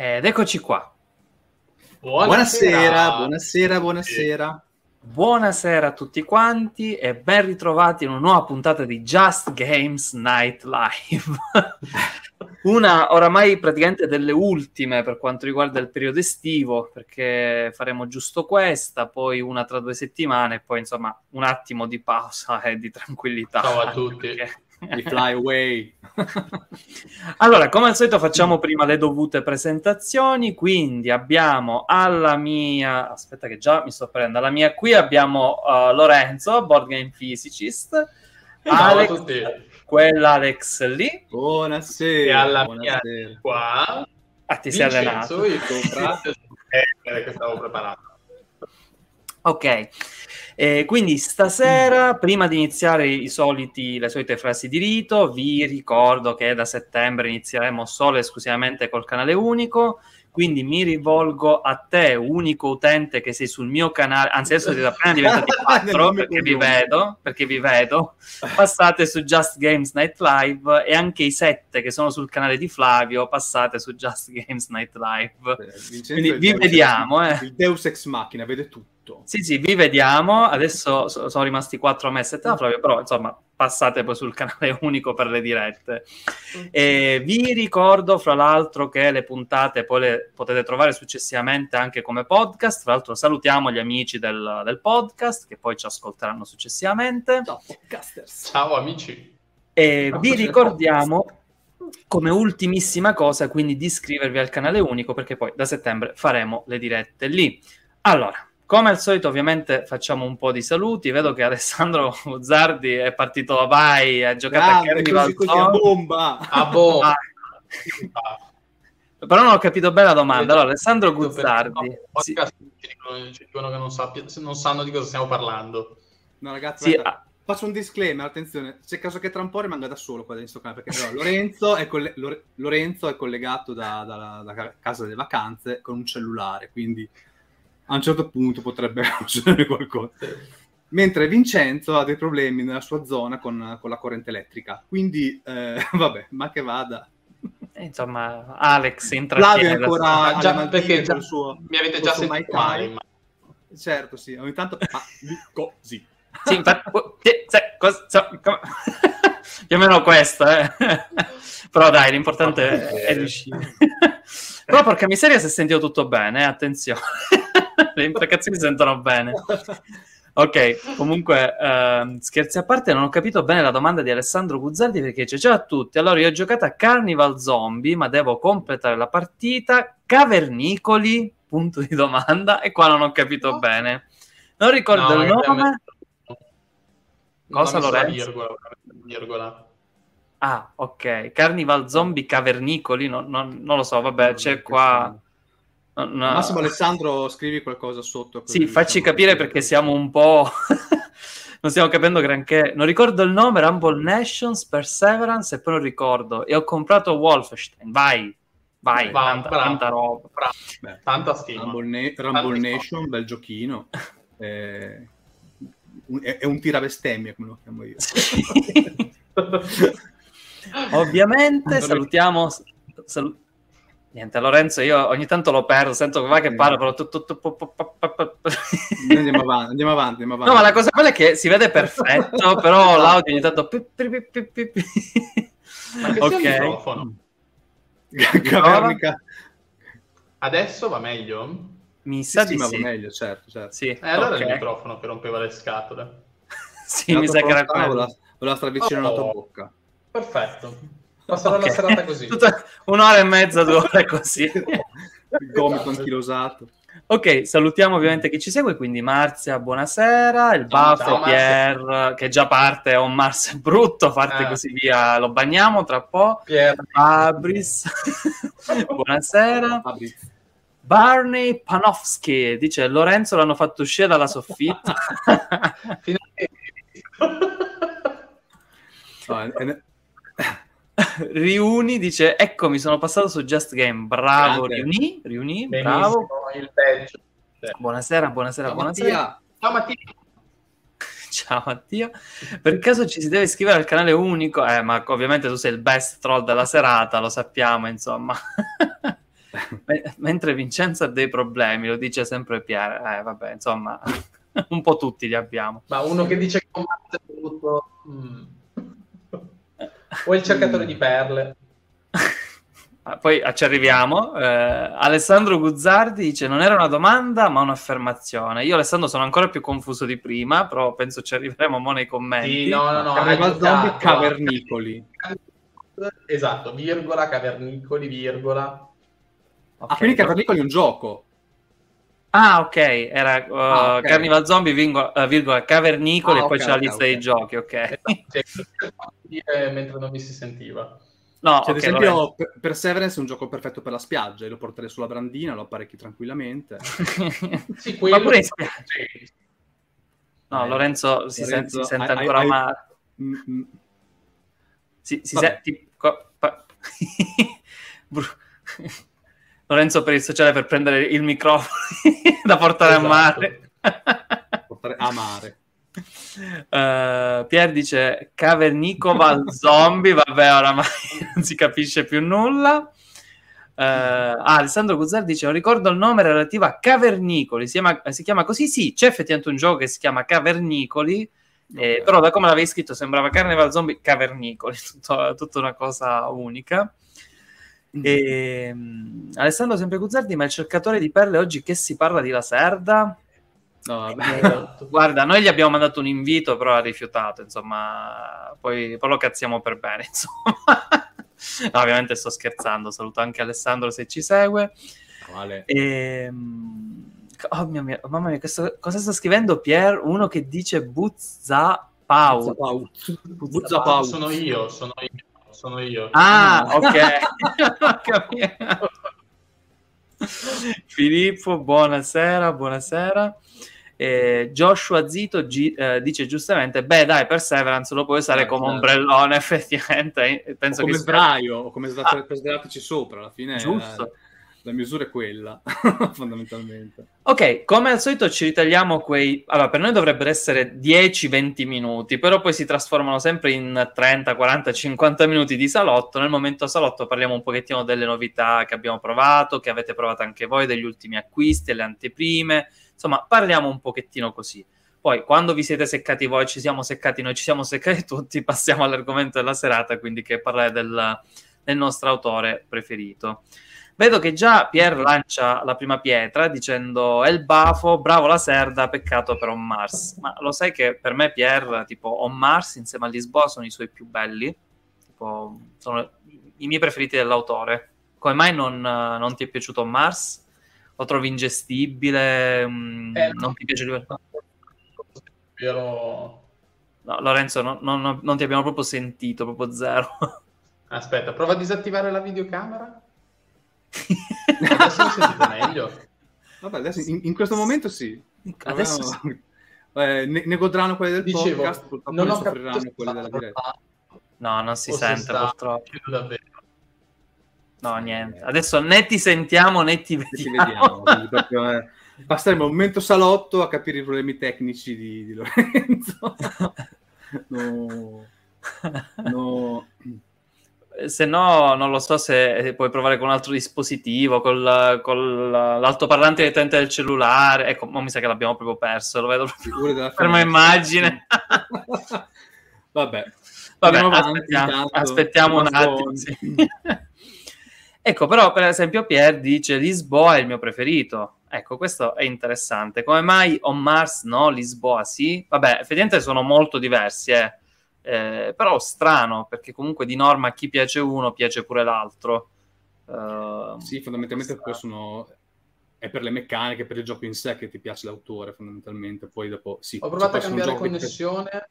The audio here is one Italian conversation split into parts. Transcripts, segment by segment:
Ed eccoci qua. Buonasera, buonasera, buonasera. Buonasera a tutti quanti e ben ritrovati in una nuova puntata di Just Games Night Live. una oramai praticamente delle ultime per quanto riguarda il periodo estivo, perché faremo giusto questa, poi una tra due settimane e poi insomma un attimo di pausa e di tranquillità. Ciao a tutti. Perché di Fly Away. allora, come al solito facciamo prima le dovute presentazioni, quindi abbiamo alla mia, aspetta che già mi sto prendendo, alla mia qui abbiamo uh, Lorenzo, board game physicist, Alex, quella Alex lì. Buonasera. E alla buonasera. mia qua. Ah, ti sei allenato. Io che stavo preparando. Ok. Eh, quindi stasera, prima di iniziare i soliti, le solite frasi di rito, vi ricordo che da settembre inizieremo solo e esclusivamente col canale unico. Quindi mi rivolgo a te, unico utente che sei sul mio canale, anzi adesso siete appena diventati quattro perché vi vedo, perché vi vedo, passate su Just Games Night Live e anche i sette che sono sul canale di Flavio, passate su Just Games Night Live. Vincenzo Quindi vi Deus vediamo, Ex- eh. Il Deus Ex Machina, vede tutto. Sì, sì, vi vediamo. Adesso so- sono rimasti quattro mesi e Flavio, però insomma passate poi sul canale unico per le dirette. E vi ricordo, fra l'altro, che le puntate poi le potete trovare successivamente anche come podcast. Tra l'altro salutiamo gli amici del, del podcast che poi ci ascolteranno successivamente. Ciao, podcasters. Ciao amici. E No, vi c'è il ricordiamo come ultimissima cosa, quindi di iscrivervi al canale unico perché poi da settembre faremo le dirette lì. Allora, come al solito, ovviamente facciamo un po' di saluti. Vedo che Alessandro Zardi è partito vai, ha giocato a Grande, Carnival così, così a bomba. A boh. Ah, Però non ho capito bene la domanda. Allora, Alessandro Guzzardi. no, Sì, ci dicono, che non, sappia- non sanno di cosa stiamo parlando. No, ragazzi, sì, guarda, ah, faccio un disclaimer, attenzione, c'è caso che tra un po' rimanga da solo qua dentro canale, perché allora, Lorenzo, è Lore- Lorenzo è collegato da, da- da ca- casa delle vacanze con un cellulare, quindi a un certo punto potrebbe succedere qualcosa. Mentre Vincenzo ha dei problemi nella sua zona con, con la corrente elettrica, quindi eh, vabbè, ma che vada. insomma, Alex Flavio intrattiene. è ancora già, perché già- suo... Mi avete già sentito male. ma- Certo, sì, ogni tanto fa così. Sì, infatti, oh, più o meno questo, eh. però dai, l'importante è, è riuscire. però porca miseria si è sentito tutto bene, eh, attenzione, le imprecazioni sentono bene. Ok, comunque, ehm, scherzi a parte, non ho capito bene la domanda di Alessandro Guzzardi perché dice ciao a tutti, allora io ho giocato a Carnival Zombie, ma devo completare la partita, cavernicoli, punto di domanda, e qua non ho capito bene. Non ricordo No, il nome. Cosa, Lorenzo? virgola, virgola. Ah, ok. Carnival zombie cavernicoli, no- non- non lo so, vabbè, c'è qua... no- no- massimo Alessandro scrivi qualcosa sotto. così Sì, facci diciamo capire perché siamo un po'... non stiamo capendo granché. Non ricordo il nome, Rumble Nations, Perseverance e poi non ricordo. E ho comprato Wolfenstein. Vai, vai, Va, tanta, bravo. tanta roba. Beh, Tanta stima. Rumble, Ne- Rumble Nation, bel giochino. Eh, un- è, è un tiravestemmia, come lo chiamo io. Ovviamente salutiamo... salu- Niente, Lorenzo, io ogni tanto lo perdo, sento che va che parla, però... Andiamo avanti, andiamo avanti, andiamo avanti. No, ma la cosa bella è che si vede perfetto, però l'audio ogni tanto... Ma che sia il Ok. microfono? Cavernica. Adesso va meglio? Mi sa sì, di sì. va meglio, certo, certo. Sì, Eh, allora ok. è il microfono che rompeva le scatole. Sì, mi sa che era quello. Voleva, voleva stare vicino alla tua Oh. bocca. Perfetto. Passerò Ok. la serata così. Tutta un'ora e mezza, due ore così. Il gomito anchilosato. Ok, salutiamo ovviamente chi ci segue, quindi Marzia, buonasera, il Marzia. Pier, che già parte, on Mars è brutto, parte Eh. così via, lo bagniamo tra po', Pier, Fabris, buonasera, Fabrizio. Barney Panofsky, dice Lorenzo l'hanno fatto uscire dalla soffitta, No, è- è- Riuni dice eccomi, sono passato su Just Game, bravo Grande. Riuni, Riuni, benissimo, bravo, il peggio. buonasera, buonasera, Ciao, buonasera. Mattia. Ciao Mattia. Ciao Mattia. Per caso ci si deve iscrivere al canale unico? Eh, ma ovviamente tu sei il best troll della serata, lo sappiamo, insomma. Me- Mentre Vincenzo ha dei problemi, lo dice sempre Pier. Eh, vabbè, insomma, un po' tutti li abbiamo. Ma uno che dice che è brutto... mm. O il cercatore di perle. Ah, Poi ci arriviamo. Eh, Alessandro Guzzardi dice: Non era una domanda, ma un'affermazione. Io, Alessandro, sono ancora più confuso di prima, però penso ci arriveremo mo nei commenti. Sì, no, no, no. Ha zombie cavernicoli. Esatto, virgola, cavernicoli, virgola. Ok. Ah, quindi cavernicoli è un gioco. Ah, ok, era uh, Ah, ok. Carnival Zombie, vingo- uh, virgola, cavernicoli Ah, e poi ok, c'è la lista ok. dei giochi, ok. Esatto, cioè, mentre non mi si sentiva. No, Cioè, ad esempio, per- Perseverance è un gioco perfetto per la spiaggia, io lo porterei sulla brandina, lo apparecchi tranquillamente. Sì, Ma quello... pure in spiaggia. No, Eh, Lorenzo si, Lorenzo, sente, si sente hai- ancora male. Mm, mm. Si, si sente... Lorenzo per il sociale per prendere il microfono da portare Esatto. a mare. Portare a mare. Eh, Pier dice Cavernicova al zombie, vabbè, oramai non si capisce più nulla. Eh, ah, Alessandro Guzzar dice: Non ricordo il nome relativo a Cavernicoli. Si chiama, si chiama così? Sì, c'è effettivamente un gioco che si chiama Cavernicoli. eh, Ok. però, da come l'avevi scritto, sembrava Carnival Zombie Cavernicoli, tutto- tutta una cosa unica. E, mm, Alessandro sempre Guzzardi, ma il cercatore di perle oggi che si parla di Laserda? No, vabbè. Esatto. Guarda, noi gli abbiamo mandato un invito, però ha rifiutato, insomma, poi, poi lo cazziamo per bene, insomma. No, ovviamente sto scherzando, saluto anche Alessandro se ci segue. Vale. Ehm, Oh mio mio, mamma mia, questo- cosa sta scrivendo Pier? Uno che dice Buzza Pau. Buzza Zappau. Sono io, sono io, sono io. Ah, ok. Filippo, buonasera, buonasera. Eh, Joshua Zito gi- eh, dice giustamente: Beh, dai, Perseverance lo puoi usare Eh, come certo. ombrellone, effettivamente. Penso come che sia sbraio o come Ah. sdra- per sdraiarci sopra alla fine giusto. eh, la misura è quella fondamentalmente Ok, come al solito ci ritagliamo quei... Allora, per noi dovrebbero essere 10-20 minuti, però poi si trasformano sempre in 30, 40, 50 minuti di salotto. Nel momento salotto parliamo un pochettino delle novità che abbiamo provato, che avete provato anche voi, degli ultimi acquisti, le anteprime. Insomma, parliamo un pochettino così. Poi, quando vi siete seccati voi, ci siamo seccati noi, ci siamo seccati tutti, passiamo all'argomento della serata, quindi che è parlare del, del nostro autore preferito. Vedo che già Pier lancia la prima pietra dicendo è il bafo, bravo la Serda, peccato per On Mars. Ma lo sai che per me Pier, tipo On Mars insieme a Lisboa sono i suoi più belli? Tipo, sono i miei preferiti dell'autore. Come mai non, non ti è piaciuto On Mars? Lo trovi ingestibile? Mm, Eh, non ti piace? il- Vero... No, Lorenzo, no- no- non ti abbiamo proprio sentito, proprio zero. Aspetta, prova a disattivare la videocamera. Adesso mi sentite meglio? vabbè adesso in, in questo momento sì Adesso Proviamo- eh, ne, ne godranno quelle del Dicevo, podcast purtroppo non ne ho soffriranno capito quelle della diretta no, non si sente sta purtroppo. più davvero. No, niente. Adesso né ti sentiamo né ti ci vediamo. vediamo eh, passeremo un momento salotto a capire i problemi tecnici di, di Lorenzo no no Se no, non lo so se puoi provare con un altro dispositivo, col, col l'altoparlante direttamente del cellulare. Ecco, ma mi sa che l'abbiamo proprio perso. Lo vedo proprio finestra. immagine. vabbè Vabbè, aspettiamo, aspettiamo un attimo. Sì. ecco, però, per esempio, Pier dice Lisboa è il mio preferito. Ecco, questo è interessante. Come mai On Mars no, Lisboa sì? Vabbè, effettivamente sono molto diversi, eh. Eh, però strano, perché comunque di norma a chi piace uno piace pure l'altro. Eh, Sì, fondamentalmente poi sono è per le meccaniche, per il gioco in sé che ti piace l'autore fondamentalmente. Poi dopo sì, Ho provato a cambiare gioco che- connessione.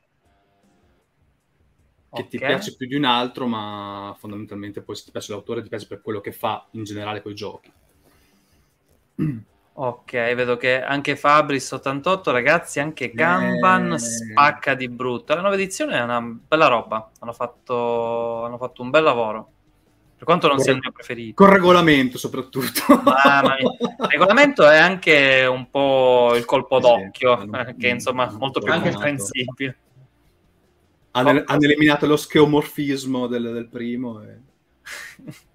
che ti Ok. piace più di un altro, ma fondamentalmente poi se ti piace l'autore ti piace per quello che fa in generale con i giochi. Ok, vedo che anche Fabris88, ragazzi, anche Kanban Eh. spacca di brutto. La nuova edizione è una bella roba. Hanno fatto, hanno fatto un bel lavoro. Per quanto non sia il mio preferito. Con regolamento soprattutto. Mamma mia. Il regolamento è anche un po' il colpo Sì, d'occhio, hanno- eh, che insomma è molto più comprensibile. hanno, hanno eliminato lo scheomorfismo del, del primo. E...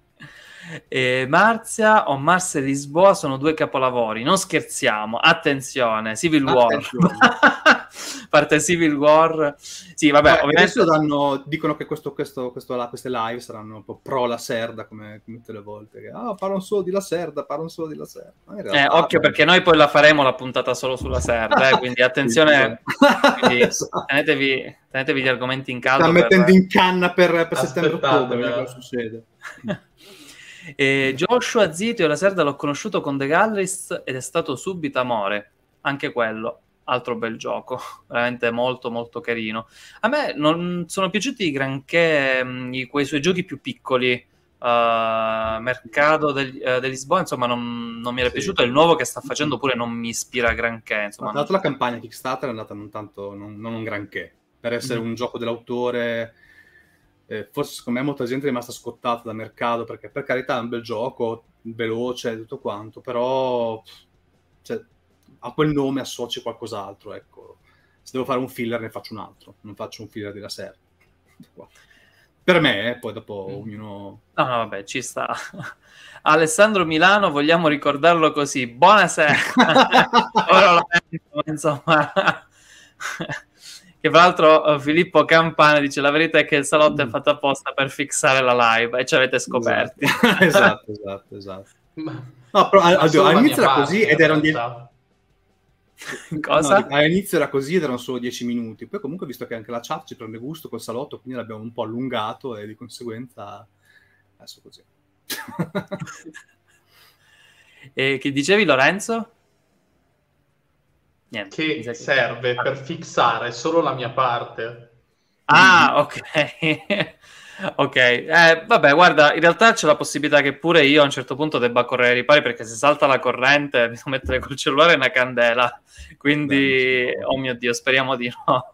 E Marzia o Mars e Lisboa sono due capolavori, non scherziamo, attenzione, Civil War. Attenzione. Parte Civil War. Sì, vabbè, Beh, ovviamente adesso danno- dicono che questo, questo, questo là- queste live saranno un po' pro la Serda come, come tutte le volte. Che, ah, parlano solo di la Serda, parlano solo di la Serda. In Eh, realtà- occhio perché noi poi la faremo la puntata solo sulla serra, eh, quindi attenzione, quindi Esatto. tenetevi, tenetevi gli argomenti in caldo. Sta per- mettendo in canna per, per settembre-ottobre. Eh. cosa succede. E Joshua Zito e la Serda l'ho conosciuto con The Gallerist ed è stato subito amore, anche quello, altro bel gioco, veramente molto molto carino. A me non sono piaciuti granché mh, i- quei suoi giochi più piccoli, eh, Mercato del, eh, di Lisboa, insomma non, non mi era Sì. piaciuto, il nuovo che sta facendo pure non mi ispira granché, Ma insomma. tra l'altro la campagna Kickstarter è andata non tanto, non, non un granché. Per essere Mhm. un gioco dell'autore, eh, forse secondo me molta gente è rimasta scottata da mercato, perché per carità è un bel gioco, veloce, tutto quanto, però cioè, a quel nome associ qualcos'altro, ecco. Se devo fare un filler ne faccio un altro, non faccio un filler della serie. Per me, eh, poi dopo Mm. ognuno... No, no, vabbè, ci sta. Alessandro Milano, vogliamo ricordarlo così. Buonasera. Ora lo penso, ma insomma. Che tra l'altro eh, Filippo Campane dice la verità è che il salotto è fatto apposta per fixare la live e ci avete scoperti. esatto, esatto, esatto. Ma- No, però all'inizio era così ed erano die-. Cosa? No, all'inizio era così ed erano solo 10 minuti. Poi comunque, visto che anche la chat ci prende gusto col salotto, quindi l'abbiamo un po' allungato e di conseguenza adesso così. E che dicevi Lorenzo? Niente. Che che- serve per fissare solo la mia parte. Ah, ok. ok, eh, vabbè, guarda, in realtà c'è la possibilità che pure io a un certo punto debba correre ai ripari perché se salta la corrente mi devo mettere col cellulare una candela. Quindi, Beh, oh mio Dio, speriamo di no.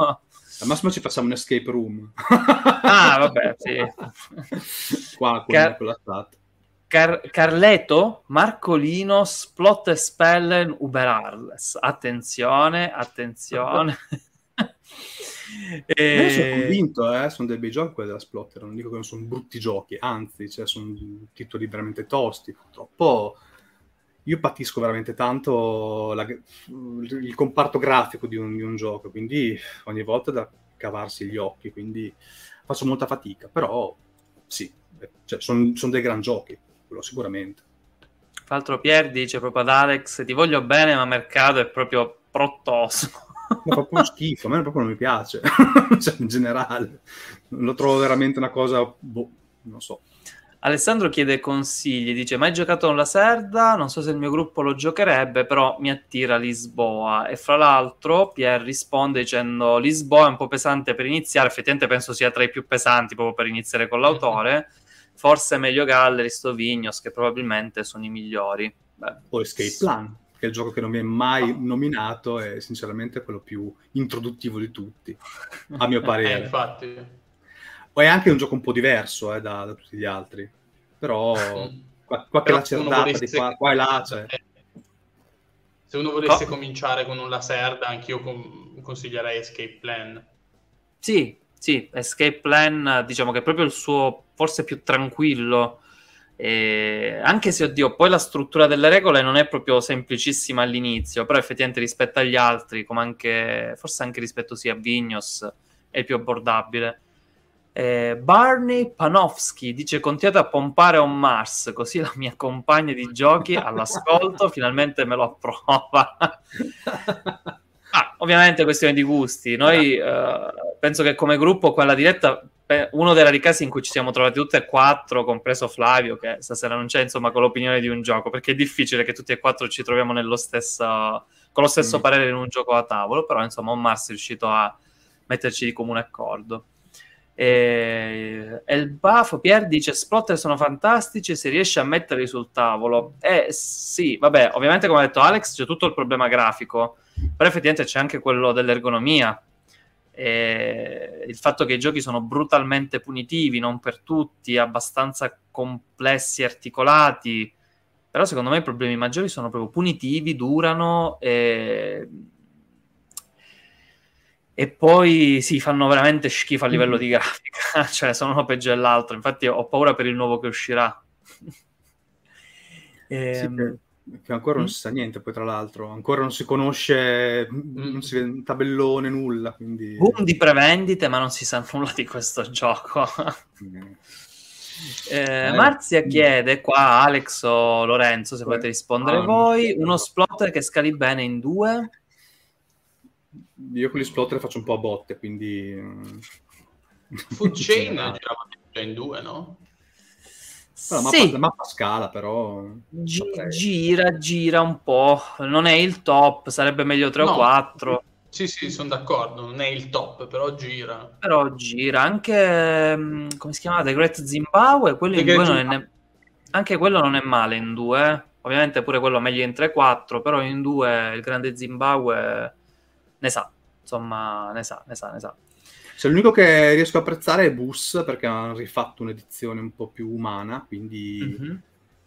Al massimo ci facciamo un escape room. Ah, vabbè, sì. Qua con, Car- con la chat. Car- Carleto, Marcolino, Splot e Spellen, Uber Arles. Attenzione, attenzione. Io sono E- convinto, eh, sono dei bei giochi quelli della Splotter, non dico che non sono brutti giochi, anzi, cioè, sono titoli veramente tosti. Purtroppo io patisco veramente tanto la- il comparto grafico di un, di un gioco, quindi ogni volta è da cavarsi gli occhi, quindi faccio molta fatica, però sì, cioè, sono, sono dei gran giochi, quello sicuramente. Tra l'altro Pier dice proprio ad Alex, ti voglio bene, ma mercato è proprio prottoso. Ma proprio schifo, a me proprio non mi piace, cioè, in generale. Lo trovo veramente una cosa, boh, non so. Alessandro chiede consigli, dice mai giocato con la Serda, non so se il mio gruppo lo giocherebbe, però mi attira Lisboa. E fra l'altro Pier risponde dicendo Lisboa è un po' pesante per iniziare, effettivamente penso sia tra i più pesanti proprio per iniziare con l'autore, forse è meglio Gallery, o Vignos, che probabilmente sono i migliori. Beh, o Escape Plan, che è il gioco che non mi è mai nominato e sinceramente è quello più introduttivo di tutti, a mio Eh, parere. infatti. o è anche un gioco un po' diverso eh, da, da tutti gli altri, però qua- qualche Però se uno lacerdata di volesse- qua, qua e là c'è. Se uno volesse Co- cominciare con un Laserda, anch'io con- consiglierei Escape Plan. Sì, sì, Escape Plan diciamo che è proprio il suo forse più tranquillo, eh, anche se oddio, poi la struttura delle regole non è proprio semplicissima all'inizio, però effettivamente rispetto agli altri, come anche forse anche rispetto sì, a Vignos, è più abbordabile. Eh, Barney Panofsky dice continuate a pompare on Mars così la mia compagna di giochi all'ascolto finalmente me lo approva Ah, ovviamente questione di gusti. Noi eh, penso che come gruppo quella diretta uno dei rari casi in cui ci siamo trovati tutti e quattro, compreso Flavio, che stasera non c'è, insomma, con l'opinione di un gioco, perché è difficile che tutti e quattro ci troviamo nello stesso, con lo stesso Mm. parere in un gioco a tavolo, però insomma, un Mars è riuscito a metterci di comune accordo. E, e il buff Pier dice splotter sono fantastici se riesci a metterli sul tavolo eh sì vabbè ovviamente come ha detto Alex c'è tutto il problema grafico però effettivamente c'è anche quello dell'ergonomia e il fatto che i giochi sono brutalmente punitivi non per tutti abbastanza complessi e articolati però secondo me i problemi maggiori sono proprio punitivi durano e e poi si fanno veramente schifo a livello di grafica, cioè sono uno peggio dell'altro. Infatti, ho paura per il nuovo che uscirà. Sì, Ehm, che, ancora non Mm. si sa niente, poi tra l'altro, ancora non si conosce, Mm. non si vede un tabellone, nulla, quindi... boom di prevendite, ma non si sa nulla di questo gioco. Mm. Eh, Eh, Marzia mm. chiede qua, Alex o Lorenzo, se volete rispondere ah, voi, no. uno splotter che scali bene in due. Io con gli splotter faccio un po' a botte, quindi... mm, Food Chain in generale. girava già in due, no? La mappa, Sì, la mappa scala, però... saprei. gira, gira un po'. Non è il top, sarebbe meglio 3 o No. 4. Sì, sì, sono d'accordo, non è il top, però gira. Però gira anche mm, come si chiama? The Great Zimbabwe. Quello The in due Great non è ne- anche quello non è male in due. eh. Ovviamente pure quello meglio in 3-4, però in due il grande Zimbabwe ne sa. Insomma, ne sa, ne sa, ne sa. Cioè, l'unico che riesco a apprezzare è Bus, perché hanno rifatto un'edizione un po' più umana, quindi... Mhm.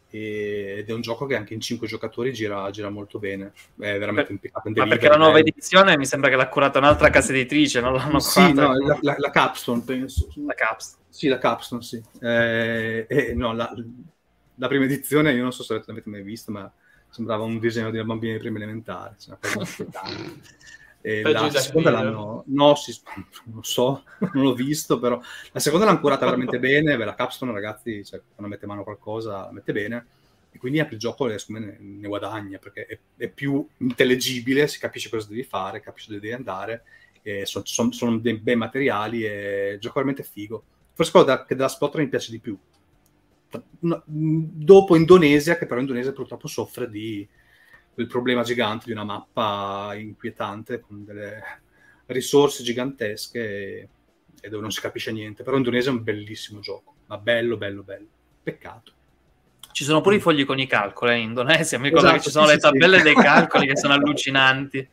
e- ed è un gioco che anche in 5 giocatori gira, gira molto bene. È veramente Per- un peccato. in Ma perché la nuova è- edizione mi sembra che l'ha curata un'altra casa editrice, non l'hanno Sì, curata no, la, la, la Capstone, penso. la Caps. Sì, la Capstone, sì. Eh, eh, no, la, la prima edizione, io non so se l'avete mai visto, ma sembrava un disegno di una bambina di prima elementare. cioè, E Peggio la seconda l'hanno... No, sì, non so, non l'ho visto, però la seconda l'hanno curata veramente bene. Beh, la Capstone, ragazzi, cioè, quando mette mano qualcosa, la mette bene. E quindi anche il gioco, eh, ne, ne guadagna, perché è, è più intellegibile, si capisce cosa devi fare, capisci dove devi andare, e son- son- sono dei bei materiali, e il gioco è veramente figo. Forse quello che della Splotter mi piace di più. Mh, dopo Indonesia, che però Indonesia purtroppo soffre di quel problema gigante di una mappa inquietante con delle risorse gigantesche e, dove non si capisce niente. Però Indonesia è un bellissimo gioco, ma bello, bello, bello. Peccato. Ci sono pure i fogli con i calcoli in Indonesia. Mi ricordo Esatto, che ci sono sì, le sì, sì. tabelle dei calcoli che sono allucinanti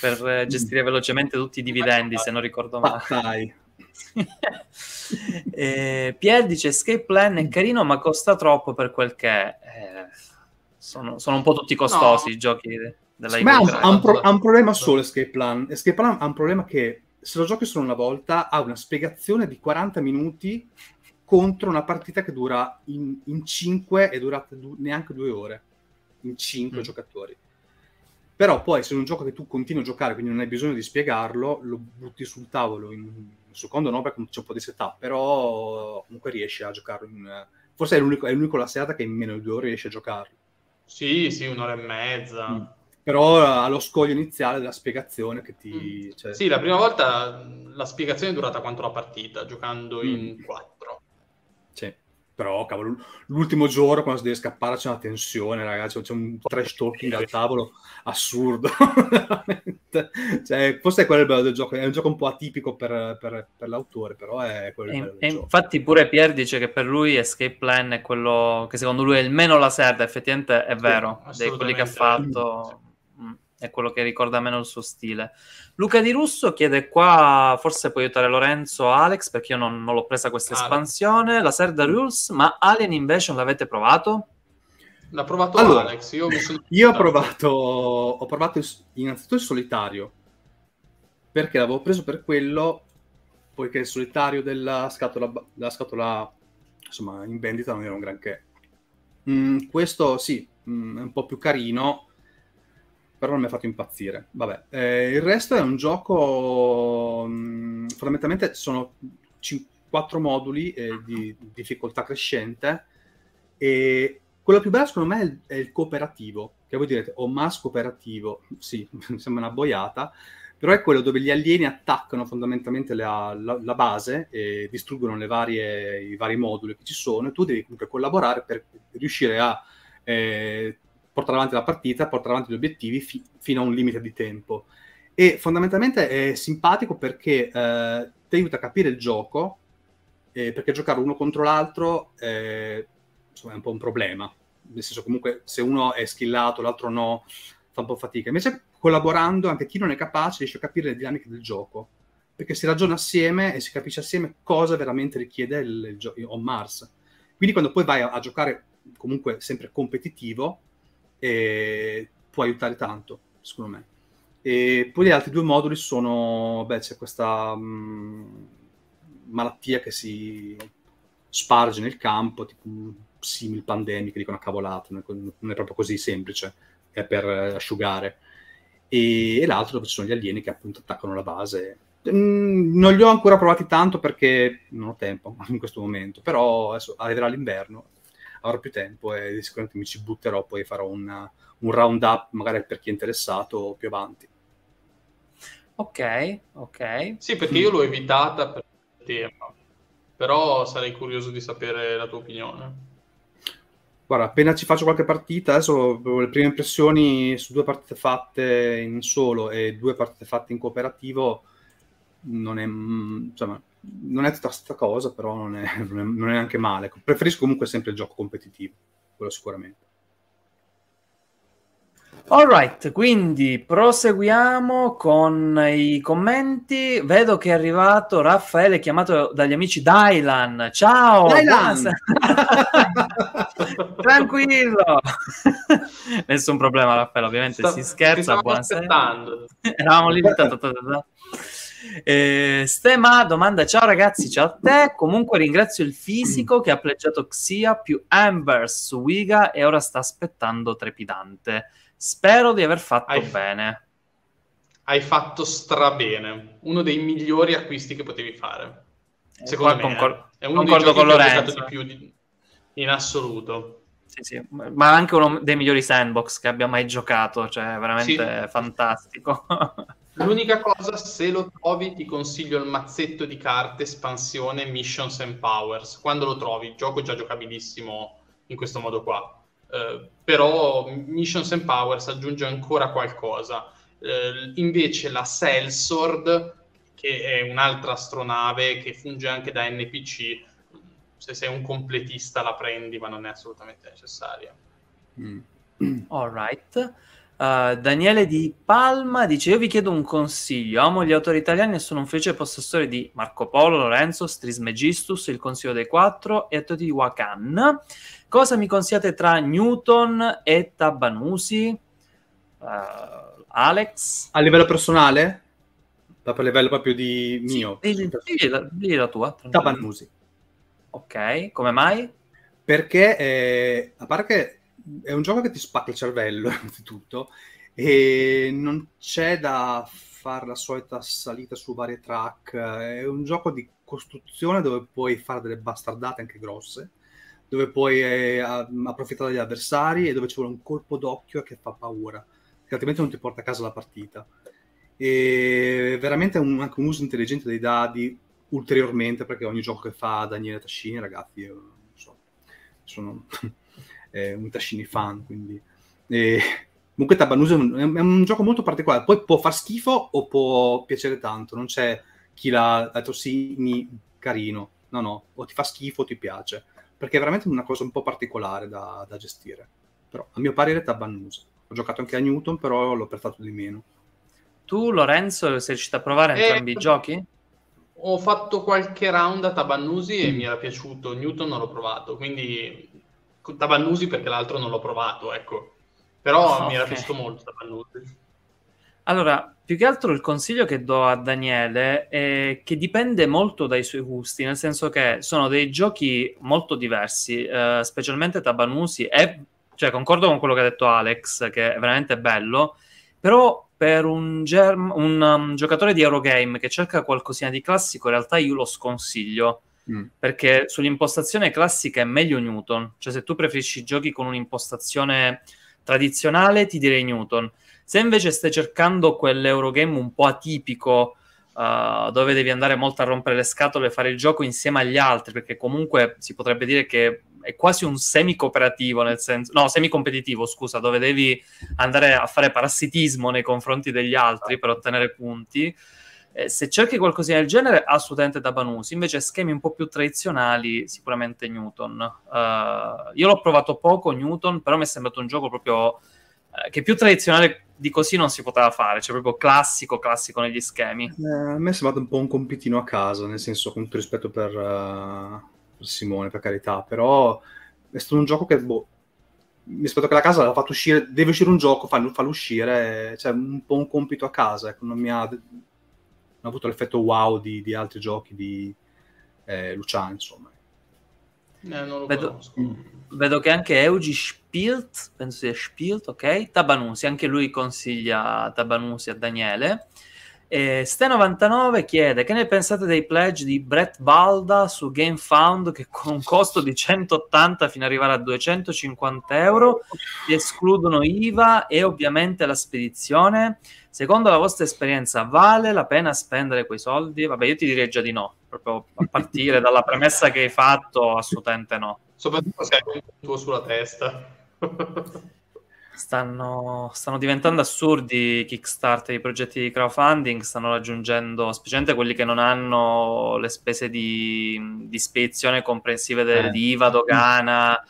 per eh, gestire velocemente tutti i dividendi, se non ricordo male. Eh, Pier dice Escape Plan è carino, ma costa troppo per quel che è. Eh, sono, sono un po' tutti costosi No. i giochi della Ma ha un, ha un pro- ha un problema solo Escape Plan. Escape Plan ha un problema che se lo giochi solo una volta ha una spiegazione di 40 minuti contro una partita che dura in, 5 e durata du- neanche due ore in 5 Mm. giocatori. Però poi se è un gioco che tu continui a giocare, quindi non hai bisogno di spiegarlo, lo butti sul tavolo in un secondo no perché c'è un po' di setup, però comunque riesci a giocarlo in... Forse è l'unico, è l'unico la serata che in meno di due ore riesce a giocarlo. Sì, sì, un'ora e mezza. Mm. Però allo scoglio iniziale della spiegazione che ti... Mm. Cioè... Sì, la prima volta la spiegazione è durata quanto la partita, giocando in mm. 4 però, cavolo, l'ultimo giorno quando si deve scappare c'è una tensione, ragazzi, c'è un trash talking al tavolo assurdo. Veramente. cioè, forse è quello il bello del gioco, è un gioco un po' atipico per, per- per l'autore, però è quello il E, bello e del gioco. infatti pure Pier dice che per lui Escape Plan è quello che secondo lui è il meno laserda, effettivamente è vero, dei quelli che ha fatto mm, è quello che ricorda meno il suo stile. Luca Di Russo chiede qua, forse puoi aiutare Lorenzo o Alex perché io non, non l'ho presa questa Alex. espansione, la Serda Rules, ma Alien Invasion l'avete provato? L'ha provato Allora, Alex, io mi sono... Io ho provato, ho provato innanzitutto il solitario, perché l'avevo preso per quello, poiché il solitario della scatola, della scatola insomma, in vendita non era un granché. Mm, questo sì, mm, è un po' più carino, però non mi ha fatto impazzire. Vabbè, eh, il resto è un gioco, mm, fondamentalmente sono cin- quattro moduli eh, di difficoltà crescente e quello più bello secondo me è il, è il cooperativo, che voi direte, o mas cooperativo, sì, sembra una boiata, però è quello dove gli alieni attaccano fondamentalmente la, la, la base e distruggono varie, i vari moduli che ci sono e tu devi comunque collaborare per riuscire a eh, portare avanti la partita, portare avanti gli obiettivi fi- fino a un limite di tempo. E fondamentalmente è simpatico perché eh, ti aiuta a capire il gioco, eh, perché giocare uno contro l'altro eh, insomma, è un po' un problema. Nel senso, comunque, se uno è skillato, l'altro no, fa un po' fatica. Invece, collaborando, anche chi non è capace riesce a capire le dinamiche del gioco. Perché si ragiona assieme e si capisce assieme cosa veramente richiede il, il gioco on Mars. Quindi, quando poi vai a, a giocare comunque sempre competitivo, eh, può aiutare tanto, secondo me. E poi gli altri due moduli sono, beh, c'è questa mh, mm, malattia che si sparge nel campo, tipo simil pandemica, dicono cavolata, non è proprio così semplice, è per asciugare. E, e l'altro dove ci sono gli alieni che appunto attaccano la base. Mm, non li ho ancora provati tanto perché non ho tempo in questo momento, però adesso arriverà l'inverno, avrò più tempo e sicuramente mi ci butterò, poi farò una, un round up magari per chi è interessato più avanti. Ok, ok. Sì, perché io l'ho evitata per il tema, però sarei curioso di sapere la tua opinione. Guarda, appena ci faccio qualche partita, adesso le prime impressioni su due partite fatte in solo e due partite fatte in cooperativo non è, mm, insomma, non è tutta questa cosa, però non è, non, è, non è neanche male. Preferisco comunque sempre il gioco competitivo, quello sicuramente. Alright, quindi proseguiamo con i commenti. Vedo che è arrivato Raffaele chiamato dagli amici Dylan. Ciao! Dylan! Tranquillo! Nessun problema Raffaele, ovviamente Sta, si scherza. Buonasera. Eravamo lì. Eh, Stema domanda: Ciao ragazzi, ciao a te. Comunque ringrazio il fisico che ha pleggiato Xia più Ambers su Wiga e ora sta aspettando trepidante. Spero di aver fatto hai, bene. Hai fatto strabene. Uno dei migliori acquisti che potevi fare. Eh, Secondo me concor- è uno concordo dei con Lorenzo. di più di, in assoluto. Sì, sì, ma anche uno dei migliori sandbox che abbia mai giocato, cioè veramente sì. fantastico. L'unica cosa, se lo trovi, ti consiglio il mazzetto di carte espansione Missions and Powers. Quando lo trovi, il gioco è già giocabilissimo in questo modo qua. Eh, però Missions and Powers aggiunge ancora qualcosa. Uh, invece la Sellsword, che è un'altra astronave che funge anche da NPC, se sei un completista la prendi, ma non è assolutamente necessaria. Mm. All right. Uh, Daniele di Palma dice: Io vi chiedo un consiglio. Amo gli autori italiani e sono un felice possessore di Marco Polo, Lorenzo, Strismegistus, Il Consiglio dei Quattro e Teotihuacan. Cosa mi consigliate tra Newton e Tabanusi? Uh, Alex? A livello personale? A livello proprio di mio? Sì, digli, la, digli la tua. Tabanusi. Ok, come mai? Perché, eh, a parte che è un gioco che ti spacca il cervello, innanzitutto, e non c'è da fare la solita salita su varie track. È un gioco di costruzione dove puoi fare delle bastardate anche grosse, dove puoi eh, approfittare degli avversari e dove ci vuole un colpo d'occhio che fa paura, che altrimenti non ti porta a casa la partita. E veramente un, anche un uso intelligente dei dadi ulteriormente, perché ogni gioco che fa Daniele Tascini, ragazzi, io non so, sono eh, un Tascini fan, quindi... E... Comunque Tabanuso è un, è un, gioco molto particolare, poi può far schifo o può piacere tanto, non c'è chi l'ha detto sì, mi, carino, no no, o ti fa schifo o ti piace, perché è veramente una cosa un po' particolare da, da gestire. Però a mio parere Tabanuso. Ho giocato anche a Newton, però l'ho apprezzato di meno. Tu Lorenzo sei riuscito a provare entrambi eh, i giochi? Ho fatto qualche round a Tabannusi e mi era piaciuto, Newton non l'ho provato, quindi Tabannusi perché l'altro non l'ho provato, ecco. Però okay. mi era piaciuto molto Tabannusi. Allora, più che altro il consiglio che do a Daniele è che dipende molto dai suoi gusti, nel senso che sono dei giochi molto diversi, eh, specialmente Tabanusi, e cioè, concordo con quello che ha detto Alex, che è veramente bello, però per un, germ- un um, giocatore di Eurogame che cerca qualcosina di classico, in realtà io lo sconsiglio Mm. Perché sull'impostazione classica è meglio Newton. Cioè, se tu preferisci giochi con un'impostazione tradizionale, ti direi Newton. Se invece stai cercando quell'Eurogame un po' atipico, uh, dove devi andare molto a rompere le scatole e fare il gioco insieme agli altri, perché comunque si potrebbe dire che è quasi un semi-cooperativo, nel senso, no, semi-competitivo, scusa, dove devi andare a fare parassitismo nei confronti degli altri per ottenere punti. Eh, se cerchi qualcosa del genere, assolutamente da Banusi. Invece, schemi un po' più tradizionali, sicuramente Newton. Uh, io l'ho provato poco, Newton, però mi è sembrato un gioco proprio eh, che più tradizionale di così non si poteva fare, cioè proprio classico, classico negli schemi. Eh, a me è sembrato un po' un compitino a casa, nel senso, con tutto rispetto per, uh, per Simone, per carità, però è stato un gioco che, boh, mi aspetto che la casa l'ha fatto uscire, deve uscire un gioco, fallo, fallo uscire, cioè un po' un compito a casa, ecco, non mi ha avuto l'effetto wow di, di altri giochi di eh, Luciano, insomma. Eh, non lo Vedo- conosco. Vedo che anche Eugi Spielt, penso sia Spielt, ok? Tabanusi, anche lui consiglia Tabanusi a Daniele. E Ste99 chiede che ne pensate dei pledge di Brett Balda su GameFound che con un costo di 180 fino ad arrivare a 250 euro escludono IVA e ovviamente la spedizione. Secondo la vostra esperienza vale la pena spendere quei soldi? Vabbè, io ti direi già di no, proprio a partire dalla premessa che hai fatto, assolutamente no. Soprattutto se hai un tuo sulla testa. Stanno, stanno diventando assurdi i Kickstarter, i progetti di crowdfunding, stanno raggiungendo, specialmente quelli che non hanno le spese di, di spedizione comprensive del, Eh. di IVA, dogana,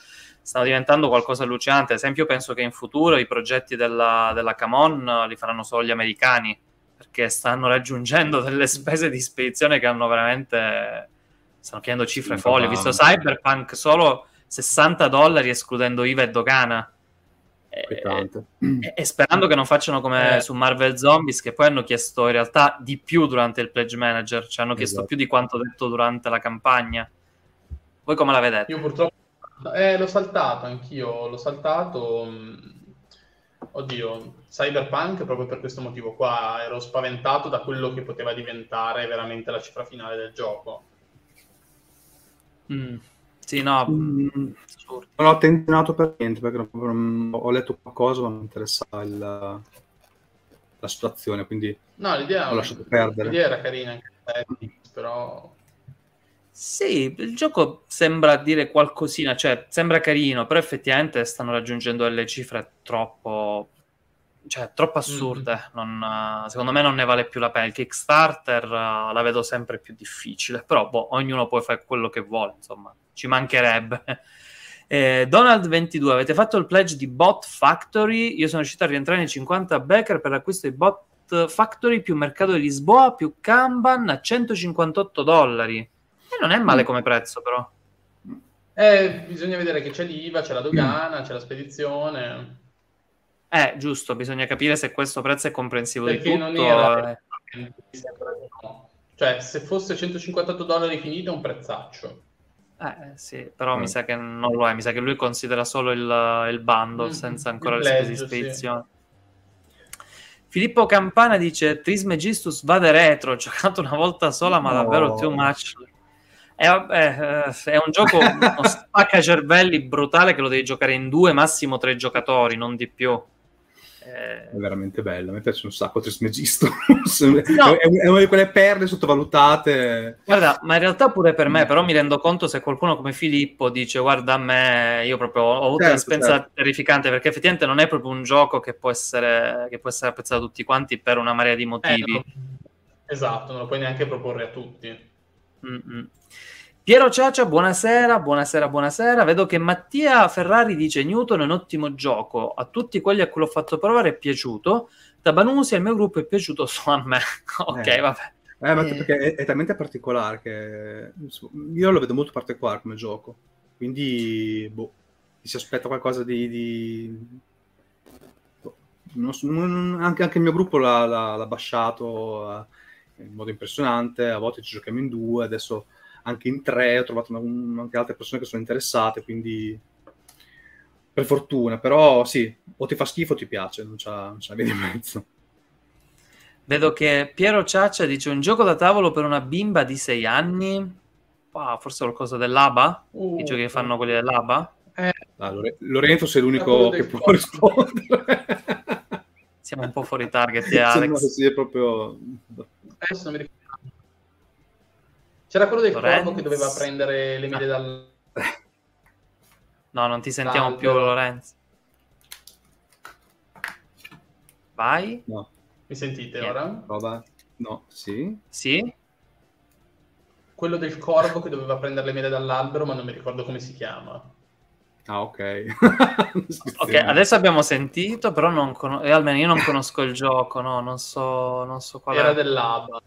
stanno diventando qualcosa allucinante. Ad esempio, penso che in futuro i progetti della, della Camon li faranno solo gli americani, perché stanno raggiungendo delle spese di spedizione che hanno veramente... stanno chiedendo cifre folli. Ho visto. Cyberpunk solo 60 dollari escludendo IVA e dogana. E- e, e sperando che non facciano come Eh. su Marvel Zombies, che poi hanno chiesto in realtà di più durante il Pledge Manager, cioè hanno chiesto Esatto. più di quanto detto durante la campagna. Voi come la vedete? Io purtroppo eh, l'ho saltato, anch'io l'ho saltato. mh, Oddio, Cyberpunk proprio per questo motivo qua ero spaventato da quello che poteva diventare veramente la cifra finale del gioco. Mm. Sì, no, Mm, assurdo. Non ho attenzionato per niente perché ho letto qualcosa ma non mi interessava il- la situazione, quindi No, l'idea, Ho lasciato perdere. l'idea era carina anche eh, però Sì, il gioco sembra dire qualcosina, cioè sembra carino, però effettivamente stanno raggiungendo delle cifre troppo, cioè troppo assurde. Non, eh, secondo me non ne vale più la pena. Il Kickstarter eh, la vedo sempre più difficile, però boh, ognuno può fare quello che vuole, insomma, ci mancherebbe. Eh, Donald22, avete fatto il pledge di Bot Factory? Io sono riuscito a rientrare nei 50 backer per l'acquisto di Bot Factory più mercato di Lisboa più Kanban a 158 dollari. E non è male come prezzo, però. eh, bisogna vedere che c'è l'IVA, c'è la dogana, c'è la spedizione. Eh, giusto, bisogna capire se questo prezzo è comprensivo di Perché tutto. non era- eh. Mi sembra di no. Cioè, se fosse 158 dollari finito è un prezzaccio. Eh, sì, però Mm. mi sa che non lo è. Mi sa che lui considera solo il, il bundle Mm, senza ancora le spese di. Filippo Campana dice: Trismegistus va de retro. Ho giocato una volta sola, ma No. davvero too much. E vabbè, eh, è un gioco uno spacca cervelli brutale che lo devi giocare in due, massimo tre giocatori, non di più. Eh, è veramente bello. A me piace un sacco Trismegisto. No. è, è una di quelle perle sottovalutate. Guarda, ma in realtà pure per me, però mi rendo conto se qualcuno come Filippo dice guarda a me, io proprio ho avuto Certo, un'esperienza certo. terrificante perché effettivamente non è proprio un gioco che può essere, che può essere apprezzato da tutti quanti per una marea di Eh, motivi. no. Esatto, non lo puoi neanche proporre a tutti. Mm-mm. Piero Ciaccia, buonasera, buonasera, buonasera. Vedo che Mattia Ferrari dice Newton è un ottimo gioco. A tutti quelli a cui l'ho fatto provare è piaciuto. Tabanusi al mio gruppo è piaciuto solo a me. ok, Eh. vabbè. Eh, ma Eh. perché è, è talmente particolare che io lo vedo molto particolare come gioco. Quindi, boh, si aspetta qualcosa di. di- boh, non so, non- anche, anche il mio gruppo l'ha, l'ha- l'ha basciato eh, in modo impressionante. A volte ci giochiamo in due, adesso anche in tre. Ho trovato una- un- anche altre persone che sono interessate. Quindi, per fortuna, però sì, o ti fa schifo o ti piace, non non c'ha via di mezzo. Vedo che Piero Ciaccia dice un gioco da tavolo per una bimba di 6 anni. Ah, forse qualcosa dell'ABA? Uh, I giochi che fanno quelli dell'ABA? Ah, Lore- Lorenzo sei l'unico che può rispondere. Siamo un po' fuori target Alex. Sì, è proprio... Adesso mi ricordo. C'era quello del Lorenz? corvo che doveva prendere le mele dal... No, non ti sentiamo Salve. più, Lorenzo. Vai? No, Mi sentite Niente. ora? roba... No, sì? Sì? Quello del corvo che doveva prendere le mele dall'albero, ma non mi ricordo come si chiama. Ah, ok. Ok, adesso abbiamo sentito, però non cono- eh, almeno io non conosco il gioco, no, non so, non so qual Era è. dell'ABA.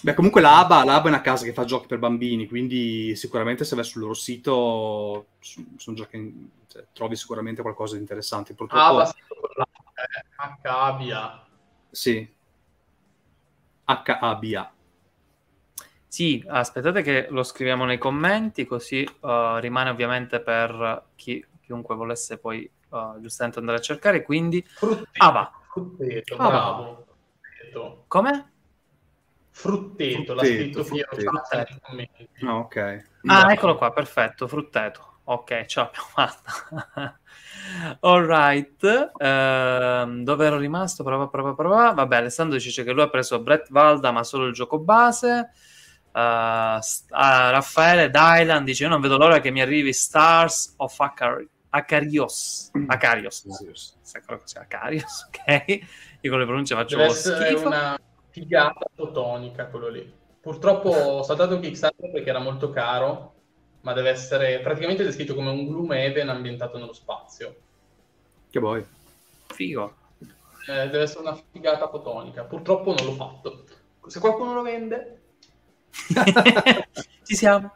Beh, comunque l'ABA, l'ABA è una casa che fa giochi per bambini, quindi sicuramente se vai sul loro sito giochi, cioè, trovi sicuramente qualcosa di interessante. Purtroppo, ABA, sì, con la eh, sì. H-A-B-A. Sì, aspettate che lo scriviamo nei commenti, così uh, rimane ovviamente per chi, chiunque volesse poi uh, giustamente andare a cercare. Quindi, Frutteto. ABA. Frutteto, ABA. bravo. Frutteto. come? Frutteto, l'ha Frutteto, scritto Piero frutteto. Nei commenti. Ah, ok. Ah, eccolo qua, perfetto, frutteto. Ok, ce l'abbiamo fatta. All right. Ehm, dove ero rimasto? Prova, prova, prova. Vabbè, Alessandro dice che lui ha preso Brett Valda, ma solo il gioco base. St- ah, Raffaele Dylan dice: Io non vedo l'ora che mi arrivi Stars of Acar- Acarios. Acarios. Quello cos'è? Acarios, ok? Io con le pronunce faccio Deve schifo. una figata fotonica quello lì. Purtroppo ho saltato Kickstarter perché era molto caro, ma deve essere praticamente descritto come un Gloomhaven ambientato nello spazio. Che vuoi? Figo. Eh, deve essere una figata fotonica. Purtroppo non l'ho fatto. Se qualcuno lo vende, Ci siamo.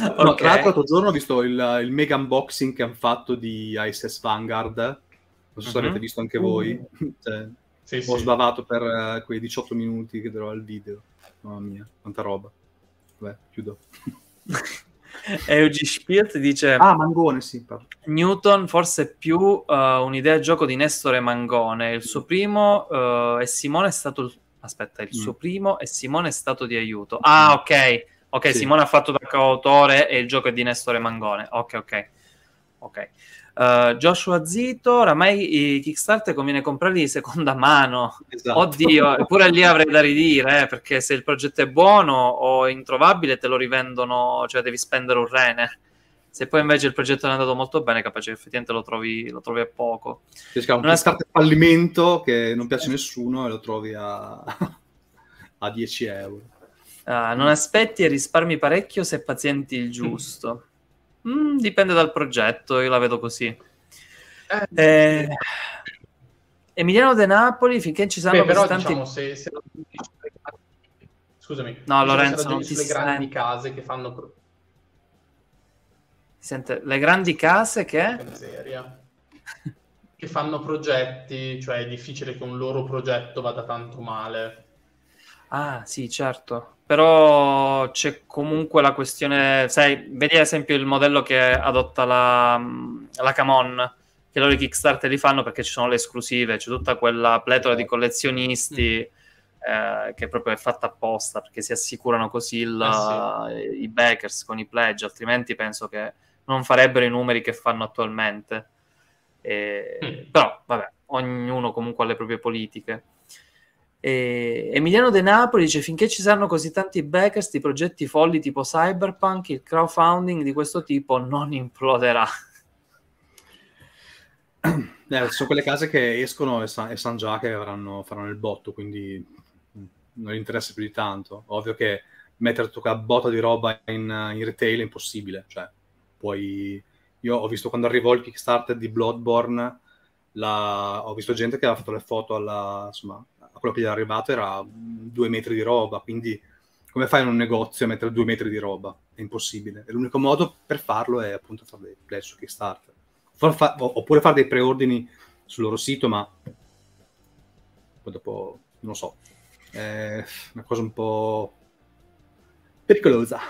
No, Ok. Tra l'altro l'altro giorno ho visto il, il mega unboxing che hanno fatto di ISS Vanguard. Non so se Mhm. avete visto anche voi. Cioè, sì, Ho sì. sbavato per eh, quei 18 minuti che darò al video. Mamma mia, quanta roba. Vabbè, chiudo. Eugi Spielt dice Ah, Mangone, sì. parlo. Newton forse è più uh, un'idea a gioco di Nestore Mangone. Il suo primo uh, e Simone è stato il... Aspetta, il Mm. suo primo e Simone è stato di aiuto. Ah, ok. Ok, Sì. Simone ha fatto da coautore e il gioco è di Nestore Mangone. Ok, ok. Ok. Uh, Joshua Zito, oramai i Kickstarter conviene comprarli di seconda mano. Esatto. Oddio, eppure lì avrei da ridire, eh, perché se il progetto è buono o introvabile te lo rivendono, cioè devi spendere un rene. Se poi invece il progetto è andato molto bene, capace che effettivamente lo trovi, lo trovi a poco. Cioè, un Non è- Kickstarter fallimento che non piace a nessuno e lo trovi a, a 10 euro. Ah, non aspetti e risparmi parecchio se pazienti il giusto. Mm, dipende dal progetto, io la vedo così. Eh, Eh, Emiliano De Napoli, finché ci saranno Beh, però tanti... diciamo, se, se Scusami. No, Diciamo, Lorenzo, se non ti sulle grandi sento. case che fanno sente- le grandi case che... che fanno progetti, cioè è difficile che un loro progetto vada tanto male. Ah, sì, certo. Però c'è comunque la questione, sai, vedi ad esempio il modello che adotta la, la Camon, che loro i Kickstarter li fanno perché ci sono le esclusive, c'è tutta quella pletora di collezionisti eh, che proprio è fatta apposta perché si assicurano così il- i backers con i pledge, altrimenti penso che non farebbero i numeri che fanno attualmente. E- Mm. Però, vabbè, ognuno comunque ha le proprie politiche. E Emiliano De Napoli dice: Finché ci saranno così tanti backers di progetti folli tipo Cyberpunk, il crowdfunding di questo tipo non imploderà. Eh, sono quelle case che escono e, sa- e sanno già che avranno, faranno il botto, quindi mm, non gli interessa più di tanto. Ovvio che mettere tutta quella botta di roba in, in retail è impossibile. Cioè, puoi... Io ho visto quando arrivò il Kickstarter di Bloodborne, la- ho visto gente che aveva fatto le foto alla, insomma, quello che gli era arrivato era due metri di roba, quindi come fai in un negozio a mettere due metri di roba? È impossibile. E l'unico modo per farlo è appunto fare dei pledge su Kickstarter. Fa- oppure fare dei preordini sul loro sito, ma poi dopo non lo so. È una cosa un po' pericolosa.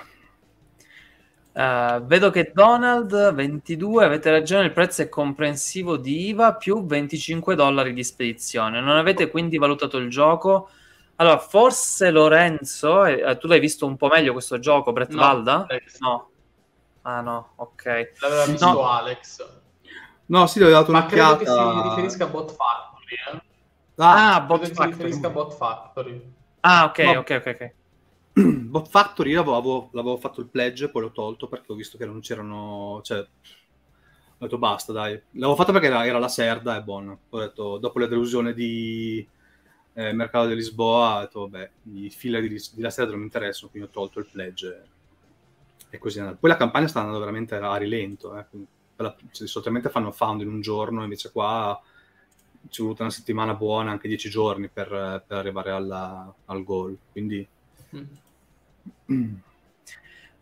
Eh, vedo che Donald 22, avete ragione, il prezzo è comprensivo di IVA più 25 dollari di spedizione. Non avete quindi valutato il gioco? Allora, forse Lorenzo, eh, tu l'hai visto un po' meglio questo gioco, Brett No, Valda? Alex. No. Ah no, ok. L'aveva visto No. Alex. No, sì, gli ho dato Ma credo che si riferisca a Bot Factory, eh? Ah, Ah, Bot credo si Factory. riferisca a Bot Factory. Ah, ok, No. ok, ok, ok. Bot Factory io avevo, l'avevo fatto il pledge, poi l'ho tolto perché ho visto che non c'erano... Cioè, ho detto basta, dai. L'avevo fatto perché era, era la Serda e buono. Ho detto, dopo la delusione di eh, Mercato di Lisboa, ho detto, vabbè, i filler di, di la Serda non mi interessano, quindi ho tolto il pledge. E così è andato. Poi la campagna sta andando veramente a rilento. Eh. la- cioè, solitamente fanno found in un giorno, invece qua ci è voluta una settimana buona, anche dieci giorni per, per arrivare alla- al goal. Quindi... Mm.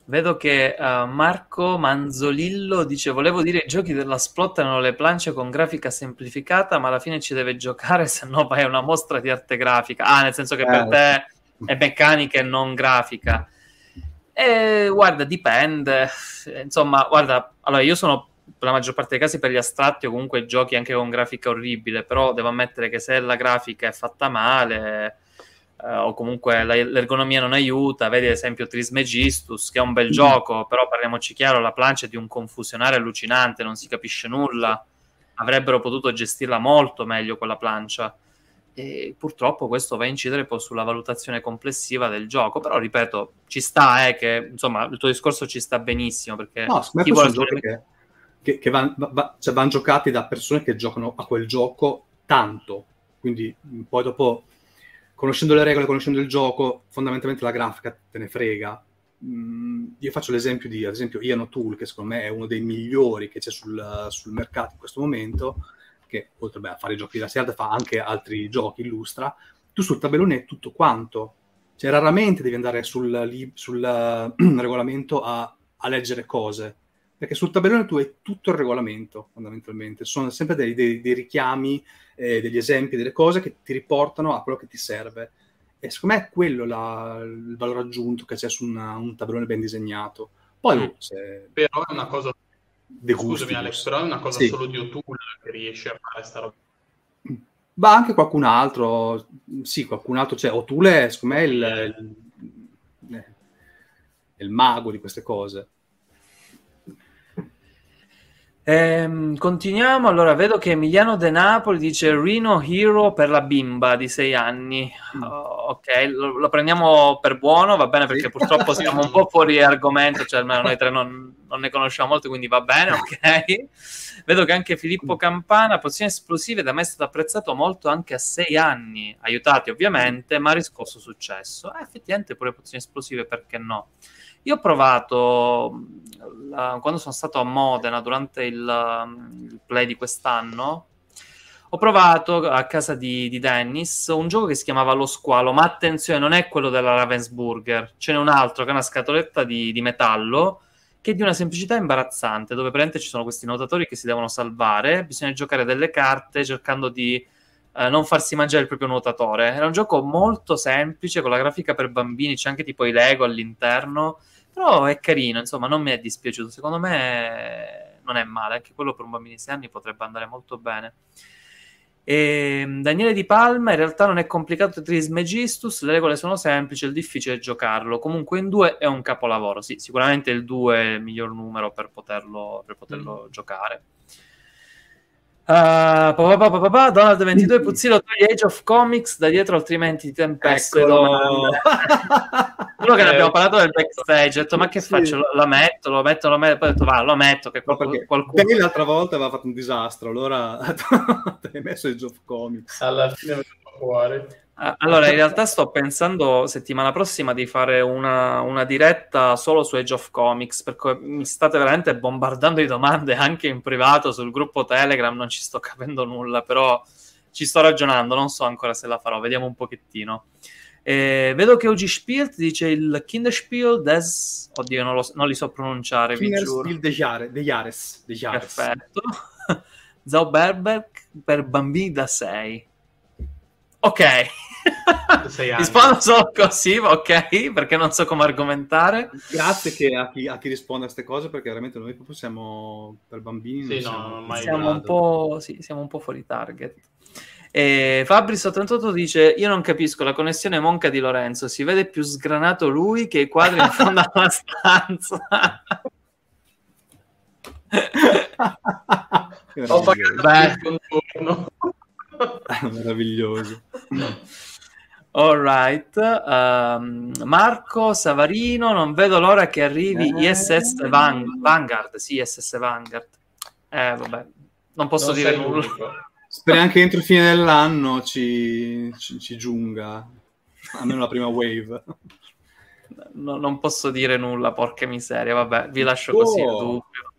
Vedo che eh, Marco Manzolillo dice: Volevo dire, i giochi della Splot hanno le planche con grafica semplificata, ma alla fine ci deve giocare, se no vai a una mostra di arte grafica. Ah, nel senso che per Eh. te è meccanica e non grafica. E guarda, dipende. Insomma, guarda, allora io sono per la maggior parte dei casi per gli astratti o comunque giochi anche con grafica orribile, però devo ammettere che se la grafica è fatta male eh, o comunque la- l'ergonomia non aiuta, vedi ad esempio Trismegistus che è un bel gioco, però parliamoci chiaro, la plancia è di un confusionario allucinante, non si capisce nulla, avrebbero potuto gestirla molto meglio quella plancia. E purtroppo questo va a incidere poi sulla valutazione complessiva del gioco, però ripeto, ci sta, eh, che insomma il tuo discorso ci sta benissimo perché No, chi vuole giocare- che, che, che van- va- cioè, vanno giocati da persone che giocano a quel gioco tanto. Quindi poi dopo, conoscendo le regole, conoscendo il gioco, fondamentalmente la grafica te ne frega. Mm, io faccio l'esempio di, ad esempio, Ian O'Toole, che secondo me è uno dei migliori che c'è sul, sul mercato in questo momento, che oltre beh, a fare i giochi da serata fa anche altri giochi, illustra. Tu sul tabellone è tutto quanto. Cioè, raramente devi andare sul, sul eh, regolamento a, a leggere cose perché sul tabellone tu hai tutto il regolamento fondamentalmente, sono sempre dei, dei- dei richiami, eh, degli esempi, delle cose che ti riportano a quello che ti serve. E secondo me è quello la- il valore aggiunto che c'è su una- un tabellone ben disegnato. Poi Mm. se Però è una cosa, scusami gusti, Alex, però è una cosa Sì. solo di O'Toole che riesce a fare sta roba. Ma anche qualcun altro, sì, qualcun altro c'è. O'Toole è, secondo me, il, il- eh, è il mago di queste cose. Ehm, continuiamo. Allora, vedo che Emiliano De Napoli dice Reno Hero per la bimba di 6 anni. Mm. Oh, ok, lo, lo prendiamo per buono, va bene perché purtroppo siamo un po' fuori argomento, cioè almeno noi tre non, non ne conosciamo molto, quindi va bene, ok. Vedo che anche Filippo Campana, pozioni esplosive, da me è stato apprezzato molto anche a 6 anni, aiutati ovviamente, ma ha riscosso successo. Eh, effettivamente pure pozioni esplosive, perché no? Io ho provato la- quando sono stato a Modena durante il, um, il play di quest'anno. Ho provato a casa di, di Dennis un gioco che si chiamava Lo Squalo, ma attenzione, non è quello della Ravensburger, ce n'è un altro che è una scatoletta di, di metallo che è di una semplicità imbarazzante, dove praticamente ci sono questi notatori che si devono salvare, bisogna giocare delle carte cercando di eh, non farsi mangiare il proprio nuotatore. Era un gioco molto semplice, con la grafica per bambini, c'è anche tipo i Lego all'interno, però è carino, insomma, non mi è dispiaciuto. Secondo me non è male, anche quello per un bambino di 6 anni potrebbe andare molto bene. E, Daniele Di Palma, in realtà non è complicato Trismegistus, le regole sono semplici, il difficile è giocarlo. Comunque in due è un capolavoro, sì, sicuramente il 2 è il miglior numero per poterlo, per poterlo giocare. Uh, pa, pa, pa, pa, pa, Donald 22 Puzzillo toglie Age of Comics da dietro altrimenti ti tempesto quello che ne Eh, abbiamo parlato del backstage ho detto ma che Sì. faccio lo, lo metto lo metto lo metto poi ho detto va lo metto che No, qualcuno, perché qualcuno... Bale l'altra volta aveva fatto un disastro, allora hai messo il Geoff Comics. Alla fine fuori. Ah, Allora, in realtà sto pensando settimana prossima di fare una, una diretta solo su Age of Comics, perché mi state veramente bombardando di domande anche in privato sul gruppo Telegram, non ci sto capendo nulla, però ci sto ragionando, non so ancora se la farò, vediamo un pochettino. Eh, vedo che Ugi Spielt dice il Kinderspiel des... Oddio, non, lo- non li so pronunciare, vi giuro. Kinderspiel de Jare- de Jares. De Jares. Perfetto. Zauberberg per bambini da 6. Ok. Rispondo solo così, ok, perché non so come argomentare. Grazie che a, chi, a chi risponde a queste cose, perché veramente noi proprio siamo per bambini. Sì, non no, siamo Siamo un, po', sì, siamo un po' fuori target. E Fabris88 dice: Io non capisco la connessione monca di Lorenzo. Si vede più sgranato lui che i quadri in fondo alla stanza. Ho pagato Beh. il contorno. Meraviglioso. Alright, um, Marco Savarino, non vedo l'ora che arrivi Eh. ISS Van- Vanguard. Sì, ISS Vanguard. Eh, vabbè, non posso Non dire nulla. Speriamo che entro il fine dell'anno ci, ci- ci giunga almeno la prima wave. No, non posso dire nulla, porca miseria. Vabbè, vi lascio così il Oh. dubbio.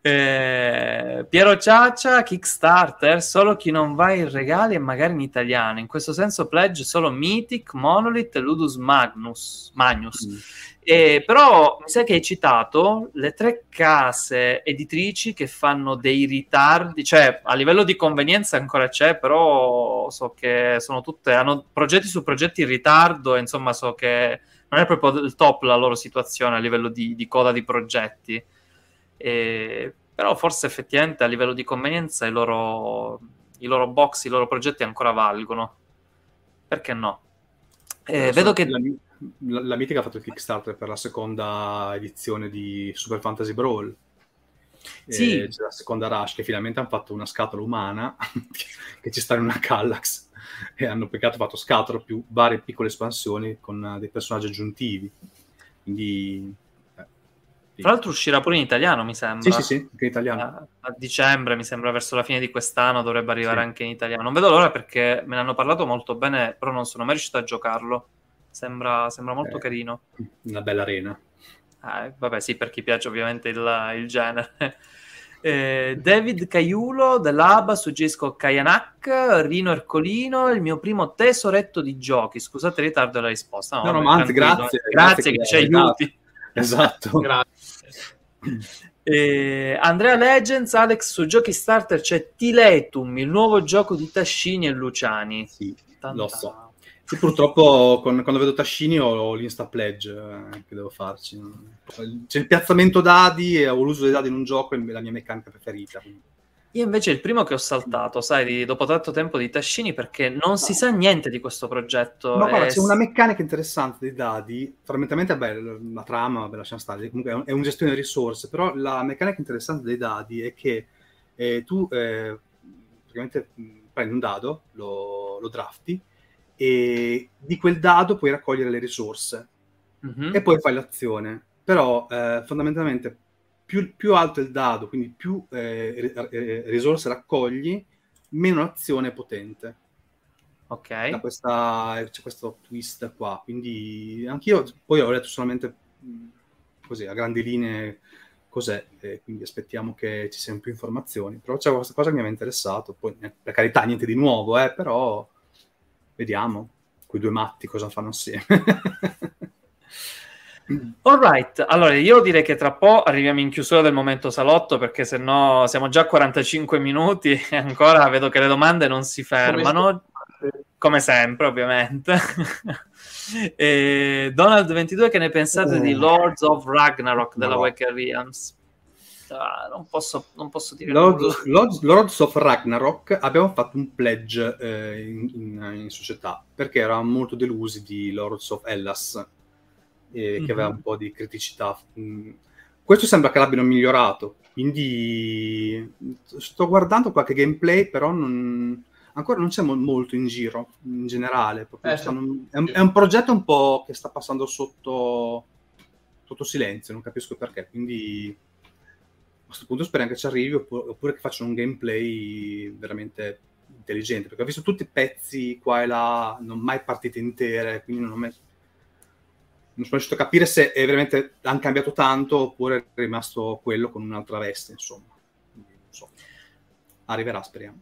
Eh, Piero Ciaccia, Kickstarter, solo chi non va in regali e magari in italiano. In questo senso, pledge solo Mythic, Monolith e Ludus Magnus. Magnus. Eh, però mi sa che hai citato le tre case editrici che fanno dei ritardi, cioè a livello di convenienza ancora c'è, però so che sono tutte, hanno progetti su progetti in ritardo, e insomma so che non è proprio il top la loro situazione a livello di, di coda di progetti. Eh, però forse effettivamente a livello di convenienza i loro, i loro box, i loro progetti ancora valgono. Perché no? Eh, vedo che... La, la, la Mythic ha fatto il Kickstarter per la seconda edizione di Super Fantasy Brawl. Sì. E c'è la seconda Rush che finalmente hanno fatto una scatola umana che ci sta in una Kallax e hanno peccato fatto scatola più varie piccole espansioni con eh, dei personaggi aggiuntivi. Quindi eh. Tra l'altro uscirà pure in italiano, mi sembra. Sì, sì, sì, anche in italiano. A, a dicembre, mi sembra, verso la fine di quest'anno dovrebbe arrivare Sì. anche in italiano. Non vedo l'ora perché me ne hanno parlato molto bene, però non sono mai riuscito a giocarlo. Sembra, sembra molto Eh. carino. Una bella arena. Eh, vabbè, sì, per chi piace ovviamente il, il genere. Eh, David Caiulo dell'ABA, suggerisco Kayanak, Rino Ercolino, il mio primo tesoretto di giochi. Scusate il ritardo della risposta. No, no, ma anzi, grazie, Grazie, grazie che ci aiuti. Esatto. Grazie. Eh, Andrea Legends, Alex, su Giochi Starter c'è Tiletum, il nuovo gioco di Tascini e Luciani. Sì, Tanta- lo so. Sì, purtroppo con- quando vedo Tascini ho, ho l'insta pledge eh, che devo farci. C'è il piazzamento dadi e ho l'uso dei dadi in un gioco, è la mia meccanica preferita. quindi. Io invece il primo che ho saltato, sai, dopo tanto tempo di Tascini, perché non si sa niente di questo progetto. Ma guarda, e c'è una meccanica interessante dei dadi, fondamentalmente vabbè, la trama, vabbè, lasciamo stare, comunque è un, gestione di risorse, però la meccanica interessante dei dadi è che eh, tu eh, praticamente mh, prendi un dado, lo, lo drafti, e di quel dado puoi raccogliere le risorse. Mhm. e poi fai l'azione. Però eh, fondamentalmente più, più alto è il dado, quindi più eh, eh, risorse raccogli, meno l'azione è potente. Ok. Da questa, c'è questo twist qua. Quindi anch'io poi ho letto solamente mh, così a grandi linee cos'è, e quindi aspettiamo che ci siano più informazioni. Però c'è questa cosa che mi aveva interessato. Poi, eh, per carità, niente di nuovo, eh, però vediamo quei due matti cosa fanno assieme. Alright, allora io direi che tra po' arriviamo in chiusura del momento salotto perché se no siamo già a 45 minuti e ancora vedo che le domande non si fermano, come sempre ovviamente. e Donald22 che ne pensate di Lords of Ragnarok della No. Waker Realms? Ah, non, posso, non posso dire. Lords, Lords- Lords of Ragnarok abbiamo fatto un pledge eh, in, in- in società perché eravamo molto delusi di Lords of Hellas eh, Mhm. che aveva un po' di criticità Mm. questo sembra che l'abbiano migliorato quindi sto guardando qualche gameplay però non- ancora non c'è mo- molto in giro in generale Eh, stanno- è, un, è un progetto un po' che sta passando sotto sotto silenzio non capisco perché quindi a questo punto speriamo che ci arrivi oppure, oppure che facciano un gameplay veramente intelligente perché ho visto tutti i pezzi qua e là non mai partite intere quindi non ho mai non sono riuscito a capire se è veramente hanno cambiato tanto oppure è rimasto quello con un'altra veste insomma. Quindi, non so. Arriverà speriamo.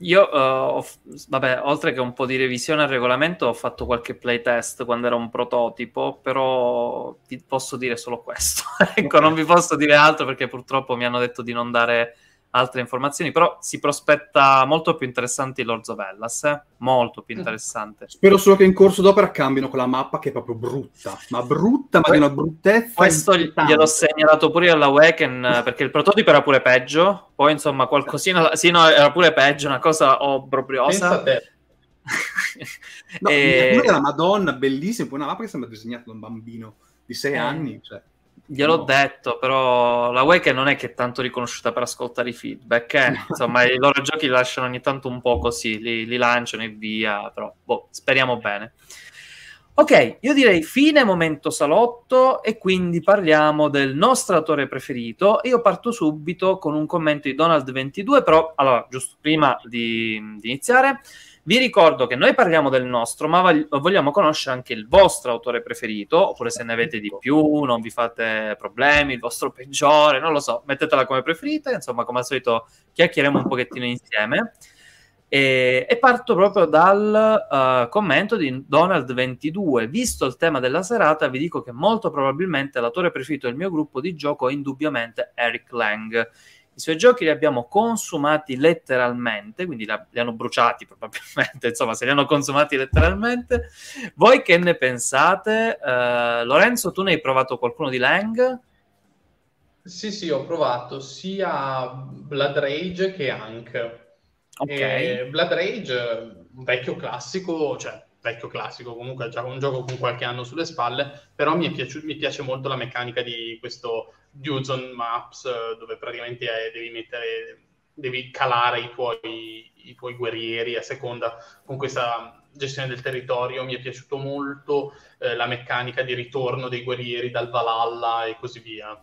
Io, eh, ho vabbè, oltre che un po' di revisione al regolamento, ho fatto qualche playtest quando era un prototipo, però ti posso dire solo questo. ecco, non vi posso dire altro perché purtroppo mi hanno detto di non dare altre informazioni, però si prospetta molto più interessante Lords of Hellas, eh? molto più interessante. spero solo che in corso d'opera cambino quella mappa che è proprio brutta ma brutta ma di una bruttezza Questo gliel'ho segnalato pure alla Waken eh, perché il prototipo era pure peggio, poi insomma qualcosina, sì no, era pure peggio, una cosa obbrobriosa. No, E- una della Madonna, bellissima, poi una mappa che sembra disegnata da un bambino di sei Eh. anni, cioè, Gliel'ho no. detto, però la Wake non è che è tanto riconosciuta per ascoltare i feedback, eh? insomma i loro giochi li lasciano ogni tanto un po' così, li, li lanciano e via, però boh, speriamo bene. Ok, io direi fine momento salotto e quindi parliamo del nostro autore preferito. Io parto subito con un commento di Donald22, però allora, giusto prima di, di iniziare, vi ricordo che noi parliamo del nostro, ma vogliamo conoscere anche il vostro autore preferito, oppure se ne avete di più, non vi fate problemi, il vostro peggiore, non lo so, mettetela come preferita, insomma, come al solito chiacchieriamo un pochettino insieme. E, e parto proprio dal uh, commento di Donald22. Visto il tema della serata, vi dico che molto probabilmente l'autore preferito del mio gruppo di gioco è indubbiamente Eric Lang. I suoi giochi li abbiamo consumati letteralmente, quindi li hanno bruciati probabilmente, insomma, se li hanno consumati letteralmente. Voi che ne pensate? Uh, Lorenzo, tu ne hai provato qualcuno di Lang? Sì, sì, ho provato sia Blood Rage che Hank. Okay. Blood Rage, un vecchio classico, cioè vecchio classico, comunque già un gioco con qualche anno sulle spalle, però mi, piaci- mi piace molto la meccanica di questo Dudes on Maps, dove praticamente è, devi mettere, devi calare i tuoi, i tuoi guerrieri a seconda con questa gestione del territorio. Mi è piaciuto molto eh, la meccanica di ritorno dei guerrieri dal Valhalla e così via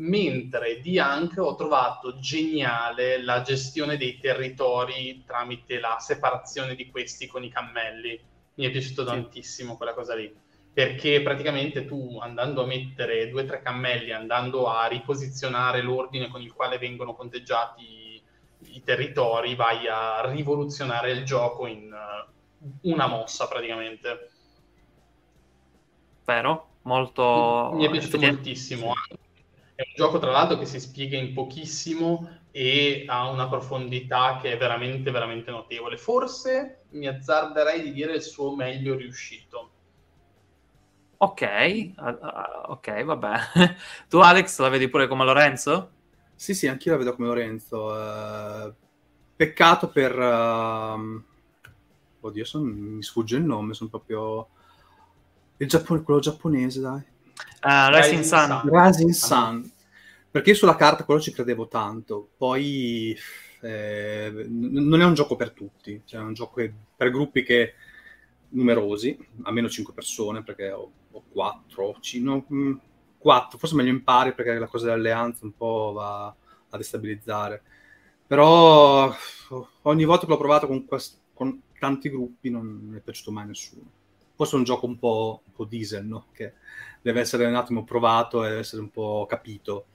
mentre di anche ho trovato geniale la gestione dei territori tramite la separazione di questi con i cammelli. Mi è piaciuto sì. tantissimo quella cosa lì, perché praticamente tu andando a mettere due o tre cammelli, andando a riposizionare l'ordine con il quale vengono conteggiati i territori, vai a rivoluzionare il gioco in uh, una mossa praticamente. Vero? Molto... Mi è piaciuto moltissimo. È un gioco, tra l'altro, che si spiega in pochissimo e ha una profondità che è veramente, veramente notevole. Forse mi azzarderei di dire il suo meglio riuscito. Ok, uh, ok, vabbè. tu, Alex, la vedi pure come Lorenzo? Sì, sì, anch'io la vedo come Lorenzo. Uh, peccato per... Uh... Oddio, son... mi sfugge il nome, sono proprio... Il Giappone, quello giapponese, dai. Uh, Rising Sun. Rising Sun. Perché io sulla carta quello ci credevo tanto. Poi eh, n- non è un gioco per tutti, cioè è un gioco per gruppi che numerosi, almeno 5 persone, perché ho, ho 4, 5, no, 4, forse meglio in pari perché la cosa dell'alleanza un po' va a destabilizzare. Però ogni volta che l'ho provato con, quest- con tanti gruppi non mi è piaciuto mai nessuno. Forse è un gioco un po', un po diesel, no? Che deve essere un attimo provato e deve essere un po' capito.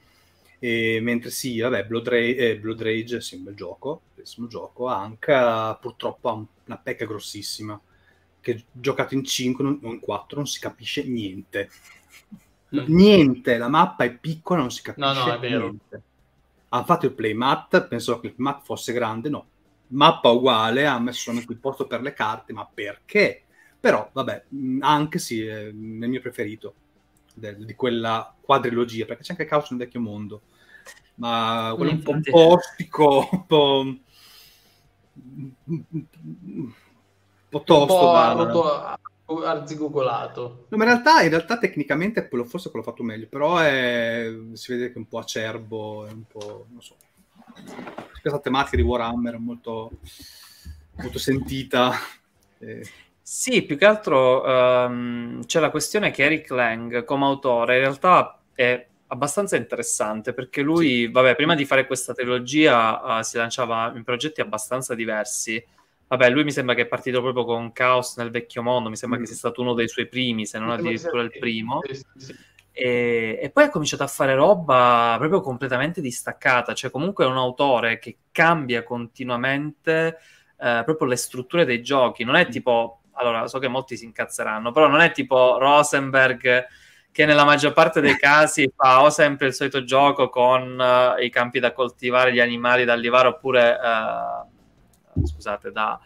E mentre sì, vabbè, Blood Rage, eh, Blood Rage sì, un bel gioco, bellissimo gioco, anche purtroppo ha una pecca grossissima, che giocato in 5 o in 4 non si capisce niente. Mm. Niente, la mappa è piccola, non si capisce no, no, niente. Hanno fatto il playmat, pensavo che il mat fosse grande, no. Mappa uguale, ha messo solamente il posto per le carte, ma perché? Però, vabbè, anche sì, è il mio preferito di quella quadrilogia, perché c'è anche Caos nel vecchio mondo, ma quello un po', un po' ostico, un po'... un po' tosto. Un po' arzigogolato. No, ma in realtà, in realtà tecnicamente è quello, forse quello fatto meglio, però è, si vede che è un po' acerbo, è un po', non so, questa tematica di Warhammer è molto, molto sentita. Sì, più che altro um, c'è la questione che Eric Lang come autore in realtà è abbastanza interessante perché lui, sì. vabbè, prima di fare questa trilogia uh, si lanciava in progetti abbastanza diversi. Vabbè, lui mi sembra che è partito proprio con Chaos nel vecchio mondo, mi sembra mm. che sia stato uno dei suoi primi, se non addirittura il primo. E, e, poi ha cominciato a fare roba proprio completamente distaccata, cioè comunque è un autore che cambia continuamente eh, proprio le strutture dei giochi, non è mm. tipo allora so che molti si incazzeranno, però non è tipo Rosenberg che nella maggior parte dei casi fa o sempre il solito gioco con uh, i campi da coltivare, gli animali da allevare, oppure uh, scusate, da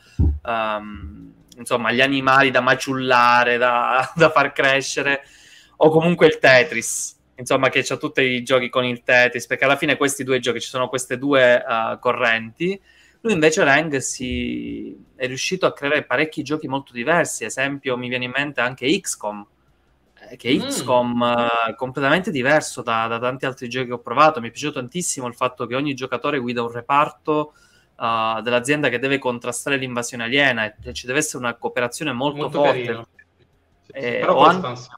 um, insomma gli animali da maciullare, da, da, far crescere, o comunque il Tetris. Insomma, che c'ha tutti i giochi con il Tetris, perché alla fine questi due giochi, ci sono queste due uh, correnti, lui invece Lang si... è riuscito a creare parecchi giochi molto diversi, esempio mi viene in mente anche XCOM. che è Mm. XCOM, eh, completamente diverso da, da tanti altri giochi che ho provato. Mi è piaciuto tantissimo il fatto che ogni giocatore guida un reparto eh, dell'azienda che deve contrastare l'invasione aliena e ci deve essere una cooperazione molto, Molto forte. Sì, Eh, però con an- l'espansione.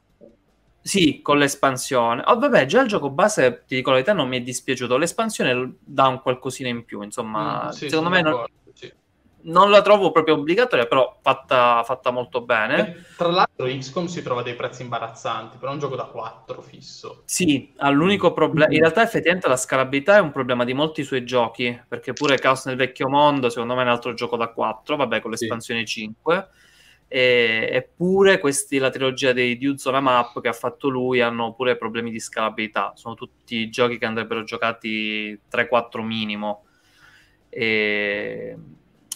Sì, con l'espansione. Oh, vabbè, già il gioco base, ti dico la verità, non mi è dispiaciuto. L'espansione dà un qualcosina in più, insomma, Mm, sì, secondo me non, d'accordo. Non la trovo proprio obbligatoria, però fatta, fatta molto bene. Eh, Tra l'altro XCOM si trova a dei prezzi imbarazzanti, però è un gioco da 4 fisso. Sì, ha l'unico problema. In realtà, effettivamente, la scalabilità è un problema di molti suoi giochi. Perché pure Chaos nel vecchio mondo, secondo me, è un altro gioco da 4. Vabbè, con Sì. l'espansione 5. E, eppure, questi, la trilogia dei Dudes on a Map che ha fatto lui, hanno pure problemi di scalabilità. Sono tutti giochi che andrebbero giocati 3-4 minimo. E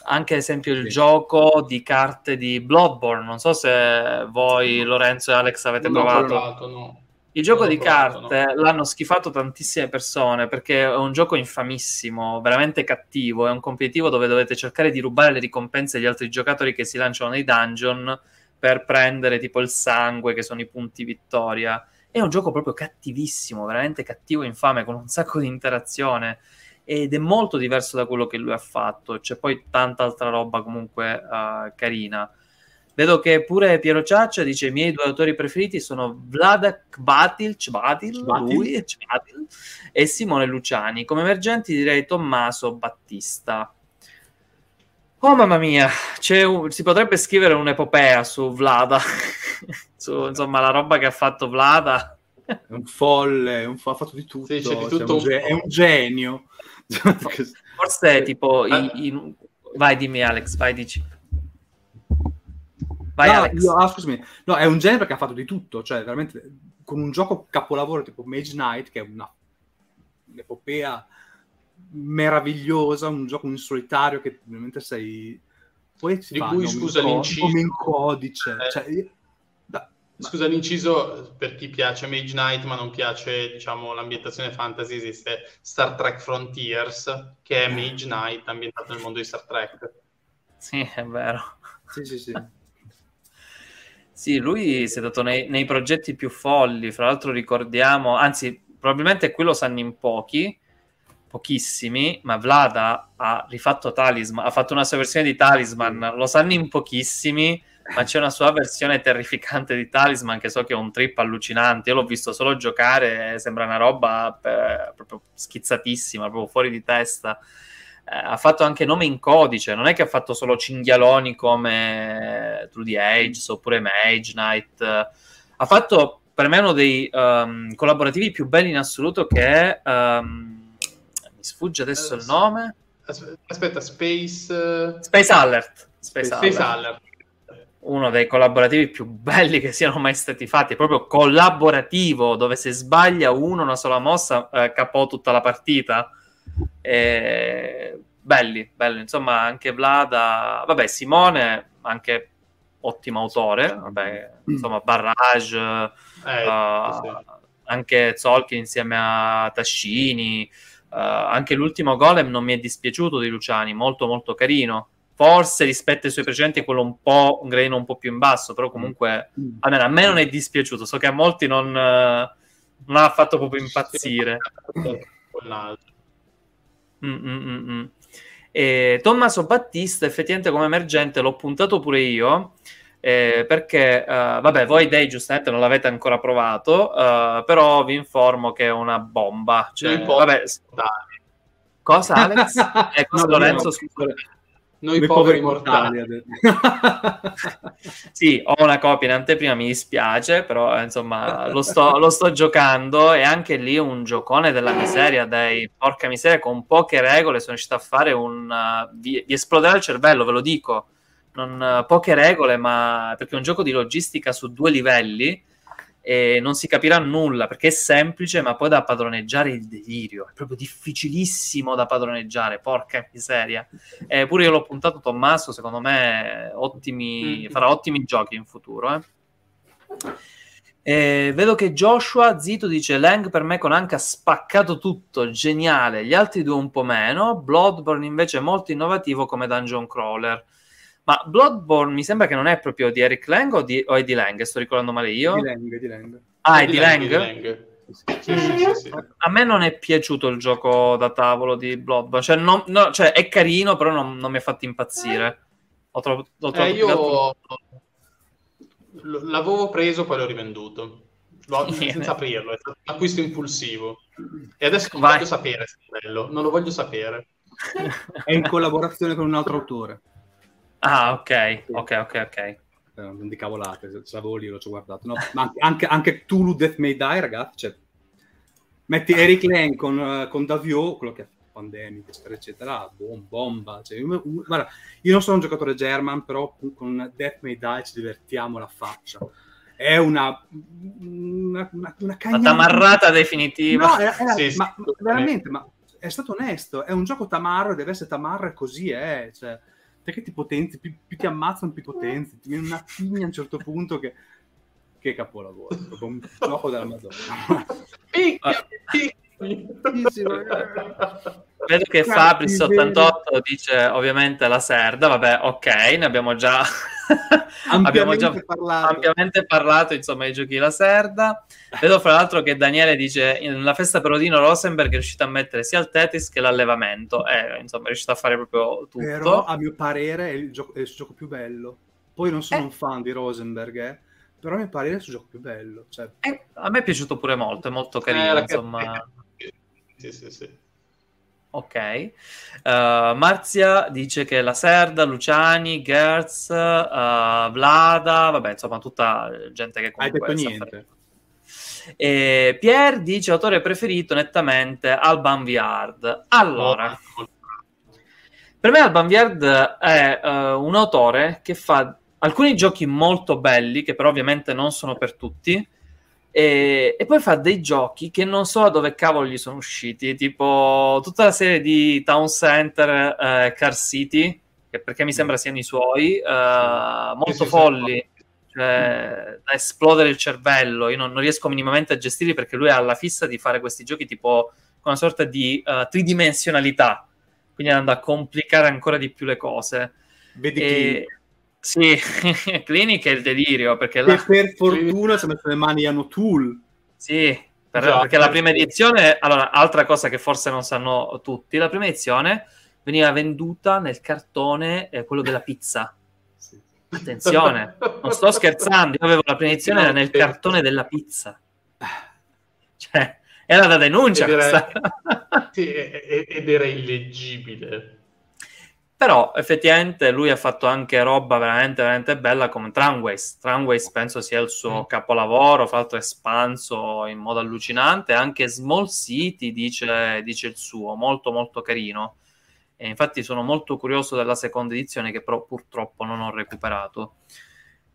anche ad esempio il Sì. gioco di carte di Bloodborne. Non so se voi, Lorenzo e Alex, avete Non provato. provato, no. Il gioco Non di provato, carte l'hanno schifato tantissime persone perché è un gioco infamissimo, veramente cattivo. È un competitivo dove dovete cercare di rubare le ricompense agli altri giocatori che si lanciano nei dungeon per prendere tipo il sangue, che sono i punti vittoria. È un gioco proprio cattivissimo, veramente cattivo e infame, con un sacco di interazione. Ed è molto diverso da quello che lui ha fatto. C'è poi tanta altra roba comunque eh, carina. Vedo che pure Piero Ciaccia dice: I miei due autori preferiti sono Vlada Kvatil, Cvatil, Cvatil. lui, Cvatil, e Simone Luciani. Come emergenti direi Tommaso Battista. Oh mamma mia, c'è un- si potrebbe scrivere un'epopea su Vlada, su insomma la roba che ha fatto Vlada. È un folle, un fo- ha fatto di tutto. Sì, c'è di cioè, tutto un un è un genio. Forse tipo... Eh. i- i- Vai, dimmi Alex, vai, dici. Vai No, Alex. io- ah, scusami. No, è un genio perché ha fatto di tutto, cioè veramente con un gioco capolavoro tipo Mage Knight, che è una un'epopea meravigliosa, un gioco in solitario che veramente sei... Poi si Di fa cui, scusa, nome in codice. Eh. Cioè, Scusa l'inciso, per chi piace Mage Knight ma non piace diciamo, l'ambientazione fantasy, esiste Star Trek Frontiers, che è Mage Knight ambientato nel mondo di Star Trek. Sì, è vero. sì, sì, sì. Sì, lui si è dato nei, nei progetti più folli. Fra l'altro, ricordiamo, anzi, probabilmente qui lo sanno in pochi, pochissimi. Ma Vlada ha rifatto Talisman, ha fatto una sua versione di Talisman. Lo sanno in pochissimi, ma c'è una sua versione terrificante di Talisman che so che è un trip allucinante. Io l'ho visto solo giocare, sembra una roba eh, proprio schizzatissima, proprio fuori di testa. Eh, ha fatto anche nome in codice, non è che ha fatto solo cinghialoni come True the Age oppure Mage Knight. Eh, ha fatto per me uno dei ehm, collaborativi più belli in assoluto che è ehm, mi sfugge adesso il nome As- Aspetta, Space, eh, Space Alert. Space Space Alert. Alert. Uno dei collaborativi più belli che siano mai stati fatti, è proprio collaborativo, dove se sbaglia uno una sola mossa, eh, capò tutta la partita. E... Belli, belli. Insomma, anche Vlada, vabbè, Simone, anche ottimo autore, vabbè, insomma, Barrage, Eh, uh, sì. anche Zolkin insieme a Tascini, uh, anche l'ultimo Golem non mi è dispiaciuto di Luciani, molto molto carino. Forse rispetto ai suoi precedenti quello un po' un gradino un po' più in basso, però comunque Mm. almeno a me non è dispiaciuto, so che a molti non, eh, non ha fatto proprio impazzire. Mm, mm, mm. E Tommaso Battista, effettivamente, come emergente l'ho puntato pure io. eh, perché, eh, vabbè, voi dei giustamente non l'avete ancora provato, eh, però vi informo che è una bomba. Cioè, vabbè, cosa, Alex? Eh, cosa, No, Lorenzo, no, scusa. Noi Noi poveri poveri mortali. mortali. Sì, ho una copia in anteprima, mi dispiace, però eh, insomma lo sto, lo sto giocando e anche lì un giocone della miseria, dai, porca miseria, con poche regole sono riuscito a fare un... uh, vi, vi esploderà il cervello, ve lo dico. Non, uh, poche regole, ma perché è un gioco di logistica su due livelli e non si capirà nulla perché è semplice, ma poi da padroneggiare il delirio. È proprio difficilissimo da padroneggiare, porca miseria. Eh, pure io l'ho puntato Tommaso, secondo me ottimi, Mm. farà ottimi giochi in futuro. eh. Eh, vedo che Joshua Zito dice Lang per me con Anka ha spaccato tutto, geniale, gli altri due un po' meno, Bloodborne invece è molto innovativo come dungeon crawler. Ma Bloodborne mi sembra che non è proprio di Eric Lang o, di, o è di Lang, sto ricordando male io? Di Lang, di Lang. Ah, è di Lang? Di Lang. Sì, sì, sì, sì. A me non è piaciuto il gioco da tavolo di Bloodborne, cioè, non- no, cioè, è carino, però non, non mi ha fatto impazzire. Ho trovato, ho Eh, trovato più che altro- io l'avevo preso, poi l'ho rivenduto. L'ho- senza aprirlo, è stato un acquisto impulsivo. E adesso non Vai. voglio sapere se è bello, non lo voglio sapere. È in collaborazione con un altro autore. Ah, ok, ok, ok, ok. Eh, non di cavolate, se sapevo lì, l'ho già guardato. No, ma anche, anche, anche Tulu Death May Die, ragazzi, cioè, metti Eric Lang con, eh, con Davio, quello che ha Pandemic, eccetera, eccetera, bom, bomba. Cioè, io- guarda, io non sono un giocatore German, però con Death May Die ci divertiamo la faccia. È una... una, una, una tamarrata definitiva. No, era- era- Sì, sì, ma assolutamente. veramente, ma è stato onesto, è un gioco tamarro, deve essere tamarro e così è, cioè, perché ti potenzi, più, più ti ammazzano, più potenzi, ti viene una tigna a un certo punto che, che capolavoro, un gioco della Madonna. Picchia, picchia. Vedo che Grazie, Fabris bene. 88 dice ovviamente la Serda, vabbè, ok, ne abbiamo già, abbiamo già Ampiamente parlato. ampiamente parlato, insomma, ai giochi la Serda. Vedo fra l'altro che Daniele dice nella festa per Odino Rosenberg è riuscito a mettere sia il Tetris che l'allevamento, eh, insomma, è riuscito a fare proprio tutto. Però a mio parere è il, gioco, è il suo gioco più bello. Poi non sono Eh. un fan di Rosenberg, eh, però a mio parere è il suo gioco più bello. Cioè, Eh, a me è piaciuto pure molto, è molto carino, Eh, insomma. Sì, sì, sì. Ok. Eh, Marzia dice che la Serda, Luciani, Gertz, eh, Vlada, vabbè, insomma, tutta gente che hai comunque detto sa niente. E Pier dice autore preferito nettamente Alban Viard. Allora, Oh, per me Alban Viard è eh, un autore che fa alcuni giochi molto belli, che però ovviamente non sono per tutti, e, e poi fa dei giochi che non so da dove cavolo gli sono usciti, tipo tutta la serie di Town Center, eh, Car City, che perché mi sembra siano i suoi, eh, molto Sì, sì, sì. folli, cioè da esplodere il cervello. Io non, non riesco minimamente a gestirli perché lui ha la fissa di fare questi giochi tipo con una sorta di eh, tridimensionalità, quindi andando a complicare ancora di più le cose. Vedi E- sì, Clinic è il delirio perché la, per fortuna ci ha messo le mani a Tool. sì, per- Esatto. perché la prima edizione, allora, altra cosa che forse non sanno tutti, la prima edizione veniva venduta nel cartone, eh, quello della pizza. Attenzione, non sto scherzando, io avevo la prima edizione era nel cartone della pizza. Cioè, era da denuncia Ed era-. Sì, ed era illeggibile. Però effettivamente lui ha fatto anche roba veramente, veramente bella come Tramways. Tramways penso sia il suo Mm. capolavoro, fra l'altro espanso in modo allucinante. Anche Small City dice, dice il suo, molto molto carino. E infatti sono molto curioso della seconda edizione che però purtroppo non ho recuperato.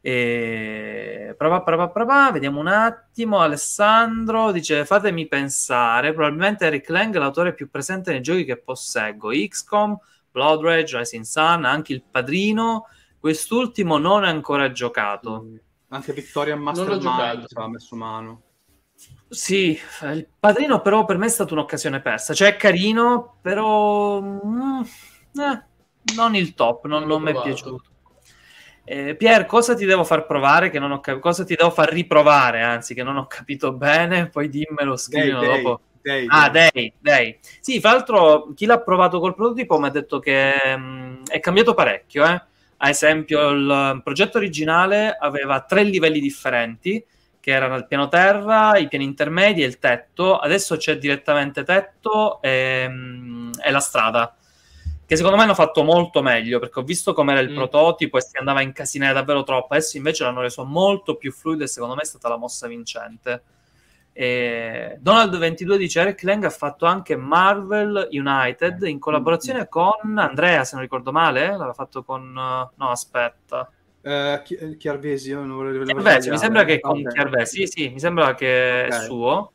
E... prova, prova, prova, Vediamo un attimo. Alessandro dice: Fatemi pensare. Probabilmente Eric Lang è l'autore più presente nei giochi che posseggo: XCOM, Blood Rage, Rising Sun, anche il padrino. Quest'ultimo non è ancora giocato. Anche Victoria l'ho Mastermind aveva messo mano. Sì, il padrino, però, per me è stata un'occasione persa. Cioè, è carino, però. mm, eh, non il top, non, Non mi è piaciuto. Eh, Pier, cosa ti devo far provare? Che non ho cap- cosa ti devo far riprovare? Anzi, che non ho capito bene. Poi dimmelo, scrivilo dopo. Dei, Ah, dei. dei. Sì, fra l'altro, chi l'ha provato col prototipo mi ha detto che mh, è cambiato parecchio. Eh. Ad esempio, il progetto originale aveva tre livelli differenti, che erano il piano terra, i piani intermedi e il tetto. Adesso c'è direttamente tetto e, mh, e la strada. Che secondo me hanno fatto molto meglio perché ho visto com'era il Mm. prototipo e si andava a incasinare davvero troppo. Adesso invece l'hanno reso molto più fluido e secondo me è stata la mossa vincente. E Donald 22 dice Eric Lang ha fatto anche Marvel United in collaborazione con Andrea, se non ricordo male, l'aveva fatto con uh, no, aspetta. Eh, Chi- eh, Chiarvesi, io non volevo Chiarvesi, mi sembra che con Ok. Chiarvesi, sì, sì, mi sembra che è Ok. suo.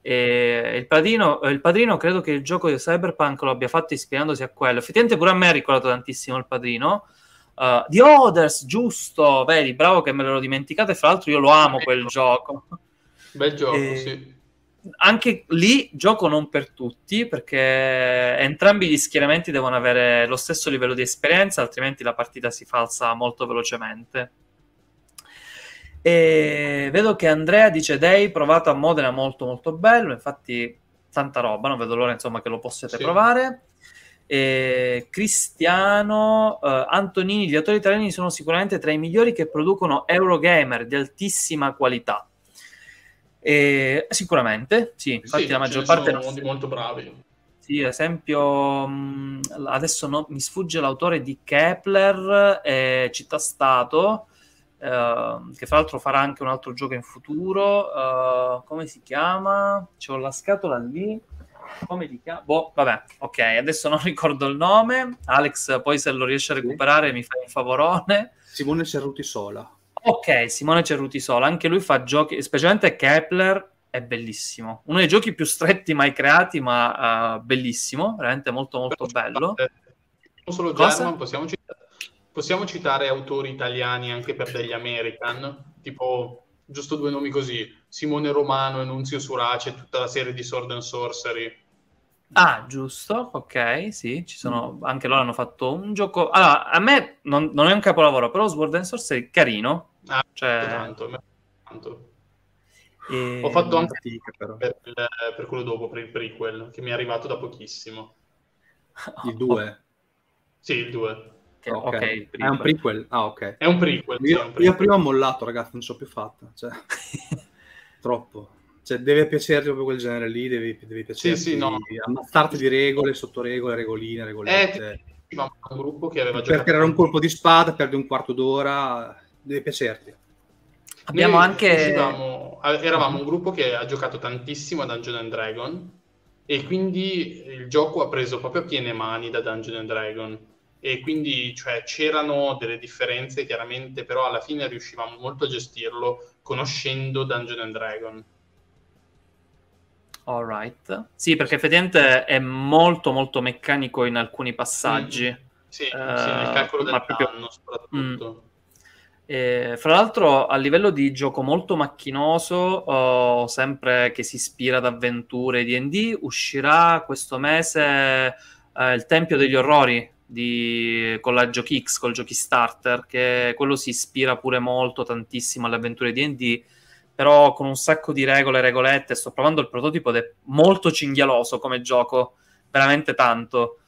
E il padrino, il padrino credo che il gioco di Cyberpunk lo abbia fatto ispirandosi a quello. Effettivamente pure a me ha ricordato tantissimo il padrino. Uh, The Others, giusto, vedi, bravo che me l'ero dimenticato e fra l'altro io lo amo quel gioco. Bel gioco, E- sì. anche lì gioco non per tutti, perché entrambi gli schieramenti devono avere lo stesso livello di esperienza, altrimenti la partita si falsa molto velocemente. E vedo che Andrea dice Dei provato a Modena molto molto bello, infatti tanta roba, non vedo l'ora insomma che lo possiate Sì. provare. E Cristiano eh, Antonini, gli autori italiani sono sicuramente tra i migliori che producono Eurogamer di altissima qualità. E, sicuramente, sì, infatti Sì, la maggior parte sono di molto bravi. sì, ad esempio, adesso no- mi sfugge l'autore di Kepler e Città Stato, eh, che fra l'altro farà anche un altro gioco in futuro. eh, come si chiama? C'ho la scatola lì. Come ti chiama? Boh, vabbè, ok, adesso non ricordo il nome. Alex, poi se lo riesci a Sì. recuperare mi fai un favorone. Simone Cerruti Sola. Ok, Simone Cerruti Sola, anche lui fa giochi, specialmente Kepler, è bellissimo. Uno dei giochi più stretti mai creati, ma eh, bellissimo, veramente molto molto bello. Eh, Non solo? German, possiamo citare, possiamo citare autori italiani anche per degli American, tipo giusto due nomi così, Simone Romano e Nunzio Surace, tutta la serie di Sword and Sorcery. Ah, giusto, ok, sì, ci sono, anche loro hanno fatto un gioco. Allora, a me non, non è un capolavoro, però Sword and Sorcery è carino. Ah, Cioè, tanto, tanto. e- Ho fatto anche Fatica, però. per, il- per quello dopo, per il prequel, che mi è arrivato da pochissimo. Il 2. Sì, il 2. che- ok. ok, il È un prequel. Ah, ok. È un prequel. sì, Io, un io prequel. prima ho mollato, ragazzi, non ce l'ho più fatta. Cioè, troppo. Cioè, deve piacerti proprio quel genere lì, devi, devi piacerti. sì, no. Ammazzarti di regole, sottoregole, regoline, regolette. Ma un gruppo che aveva per tirare un colpo di spada, perdi un quarto d'ora, deve piacerti. Abbiamo Noi anche... eravamo un gruppo che ha giocato tantissimo a Dungeon and Dragon e quindi il gioco ha preso proprio a piene mani da Dungeon and Dragon e quindi cioè, c'erano delle differenze chiaramente, però alla fine riuscivamo molto a gestirlo conoscendo Dungeon and Dragon. Alright. Sì, perché effettivamente è molto molto meccanico in alcuni passaggi. Sì, Eh, sì, nel calcolo del proprio- danno soprattutto. E, fra l'altro, a livello di gioco molto macchinoso, oh, sempre che si ispira ad avventure D&D, uscirà questo mese eh, il Tempio degli Orrori di, con la Giochi X, col Giochi Starter, che quello si ispira pure molto, tantissimo alle avventure D&D, però con un sacco di regole e regolette. Sto provando il prototipo ed è molto cinghialoso come gioco, veramente tanto.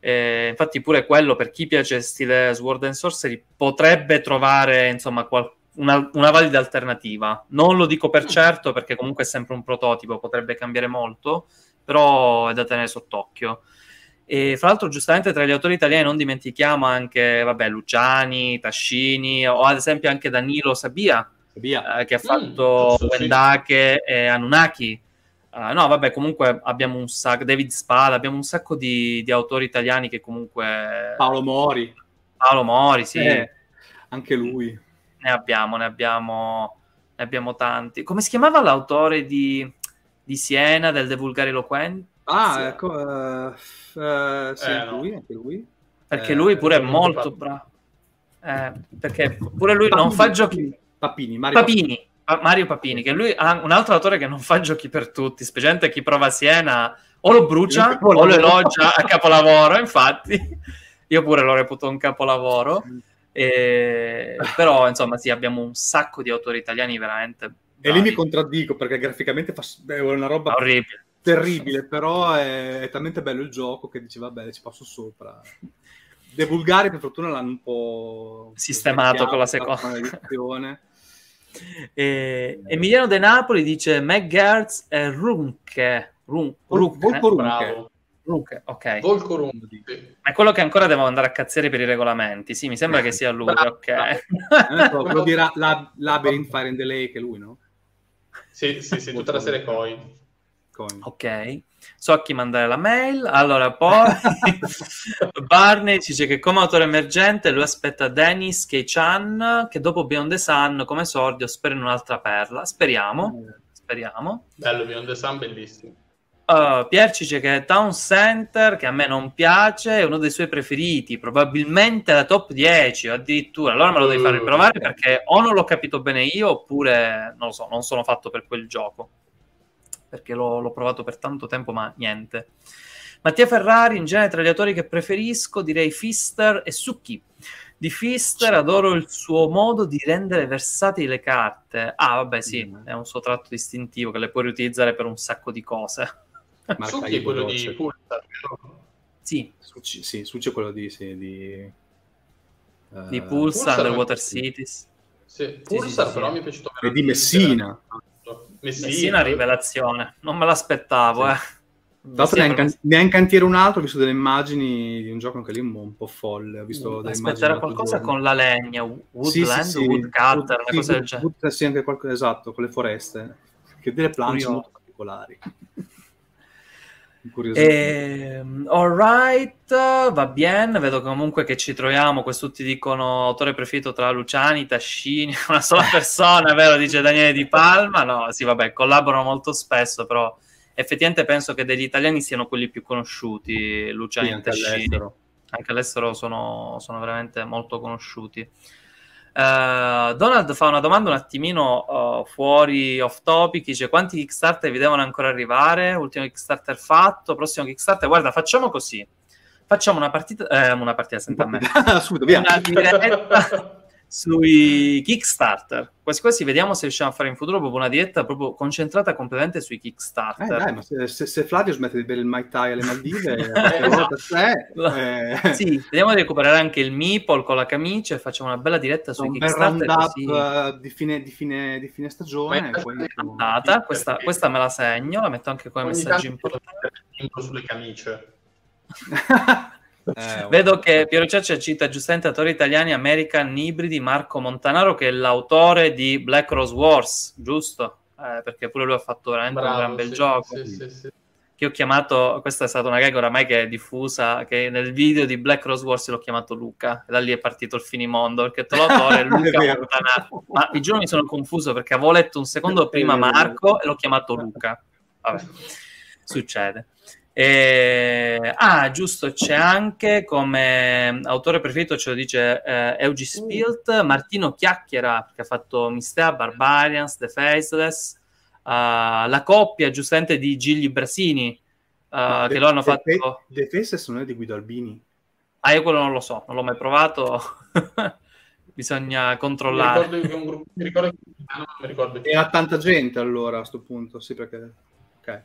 Eh, infatti, pure quello per chi piace stile Sword and Sorcery potrebbe trovare insomma qual- una, una valida alternativa. Non lo dico per certo perché comunque è sempre un prototipo, potrebbe cambiare molto, però è da tenere sott'occhio. E fra l'altro, giustamente tra gli autori italiani non dimentichiamo anche vabbè, Luciani, Tascini o ad esempio anche Danilo Sabia. Eh, che ha fatto giusto, sì. Wendake e Anunnaki. Eh, no, vabbè, comunque abbiamo un sacco, David Spada, abbiamo un sacco di, di autori italiani che comunque... Paolo Mori. Paolo Mori, sì, Eh, anche lui. ne abbiamo, ne abbiamo, ne abbiamo tanti. Come si chiamava l'autore di, di Siena, del De Vulgari Eloquenti? Ah, Sì. ecco. eh, eh, sì, Eh, lui, anche lui. Perché Eh, lui pure è non molto fatto. bravo. Eh, perché pure lui non fa giochi... Papini, Mario Papini, Pa- Mario Papini, che lui ha un altro autore che non fa giochi per tutti, specialmente chi prova a Siena o lo brucia o lo elogia a capolavoro, infatti io pure lo reputo un capolavoro, E- però insomma sì, abbiamo un sacco di autori italiani veramente E lì mi bravi. contraddico perché graficamente fa, è una roba orribile. terribile, però è, è talmente bello il gioco che dici vabbè ci passo sopra. De Vulgari per fortuna l'hanno un po' Sistemato con la seconda. maledizione. E- Emiliano De Napoli dice McGertz e Runke. Run- Runke, Volco Runke. Bravo. Runke, ok. Volco. Ma è quello che ancora devo andare a cazziere per i regolamenti. Sì, mi sembra che sia lui, Bravo. ok. Eh, quello di Labyrinth Fire and the Lake è lui, no? Sì, sì, sì, tutta la serie Coin. Coin. Ok, so a chi mandare la mail. Allora, poi Barney ci dice che come autore emergente lui aspetta Dennis K-chan che dopo Beyond the Sun come esordio spera in un'altra perla. Speriamo, speriamo. Bello, Beyond the Sun, bellissimo. Uh, Pier ci dice che Town Center, che a me non piace, è uno dei suoi preferiti, probabilmente la top 10 o addirittura. Allora me lo devi fare Mm. provare perché o non l'ho capito bene io oppure non lo so, non sono fatto per quel gioco. Perché l'ho, l'ho provato per tanto tempo, ma niente. Mattia Ferrari, in genere tra gli autori che preferisco, direi Fister e Succhi. Di Fister adoro il suo modo di rendere versatili le carte. Ah, vabbè, sì, Mm. è un suo tratto distintivo che le puoi riutilizzare per un sacco di cose. Marca Succhi è quello di. Pulsar? Sì, Succi, sì, Succi è quello di... Sì, di, di eh, Pulsar, Pulsar sì. Cities. Sì, sì, Pulsar sì, però sì. mi è piaciuto E di veramente Messina. tanto. Messina, Messina rivelazione, non me l'aspettavo, Sì. eh. Tra l'altro ne ha, in Messina can- ne ha in cantiere un altro, ho visto delle immagini di un gioco anche lì un, po' folle. Ho visto Aspetterà l'altro qualcosa con la legna, Woodland, Sì, sì, sì. Woodcutter, sì, cosa del genere. Wood- sì, anche qualcosa esatto, con le foreste. Che delle Curioso. molto particolari. Curioso. Ehm, alright, va bene. Vedo comunque che ci troviamo. Quest'ulti dicono autore preferito tra Luciani, Tascini, una sola persona, vero? Dice Daniele Di Palma. No, sì, vabbè, collaborano molto spesso, però effettivamente penso che degli italiani siano quelli più conosciuti, Luciani Sì, e Tascini. all'estero. Anche all'estero sono, sono veramente molto conosciuti. Eh, Donald fa una domanda un attimino eh, fuori off topic, dice quanti Kickstarter vi devono ancora arrivare? Ultimo Kickstarter fatto, prossimo Kickstarter, guarda facciamo così, facciamo una partita, eh, una partita senta a me, Subito, via. una diretta sui Kickstarter, quasi quasi vediamo se riusciamo a fare in futuro proprio una diretta proprio concentrata completamente sui Eh, Kickstarter. dai, ma se, se- se Flavio smette di bere il Mai Tai alle Maldive, qualche volta c'è, eh, Sì, vediamo di recuperare anche il Meeple con la camicia e facciamo una bella diretta sui un Kickstarter roundup così. eh, di, fine, di, fine, di fine stagione. Andata, questa, questa me la segno, la metto anche come Ogni messaggio importante. sulle camicie. Eh, Vedo che Piero Ciaccia cita giustamente attori italiani American Ibridi, Marco Montanaro, che è l'autore di Black Rose Wars, giusto? Eh, perché pure lui ha fatto veramente un gran bel sì, gioco. Sì, sì, sì. Che ho chiamato, questa è stata una gag oramai che è diffusa, che nel video di Black Rose Wars l'ho chiamato Luca, e da lì è partito il finimondo, perché il l'autore è Luca. Montanaro. Ma vi giuro mi sono confuso perché avevo letto un secondo prima. Marco e l'ho chiamato Luca. Vabbè, succede. E- Ah, giusto, c'è anche come autore preferito, ce lo dice eh, Eugi Spilt, Martino Chiacchiera, che ha fatto Mistea, Barbarians, The Faceless, uh, la coppia giustamente di Gigli Brasini, uh, che lo hanno fatto... The Faces non è di Guido Albini. Ah, io quello non lo so, non l'ho mai provato, bisogna Mi controllare. ricordo che un gruppo, mi ricordo che non mi ricordo. Era tanta gente allora a sto punto, sì perché... Ok.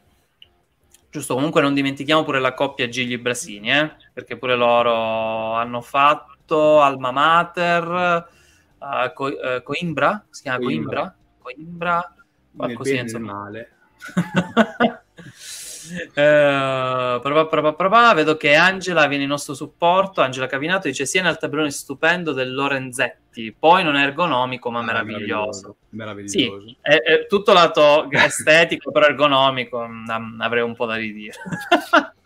Giusto, comunque non dimentichiamo pure la coppia Gigli Brasini, eh? perché pure loro hanno fatto Alma Mater, eh, Co- eh, Coimbra, si chiama Coimbra? Coimbra, e nel insomma. male. Eh, propà, propà, propà, vedo che Angela viene in nostro supporto. Angela Cavinato dice: Sia nel tabellone stupendo del Lorenzetti, poi non è ergonomico, ma Ah, meraviglioso. Meraviglioso. È, è tutto lato estetico, però ergonomico. mm, avrei un po' da ridire.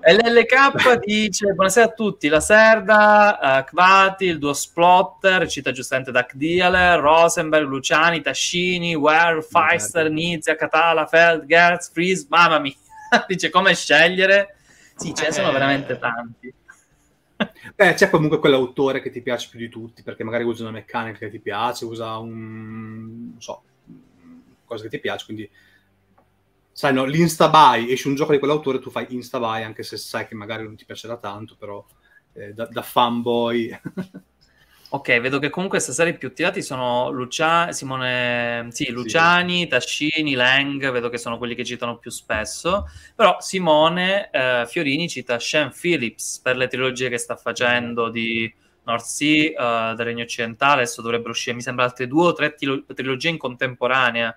LLK dice: Buonasera a tutti. La Serda, eh, Kvati, il duo Splotter, cita giustamente Duck Dealer, Rosenberg, Luciani, Tascini, Ware, Feister, Nizia, Catala, Feld, Gertz, Freeze. Mamma mia, dice come scegliere. Sì, ce ne sono Eh. veramente tanti. Beh, c'è comunque quell'autore che ti piace più di tutti, perché magari usa una meccanica che ti piace, usa un... non so, cosa che ti piace, quindi... Sai, no, l'insta buy, esce un gioco di quell'autore, tu fai insta buy, anche se sai che magari non ti piacerà tanto, però eh, da, da fanboy... Ok, vedo che comunque stasera i più tirati sono Lucia- Simone, sì, Luciani, Tascini, Lang, vedo che sono quelli che citano più spesso, però Simone eh, Fiorini cita Sean Phillips per le trilogie che sta facendo di North Sea, eh, del Regno Occidentale, adesso dovrebbero uscire, mi sembra, altre due o tre tilo- trilogie in contemporanea.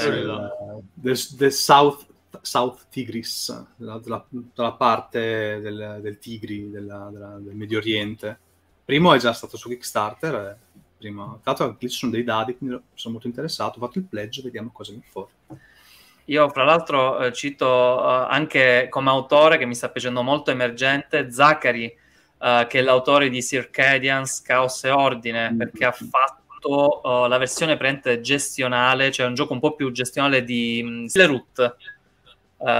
Cioè, il- esatto. del, del South, South Tigris, dalla, dalla- dalla parte del, del Tigri, della- della- del Medio Oriente. Primo è già stato su Kickstarter, eh, prima, tra l'altro lì ci sono dei dadi, quindi sono molto interessato, ho fatto il pledge, vediamo cosa viene fuori. Io, fra l'altro, eh, cito eh, anche come autore che mi sta piacendo molto emergente Zachary, eh, che è l'autore di Circadians, Caos e Ordine, Mm. perché ha fatto eh, la versione prente gestionale, cioè un gioco un po' più gestionale di um, Root, eh,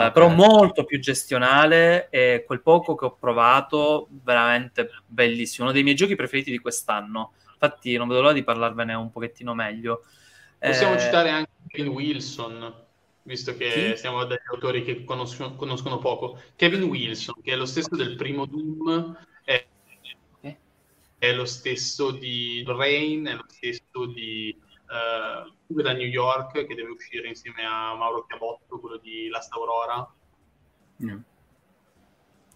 Ok. però molto più gestionale e quel poco che ho provato, veramente bellissimo. Uno dei miei giochi preferiti di quest'anno. Infatti, non vedo l'ora di parlarvene un pochettino meglio. Possiamo Eh, citare anche Kevin Wilson. visto che Chi? siamo degli autori che conoscono, conoscono poco. Kevin Wilson, che è lo stesso del primo Doom? È lo stesso di Rain, è lo stesso di uh, da New York, che deve uscire insieme a Mauro Chiabotto, quello di Last Aurora. Mm.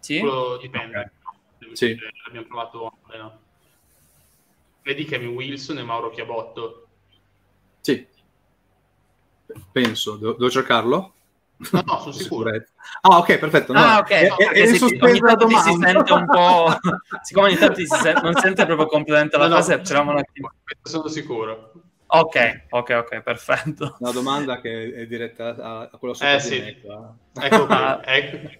Sì? Quello dipende. Ok. Deve Sì. Abbiamo provato... no. Vedi Kevin Wilson e Mauro Chiabotto. Sì. Penso. Devo, devo cercarlo? No, no, sono sicuro. Ah, ok, perfetto. No, Ah, ok, è- no, è- perché è in se- sospeso ogni tanto si domanda. sente un po'... Siccome ogni tanto si sen- non sente proprio completamente la No, no, frase, c'eravamo un attimo... Sono sicuro. Ok, ok, ok, perfetto. Una domanda che è diretta a, a quello sopra Eh, di sì. me qua. Ecco qui, ecco.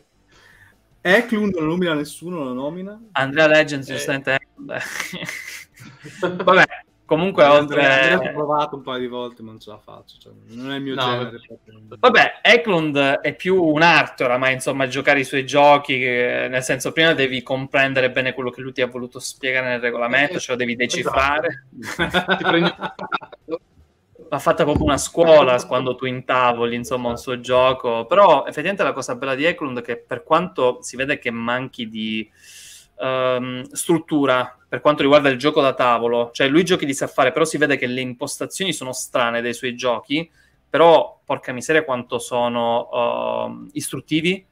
Eklund non nomina nessuno, lo nomina? Andrea Legends, Eh. giustamente... Vabbè, comunque Andrea, Andrea ho oltre... provato un paio di volte, ma non ce la faccio. cioè, non è il mio No, genere. vabbè. proprio. Vabbè, Eklund è più un'arte oramai, insomma, giocare i suoi giochi, che- nel senso prima devi comprendere bene quello che lui ti ha voluto spiegare nel regolamento, ce lo devi decifrare. Ti prendi Va fatta proprio una scuola quando tu intavoli, insomma, un suo gioco. Però effettivamente la cosa bella di Eklund è che per quanto si vede che manchi di ehm, struttura per quanto riguarda il gioco da tavolo, cioè lui giochi di sa fare, però si vede che le impostazioni sono strane dei suoi giochi, però porca miseria quanto sono ehm, istruttivi, eh,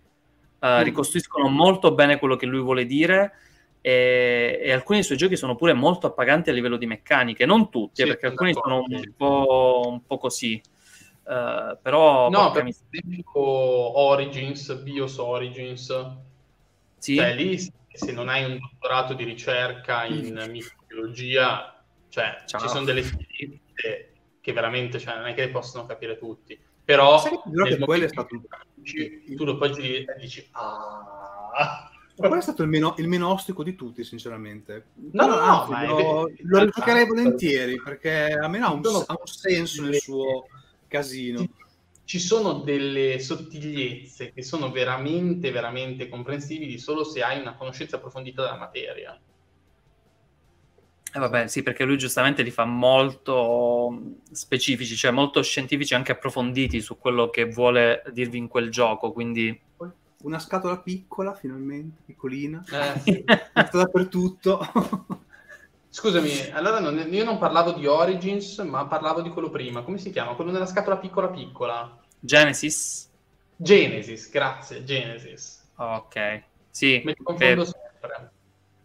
Mm. ricostruiscono molto bene quello che lui vuole dire e, e alcuni dei suoi giochi sono pure molto appaganti a livello di meccaniche, non tutti, eh, Sì, perché alcuni sono un po', un po' così. Eh, però No, per esempio Origins, Bios Origins, sì. cioè lì se non hai un dottorato di ricerca in microbiologia, cioè Ciao. ci sono delle scienze che veramente cioè, non è che le possono capire tutti. Però Sai che ti dirò nel che quello è stato- cui tu lo poi giri e dici ah Quello è stato il meno, il meno ostico di tutti, sinceramente. No, Però, no, no, anzi, ma è lo, lo rigiocherei volentieri perché almeno ha un, ha un senso nel suo casino. Ci sono delle sottigliezze che sono veramente, veramente comprensibili solo se hai una conoscenza approfondita della materia. Eh, vabbè, sì, perché lui giustamente li fa molto specifici, cioè molto scientifici, anche approfonditi su quello che vuole dirvi in quel gioco, quindi... Una scatola piccola, finalmente, piccolina, Eh, sì. dappertutto. Scusami, allora non- io non parlavo di Origins, ma parlavo di quello prima. Come si chiama? Quello nella scatola piccola piccola. Genesis? Genesis, grazie, Genesis. Ok, sì, Me li confondo che, sempre.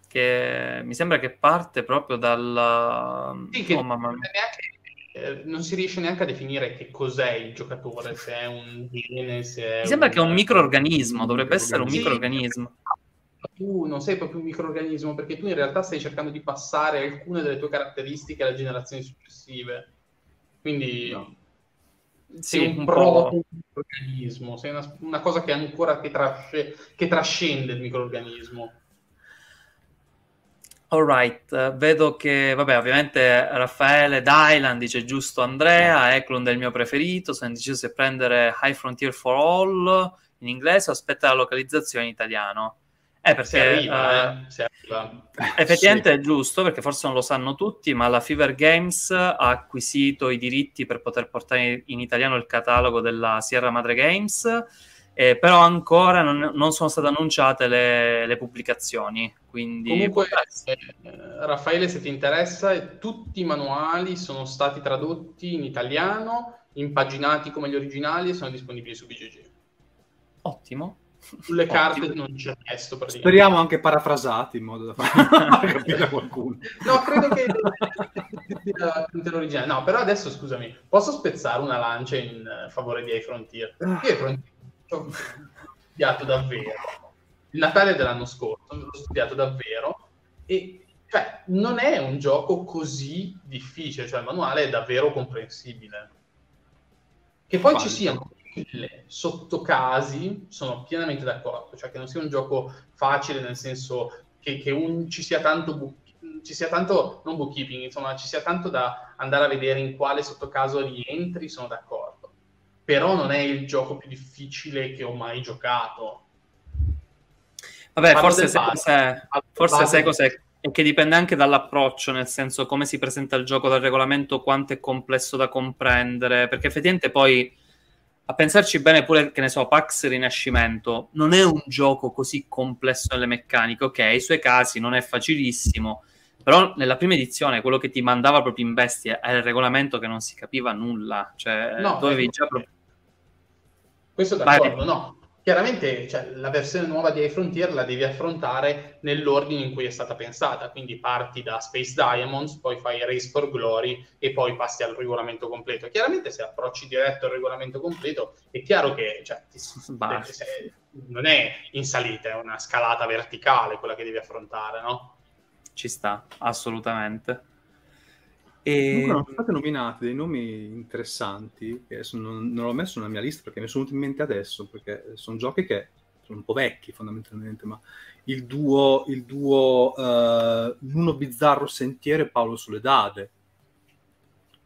che mi sembra che parte proprio dal... Sì, che Oh, mamma mia. neanche- eh, non si riesce neanche a definire che cos'è il giocatore, se è un gene, se è Mi sembra che è un microorganismo, Un dovrebbe essere un Sì. microorganismo. Tu non sei proprio un microorganismo perché tu in realtà stai cercando di passare alcune delle tue caratteristiche alle generazioni successive. Quindi No. sei Sì, un un proto microorganismo, sei una, una cosa che ancora che, trasce- che trascende il microorganismo. Alright, eh, vedo che, vabbè, ovviamente Raffaele Dylan dice giusto Andrea, Eklund è il mio preferito, sono indeciso se prendere High Frontier for All in inglese o aspetta la localizzazione in italiano. Eh, Se perché arriva, eh, eh, se arriva. effettivamente è giusto, perché forse non lo sanno tutti, ma la Fever Games ha acquisito i diritti per poter portare in italiano il catalogo della Sierra Madre Games, eh, però ancora non, non sono state annunciate le, le pubblicazioni, quindi... Comunque, eh, Raffaele, se ti interessa, tutti i manuali sono stati tradotti in italiano, impaginati come gli originali e sono disponibili su BGG. Ottimo. Sulle Ottimo. carte non c'è testo. Speriamo anche parafrasati in modo da far capire a qualcuno. No, credo che l'originale. No, però adesso scusami, posso spezzare una lancia in favore di High Frontier? Io High Frontier ho studiato davvero. Il Natale dell'anno scorso l'ho studiato davvero e cioè, non è un gioco così difficile, cioè il manuale è davvero comprensibile. Che poi ci Quanto? siano mille sottocasi, sono pienamente d'accordo, cioè che non sia un gioco facile nel senso che, che un- ci sia tanto book- ci sia tanto non bookkeeping, insomma, ci sia tanto da andare a vedere in quale sottocaso rientri, sono d'accordo. Però non è il gioco più difficile che ho mai giocato. Vabbè, Parlo forse sai cos'è? Forse sai cos'è? È che dipende anche dall'approccio, nel senso come si presenta il gioco dal regolamento, quanto è complesso da comprendere, perché effettivamente poi a pensarci bene pure, che ne so, Pax Rinascimento non è un gioco così complesso nelle meccaniche, ok, i suoi casi non è facilissimo, però nella prima edizione quello che ti mandava proprio in bestia era il regolamento che non si capiva nulla, cioè no, dovevi ecco. già proprio... Questo d'accordo, Vai. no. Chiaramente cioè, la versione nuova di iFrontier la devi affrontare nell'ordine in cui è stata pensata, quindi parti da Space Diamonds, poi fai Race for Glory e poi passi al regolamento completo. Chiaramente se approcci diretto al regolamento completo è chiaro che cioè, ti, se, non è in salita, è una scalata verticale quella che devi affrontare, no? ci sta, assolutamente. E... Comunque sono state nominate dei nomi interessanti che non, non l'ho messo nella mia lista perché mi sono venuti in mente adesso, perché sono giochi che sono un po' vecchi fondamentalmente, ma il duo, il duo uh, L'uno bizzarro sentiero e Paolo Soledade,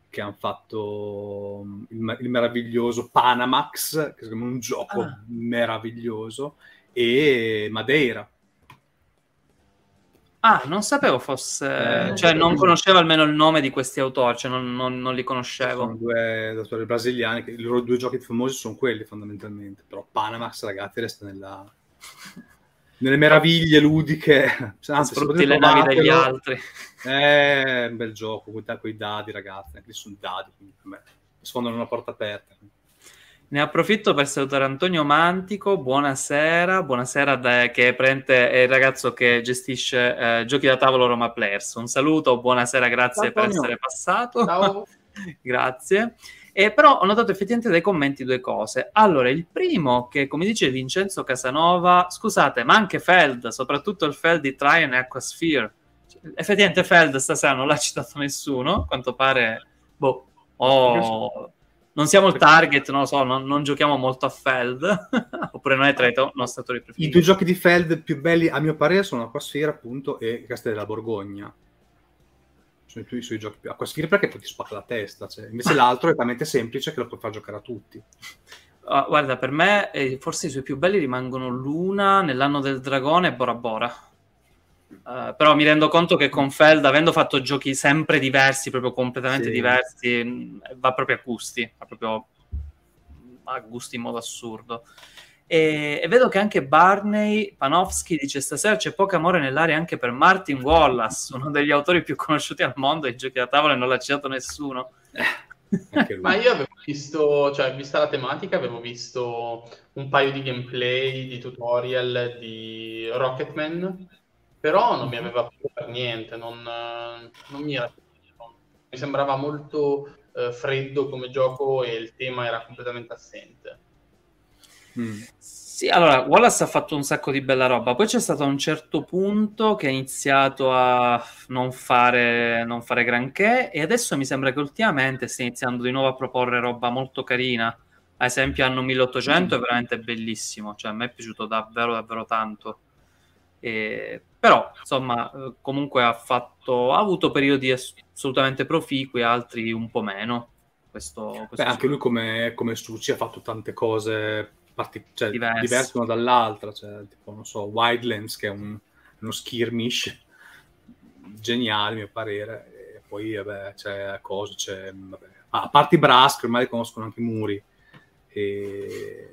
che hanno fatto il, il, meraviglioso Panamax, che è un gioco ah. meraviglioso, e Madeira, Ah, non sapevo fosse... Eh, cioè, non conoscevo almeno il nome di questi autori, cioè non, non, non li conoscevo. Sono due autori brasiliani, che i loro due giochi famosi sono quelli fondamentalmente, però Panamax, ragazzi, resta nella... nelle meraviglie ludiche. Anzi, Sfrutti le navi degli altri. È un bel gioco, con i dadi, ragazzi, anche sono dadi, quindi per me sfondano una porta aperta. Ne approfitto per salutare Antonio Mantico, buonasera, buonasera da, che prende, è il ragazzo che gestisce eh, giochi da tavolo Roma Players. Un saluto, buonasera, grazie Ciao, per essere passato. Ciao. grazie. E però ho notato effettivamente dai commenti due cose. Allora, il primo, che come dice Vincenzo Casanova, scusate, ma anche Feld, soprattutto il Feld di Tryon e Aquasphere. Effettivamente Feld stasera non l'ha citato nessuno, a quanto pare, boh, oh, non siamo il target, non lo so, non, non giochiamo molto a Feld, oppure non è tra i to- nostri attori preferiti. I due giochi di Feld più belli, a mio parere, sono Aquasphere, appunto, e Castello della Borgogna. Sono i, più, giochi più... Aquasphere perché poi ti spacca la testa, cioè. invece l'altro è talmente semplice che lo puoi far giocare a tutti. Uh, guarda, per me eh, forse i suoi più belli rimangono Luna, Nell'anno del dragone e Bora Bora. Uh, però mi rendo conto che con Feld, avendo fatto giochi sempre diversi, proprio completamente sì. diversi, va proprio a gusti, va proprio a gusti in modo assurdo. E, e, vedo che anche Barney Panofsky dice stasera c'è poco amore nell'aria anche per Martin Wallace, uno degli autori più conosciuti al mondo ai giochi da tavola e non l'ha citato nessuno. Ma io avevo visto, cioè, vista la tematica, avevo visto un paio di gameplay, di tutorial di Rocketman però non mi mhm. aveva più per niente, non, non mi, era, mi sembrava molto eh, freddo come gioco e il tema era completamente assente. Mm. Sì, allora, Wallace ha fatto un sacco di bella roba, poi c'è stato un certo punto che ha iniziato a non fare, non fare granché e adesso mi sembra che ultimamente stia iniziando di nuovo a proporre roba molto carina. Ad esempio, anno 1800 mm. è veramente bellissimo, cioè a me è piaciuto davvero, davvero tanto. E, però, insomma, eh, comunque ha, fatto, ha avuto periodi assolutamente proficui, altri un po' meno. Questo, questo Beh, anche lui come, come Strucci ha fatto tante cose partic- cioè, diverse. una dall'altra, cioè, tipo, non so, Wildlands che è un, uno skirmish geniale, a mio parere, e poi, vabbè, c'è cosa, c'è, vabbè. Ah, a parte i Brask, ormai conoscono anche i muri, e...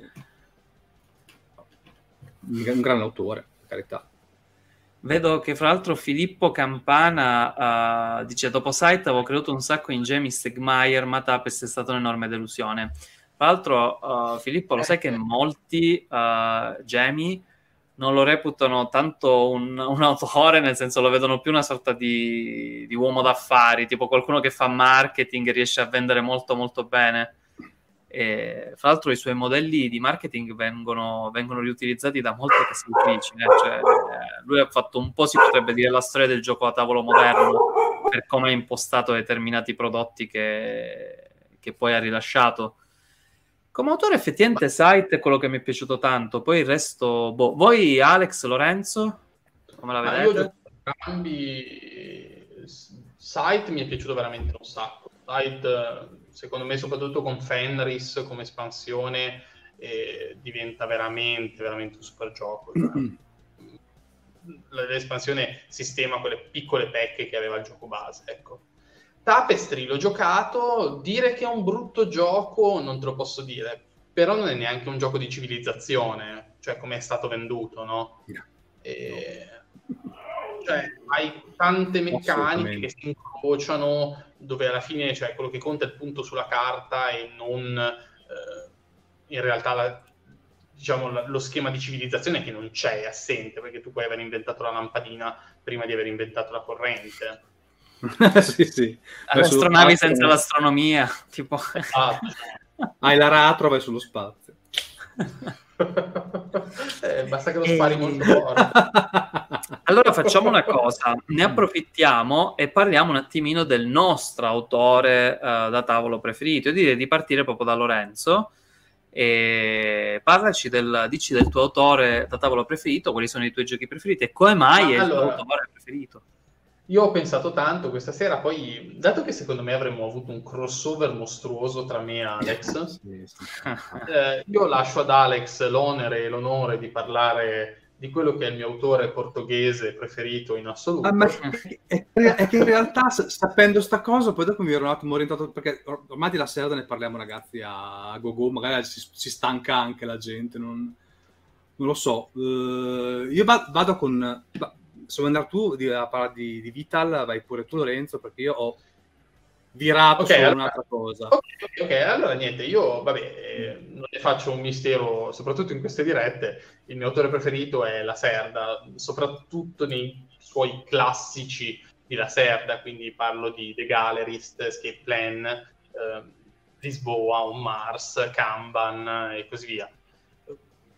un gran autore, per carità. Vedo che fra l'altro Filippo Campana uh, dice dopo Site avevo creduto un sacco in Jamie Stegmaier, ma Tapest è stata un'enorme delusione. Tra l'altro uh, Filippo lo sai che molti uh, Jamie non lo reputano tanto un, un, autore, nel senso lo vedono più una sorta di, di uomo d'affari, tipo qualcuno che fa marketing e riesce a vendere molto molto bene. E, fra l'altro i suoi modelli di marketing vengono, vengono riutilizzati da molte caseifici. Eh? Cioè, eh, lui ha fatto un po', si potrebbe dire, la storia del gioco a tavolo moderno per come ha impostato determinati prodotti che, che poi ha rilasciato. Come autore effettivamente Site è quello che mi è piaciuto tanto, poi il resto... Boh. Voi Alex, Lorenzo, come la vedete? io entrambi... Site mi è piaciuto veramente un sacco. Site secondo me soprattutto con Fenris come espansione eh, diventa veramente, veramente un super gioco. Cioè, l'espansione sistema quelle piccole pecche che aveva il gioco base, ecco. Tapestry l'ho giocato, dire che è un brutto gioco non te lo posso dire, però non è neanche un gioco di civilizzazione, cioè come è stato venduto, no? E... Cioè, hai tante meccaniche che si incrociano, dove alla fine cioè, quello che conta è il punto sulla carta e non eh, in realtà la, diciamo, lo schema di civilizzazione che non c'è, è assente, perché tu puoi aver inventato la lampadina prima di aver inventato la corrente. sì, sì. Le astronavi senza l'astronomia, tipo... Ah, hai l'aratro, vai sullo spazio. eh, basta che lo spari molto forte. Allora facciamo una cosa, ne approfittiamo e parliamo un attimino del nostro autore uh, da tavolo preferito. Io direi di partire proprio da Lorenzo e parlaci del, dici del tuo autore da tavolo preferito, quali sono i tuoi giochi preferiti e come mai Ma è allora, il tuo autore preferito. Io ho pensato tanto questa sera, poi dato che secondo me avremmo avuto un crossover mostruoso tra me e Alex, sì, sì. Eh, io lascio ad Alex l'onere e l'onore di parlare di quello che è il mio autore portoghese preferito in assoluto. Ah, ma è, è, che in realtà sapendo sta cosa, poi dopo mi ero un attimo orientato, perché ormai di la sera ne parliamo ragazzi a GoGo, magari si, si stanca anche la gente, non, non lo so. Uh, io va, vado con... Va, se vuoi andare tu a parlare di, di Vital, vai pure tu Lorenzo, perché io ho virato okay, allora, un'altra cosa. Ok, ok, allora niente, io vabbè, eh, non ne faccio un mistero, soprattutto in queste dirette, il mio autore preferito è La Serda, soprattutto nei suoi classici di La Serda, quindi parlo di The Gallerist, Escape Plan, eh, Lisboa, On Mars, Kanban e così via.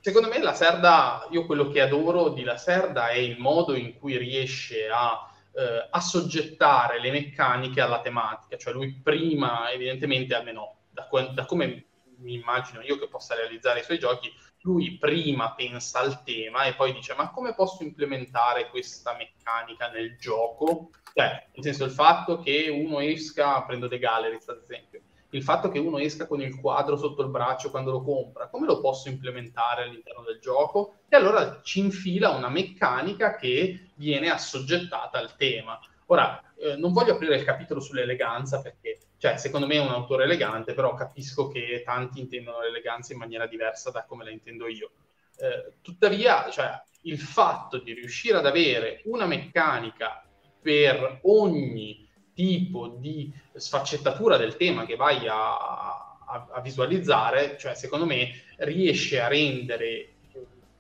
Secondo me La Serda, io quello che adoro di La Serda è il modo in cui riesce a eh, assoggettare le meccaniche alla tematica, cioè lui prima, evidentemente, almeno da, da come mi immagino io che possa realizzare i suoi giochi, lui prima pensa al tema e poi dice ma come posso implementare questa meccanica nel gioco? Cioè, nel senso il fatto che uno esca, prendo The Galleries ad esempio, il fatto che uno esca con il quadro sotto il braccio quando lo compra, come lo posso implementare all'interno del gioco? E allora ci infila una meccanica che viene assoggettata al tema. Ora, eh, non voglio aprire il capitolo sull'eleganza perché, cioè, secondo me è un autore elegante, però capisco che tanti intendono l'eleganza in maniera diversa da come la intendo io. Eh, tuttavia, cioè, il fatto di riuscire ad avere una meccanica per ogni tipo di sfaccettatura del tema che vai a, a, a visualizzare, cioè secondo me riesce a rendere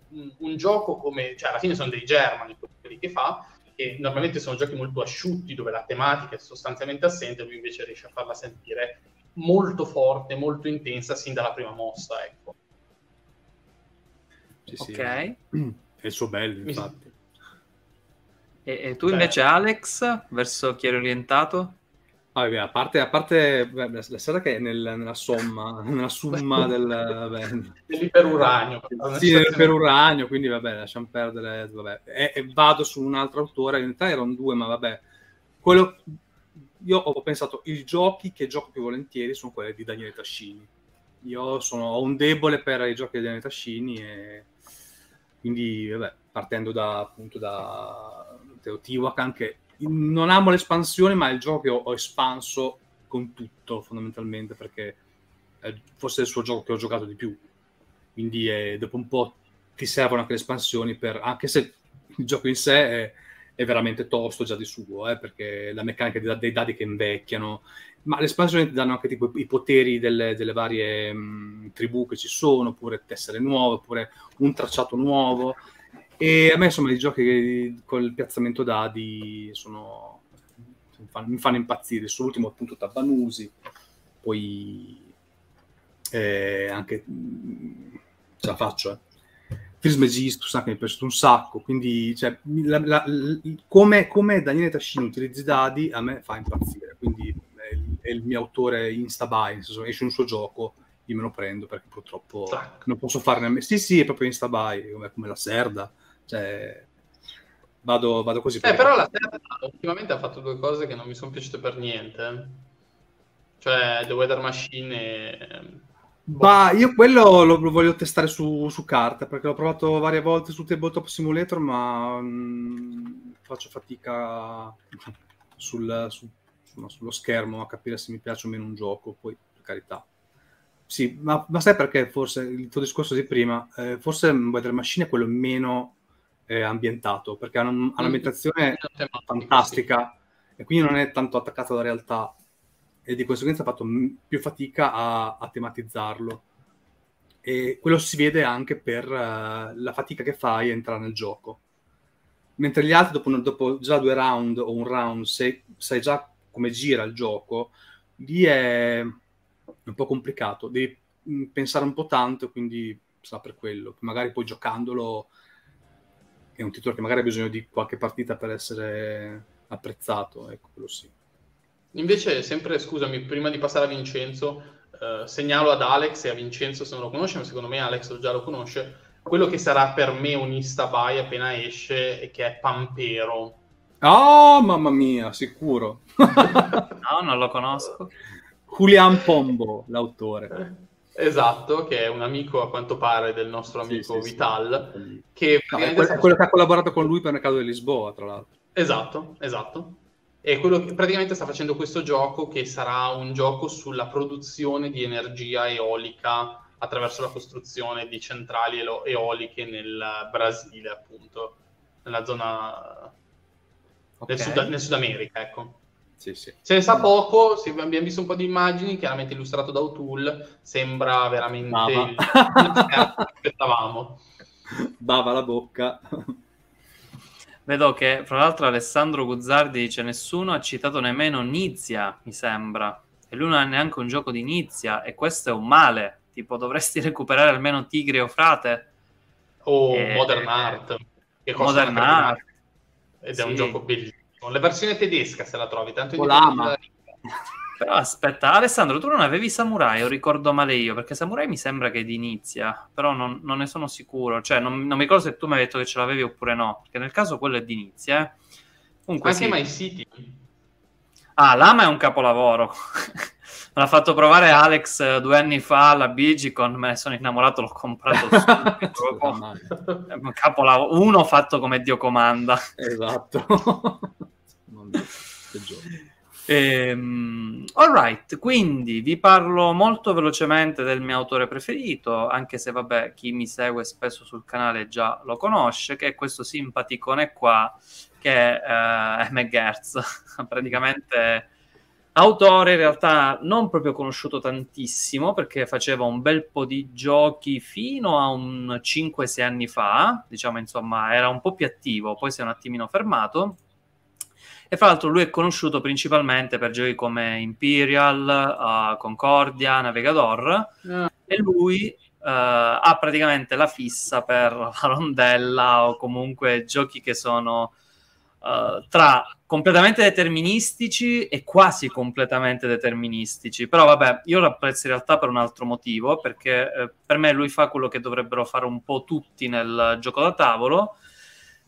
un, un, gioco come, cioè alla fine sono dei germani quelli che fa, che normalmente sono giochi molto asciutti dove la tematica è sostanzialmente assente, lui invece riesce a farla sentire molto forte, molto intensa sin dalla prima mossa, ecco. Sì, sì. Ok. È il suo bello, infatti. E, e tu invece, Beh. Alex, verso chi eri orientato? Ah, a parte, a parte beh, la sera che è nel, nella somma, nella summa del... Vabbè. Nell'iperuranio. Sì, nell'iperuranio, quindi vabbè, lasciamo perdere, vabbè. E, e, vado su un altro autore, in realtà erano due, ma vabbè. Quello, io ho pensato, i giochi che gioco più volentieri sono quelli di Daniele Tascini. Io sono, ho un debole per i giochi di Daniele Tascini e quindi, vabbè, partendo da, appunto da Teotihuacan che non amo l'espansione ma è il gioco che ho, ho espanso con tutto fondamentalmente perché è forse il suo gioco che ho giocato di più. Quindi è, dopo un po' ti servono anche le espansioni per, anche se il gioco in sé è, è veramente tosto già di suo eh, perché la meccanica dei, dei dadi che invecchiano ma le espansioni ti danno anche tipo i poteri delle, delle varie mh, tribù che ci sono oppure tessere nuove oppure un tracciato nuovo e a me, insomma, i giochi col piazzamento dadi sono, mi fanno impazzire. Sull'ultimo, appunto, Tabanusi, poi eh, anche ce la faccio, eh. Trismegistus anche mi è piaciuto un sacco. Quindi, cioè, la, la, la, come, come, Daniele Tascino utilizzi i dadi, a me fa impazzire. Quindi è il, è il mio autore insta-buy, nel senso, esce un suo gioco io me lo prendo perché purtroppo Tac. non posso farne a me. Sì, sì, è proprio insta-buy, come, come la Serda cioè, vado, vado così. Eh, però la Terra ultimamente ha fatto due cose che non mi sono piaciute per niente. Cioè, The Weather Machine e... Bah, io quello lo, lo voglio testare su, su, carta perché l'ho provato varie volte su Tabletop Simulator, ma mh, mm, faccio fatica sul, su, insomma, sullo schermo a capire se mi piace o meno un gioco. Poi, per carità, sì, ma, ma, sai perché forse il tuo discorso di prima, eh, forse Weather Machine è quello meno eh, ambientato, perché ha, un, ha un'ambientazione mm. fantastica sì. e quindi non è tanto attaccato alla realtà e di conseguenza ha fatto m- più fatica a, a, tematizzarlo. E quello si vede anche per uh, la fatica che fai a entrare nel gioco. Mentre gli altri, dopo, dopo già due round o un round, sai, sai già come gira il gioco, lì è un po' complicato, devi mm, pensare un po' tanto, quindi sarà per quello. Magari poi giocandolo è un titolo che magari ha bisogno di qualche partita per essere apprezzato, ecco, quello sì. Invece, sempre, scusami, prima di passare a Vincenzo, eh, segnalo ad Alex e a Vincenzo se non lo conosce, ma secondo me Alex già lo conosce, quello che sarà per me un Instabuy appena esce e che è Pampero. Oh, mamma mia, sicuro. no, non lo conosco. Julian Pombo, l'autore. Esatto, che è un amico a quanto pare del nostro amico sì, sì, Vital. Sì. Che no, è, quello, quello che ha collaborato con lui per il mercato di Lisboa, tra l'altro. Esatto, esatto. E quello che praticamente sta facendo questo gioco che sarà un gioco sulla produzione di energia eolica attraverso la costruzione di centrali eoliche nel Brasile, appunto, nella zona okay. nel, Sud, nel Sud America, ecco. Sì, sì. Se ne sa poco, se abbiamo visto un po' di immagini, chiaramente illustrato da O'Toole, sembra veramente Bava. il che aspettavamo. Bava la bocca. Vedo che, fra l'altro, Alessandro Guzzardi dice nessuno ha citato nemmeno Nizia, mi sembra. E lui non ha neanche un gioco di Nizia, e questo è un male. Tipo, dovresti recuperare almeno Tigre o Frate. O e... Modern Art. Che Modern Art. Ed è sì. un gioco bellissimo. La versione tedesca se la trovi, tanto in Lama. Però aspetta, Alessandro, tu non avevi Samurai, o ricordo male io, perché Samurai mi sembra che è di inizia, però non, non, ne sono sicuro, cioè non, non, mi ricordo se tu mi hai detto che ce l'avevi oppure no, perché nel caso quello è di inizia. Eh. Comunque, Anche sì. My City. Ah, Lama è un capolavoro. Me l'ha fatto provare Alex eh, due anni fa alla Bigicon, me ne sono innamorato, l'ho comprato subito. Capolavoro, uno fatto come Dio comanda. Esatto. Ehm, alright, quindi vi parlo molto velocemente del mio autore preferito, anche se vabbè, chi mi segue spesso sul canale già lo conosce, che è questo simpaticone qua, che è uh, McGertz, praticamente autore in realtà non proprio conosciuto tantissimo perché faceva un bel po' di giochi fino a un 5-6 anni fa, diciamo insomma era un po' più attivo, poi si è un attimino fermato e fra l'altro lui è conosciuto principalmente per giochi come Imperial, uh, Concordia, Navigador mm. e lui uh, ha praticamente la fissa per la rondella o comunque giochi che sono uh, tra completamente deterministici e quasi completamente deterministici. Però vabbè, io lo apprezzo in realtà per un altro motivo, perché eh, per me lui fa quello che dovrebbero fare un po' tutti nel gioco da tavolo,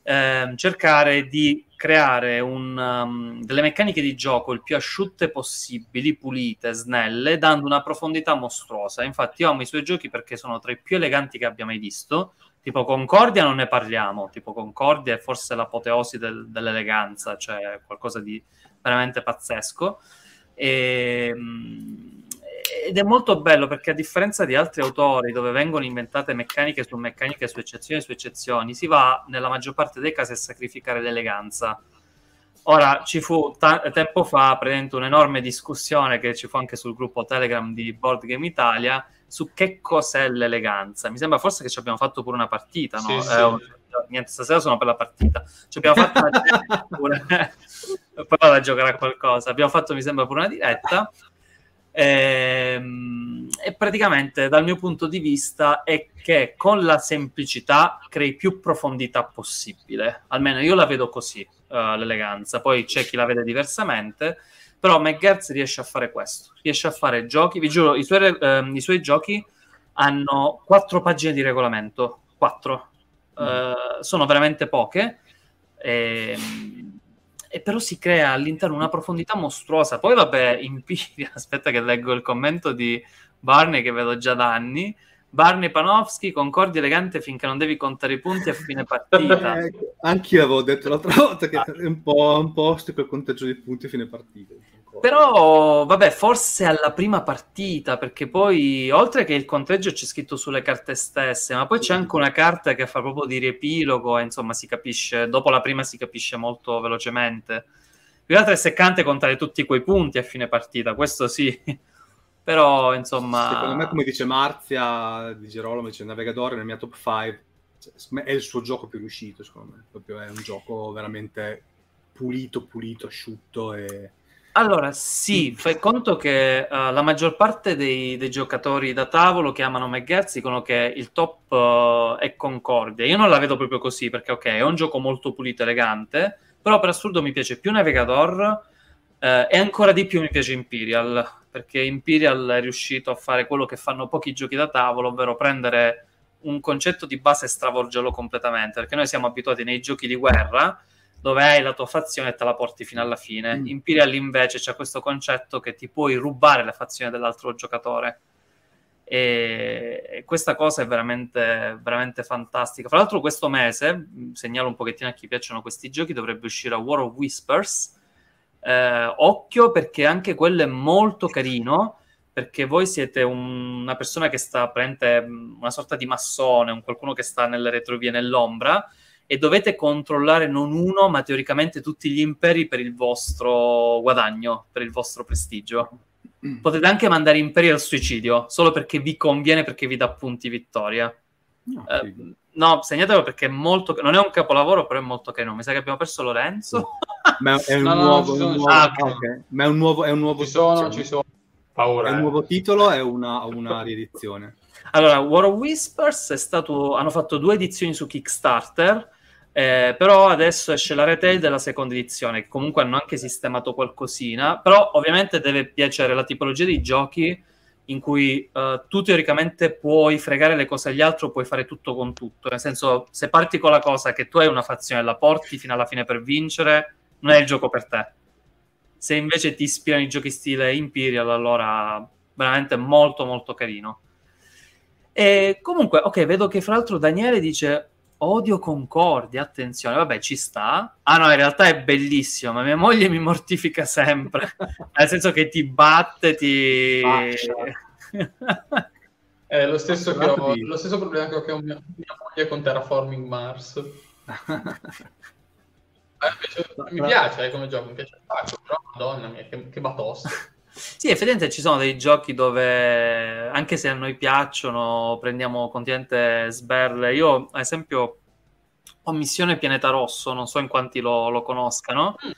ehm, cercare di creare un, um, delle meccaniche di gioco il più asciutte possibili, pulite, snelle, dando una profondità mostruosa. Infatti io amo i suoi giochi perché sono tra i più eleganti che abbia mai visto. Tipo Concordia non ne parliamo, tipo Concordia è forse l'apoteosi del, dell'eleganza, cioè qualcosa di veramente pazzesco. E, um, ed è molto bello perché a differenza di altri autori dove vengono inventate meccaniche su meccaniche su eccezioni su eccezioni, si va nella maggior parte dei casi a sacrificare l'eleganza. Ora ci fu t- tempo fa un'enorme discussione che ci fu anche sul gruppo Telegram di Board Game Italia su che cos'è l'eleganza. Mi sembra forse che ci abbiamo fatto pure una partita, no? Sì, eh, niente, stasera sono per la partita. Ci abbiamo fatto una pure. poi vado a giocare a qualcosa. Abbiamo fatto, mi sembra, pure una diretta e, ehm, e praticamente dal mio punto di vista è che con la semplicità crei più profondità possibile. Almeno io la vedo così, uh, l'eleganza. Poi c'è chi la vede diversamente. Però McGertz riesce a fare questo. Riesce a fare giochi. Vi giuro, i suoi, uh, i suoi giochi hanno quattro pagine di regolamento. Quattro. Mm. Uh, sono veramente poche. E, e però si crea all'interno una profondità mostruosa. Poi vabbè, Impiria, aspetta che leggo il commento di Barney che vedo già da anni. Barney Panofsky, concordi elegante finché non devi contare i punti a fine partita. Anch'io avevo detto l'altra volta che è un po', un po' quel conteggio di punti a fine partita. Però, vabbè, forse alla prima partita, perché poi, oltre che il conteggio c'è scritto sulle carte stesse, ma poi c'è anche una carta che fa proprio di riepilogo, e insomma si capisce, dopo la prima si capisce molto velocemente. Più che altro è seccante contare tutti quei punti a fine partita, questo sì. Però, insomma... Secondo me, come dice Marzia di Girolamo, dice Navigatore nel mia top 5, cioè, è il suo gioco più riuscito, secondo me. Proprio è un gioco veramente pulito, pulito, asciutto e allora, sì, fai conto che uh, la maggior parte dei, dei, giocatori da tavolo che amano McGuire's dicono che il top uh, è Concordia. Io non la vedo proprio così, perché ok, è un gioco molto pulito, elegante, però per assurdo mi piace più Navigator uh, e ancora di più mi piace Imperial, perché Imperial è riuscito a fare quello che fanno pochi giochi da tavolo, ovvero prendere un concetto di base e stravolgerlo completamente, perché noi siamo abituati nei giochi di guerra dove hai la tua fazione e te la porti fino alla fine. Mm. Imperial invece c'è questo concetto che ti puoi rubare la fazione dell'altro giocatore. E questa cosa è veramente, veramente fantastica. Fra l'altro, questo mese, segnalo un pochettino a chi piacciono questi giochi, dovrebbe uscire a War of Whispers. Eh, occhio perché anche quello è molto carino. Perché voi siete un, una persona che sta, prende una sorta di massone, un qualcuno che sta nelle retrovie nell'ombra e dovete controllare non uno, ma teoricamente tutti gli imperi per il vostro guadagno, per il vostro prestigio. Potete anche mandare imperi al suicidio, solo perché vi conviene, perché vi dà punti vittoria. No, eh, no segnatelo perché è molto... Non è un capolavoro, però è molto carino. Mi sa che abbiamo perso Lorenzo. okay. Ma è un nuovo... È un nuovo ci sono, ci sono. Paura. È un eh. nuovo titolo, è una, una riedizione. Allora, War of Whispers è stato... Hanno fatto due edizioni su Kickstarter eh, però adesso esce la retail della seconda edizione, che comunque hanno anche sistemato qualcosina, però ovviamente deve piacere la tipologia di giochi in cui uh, tu teoricamente puoi fregare le cose agli altri puoi fare tutto con tutto. Nel senso, se parti con la cosa che tu hai una fazione e la porti fino alla fine per vincere, non è il gioco per te. Se invece ti ispirano i giochi stile Imperial, allora veramente molto molto carino. E comunque, ok, vedo che fra l'altro Daniele dice Odio Concordia, attenzione, vabbè, ci sta. Ah no, in realtà è bellissimo, ma mia moglie mi mortifica sempre. Nel senso che ti batte, ti... è lo stesso, che ho, lo stesso problema che ho mia, mia moglie con Terraforming Mars. mi piace eh, come gioco, mi piace il però madonna mia, che, che batosta. Sì, effettivamente ci sono dei giochi dove, anche se a noi piacciono, prendiamo continente sberle. Io, ad esempio, ho Missione Pianeta Rosso, non so in quanti lo, lo conoscano. Mm.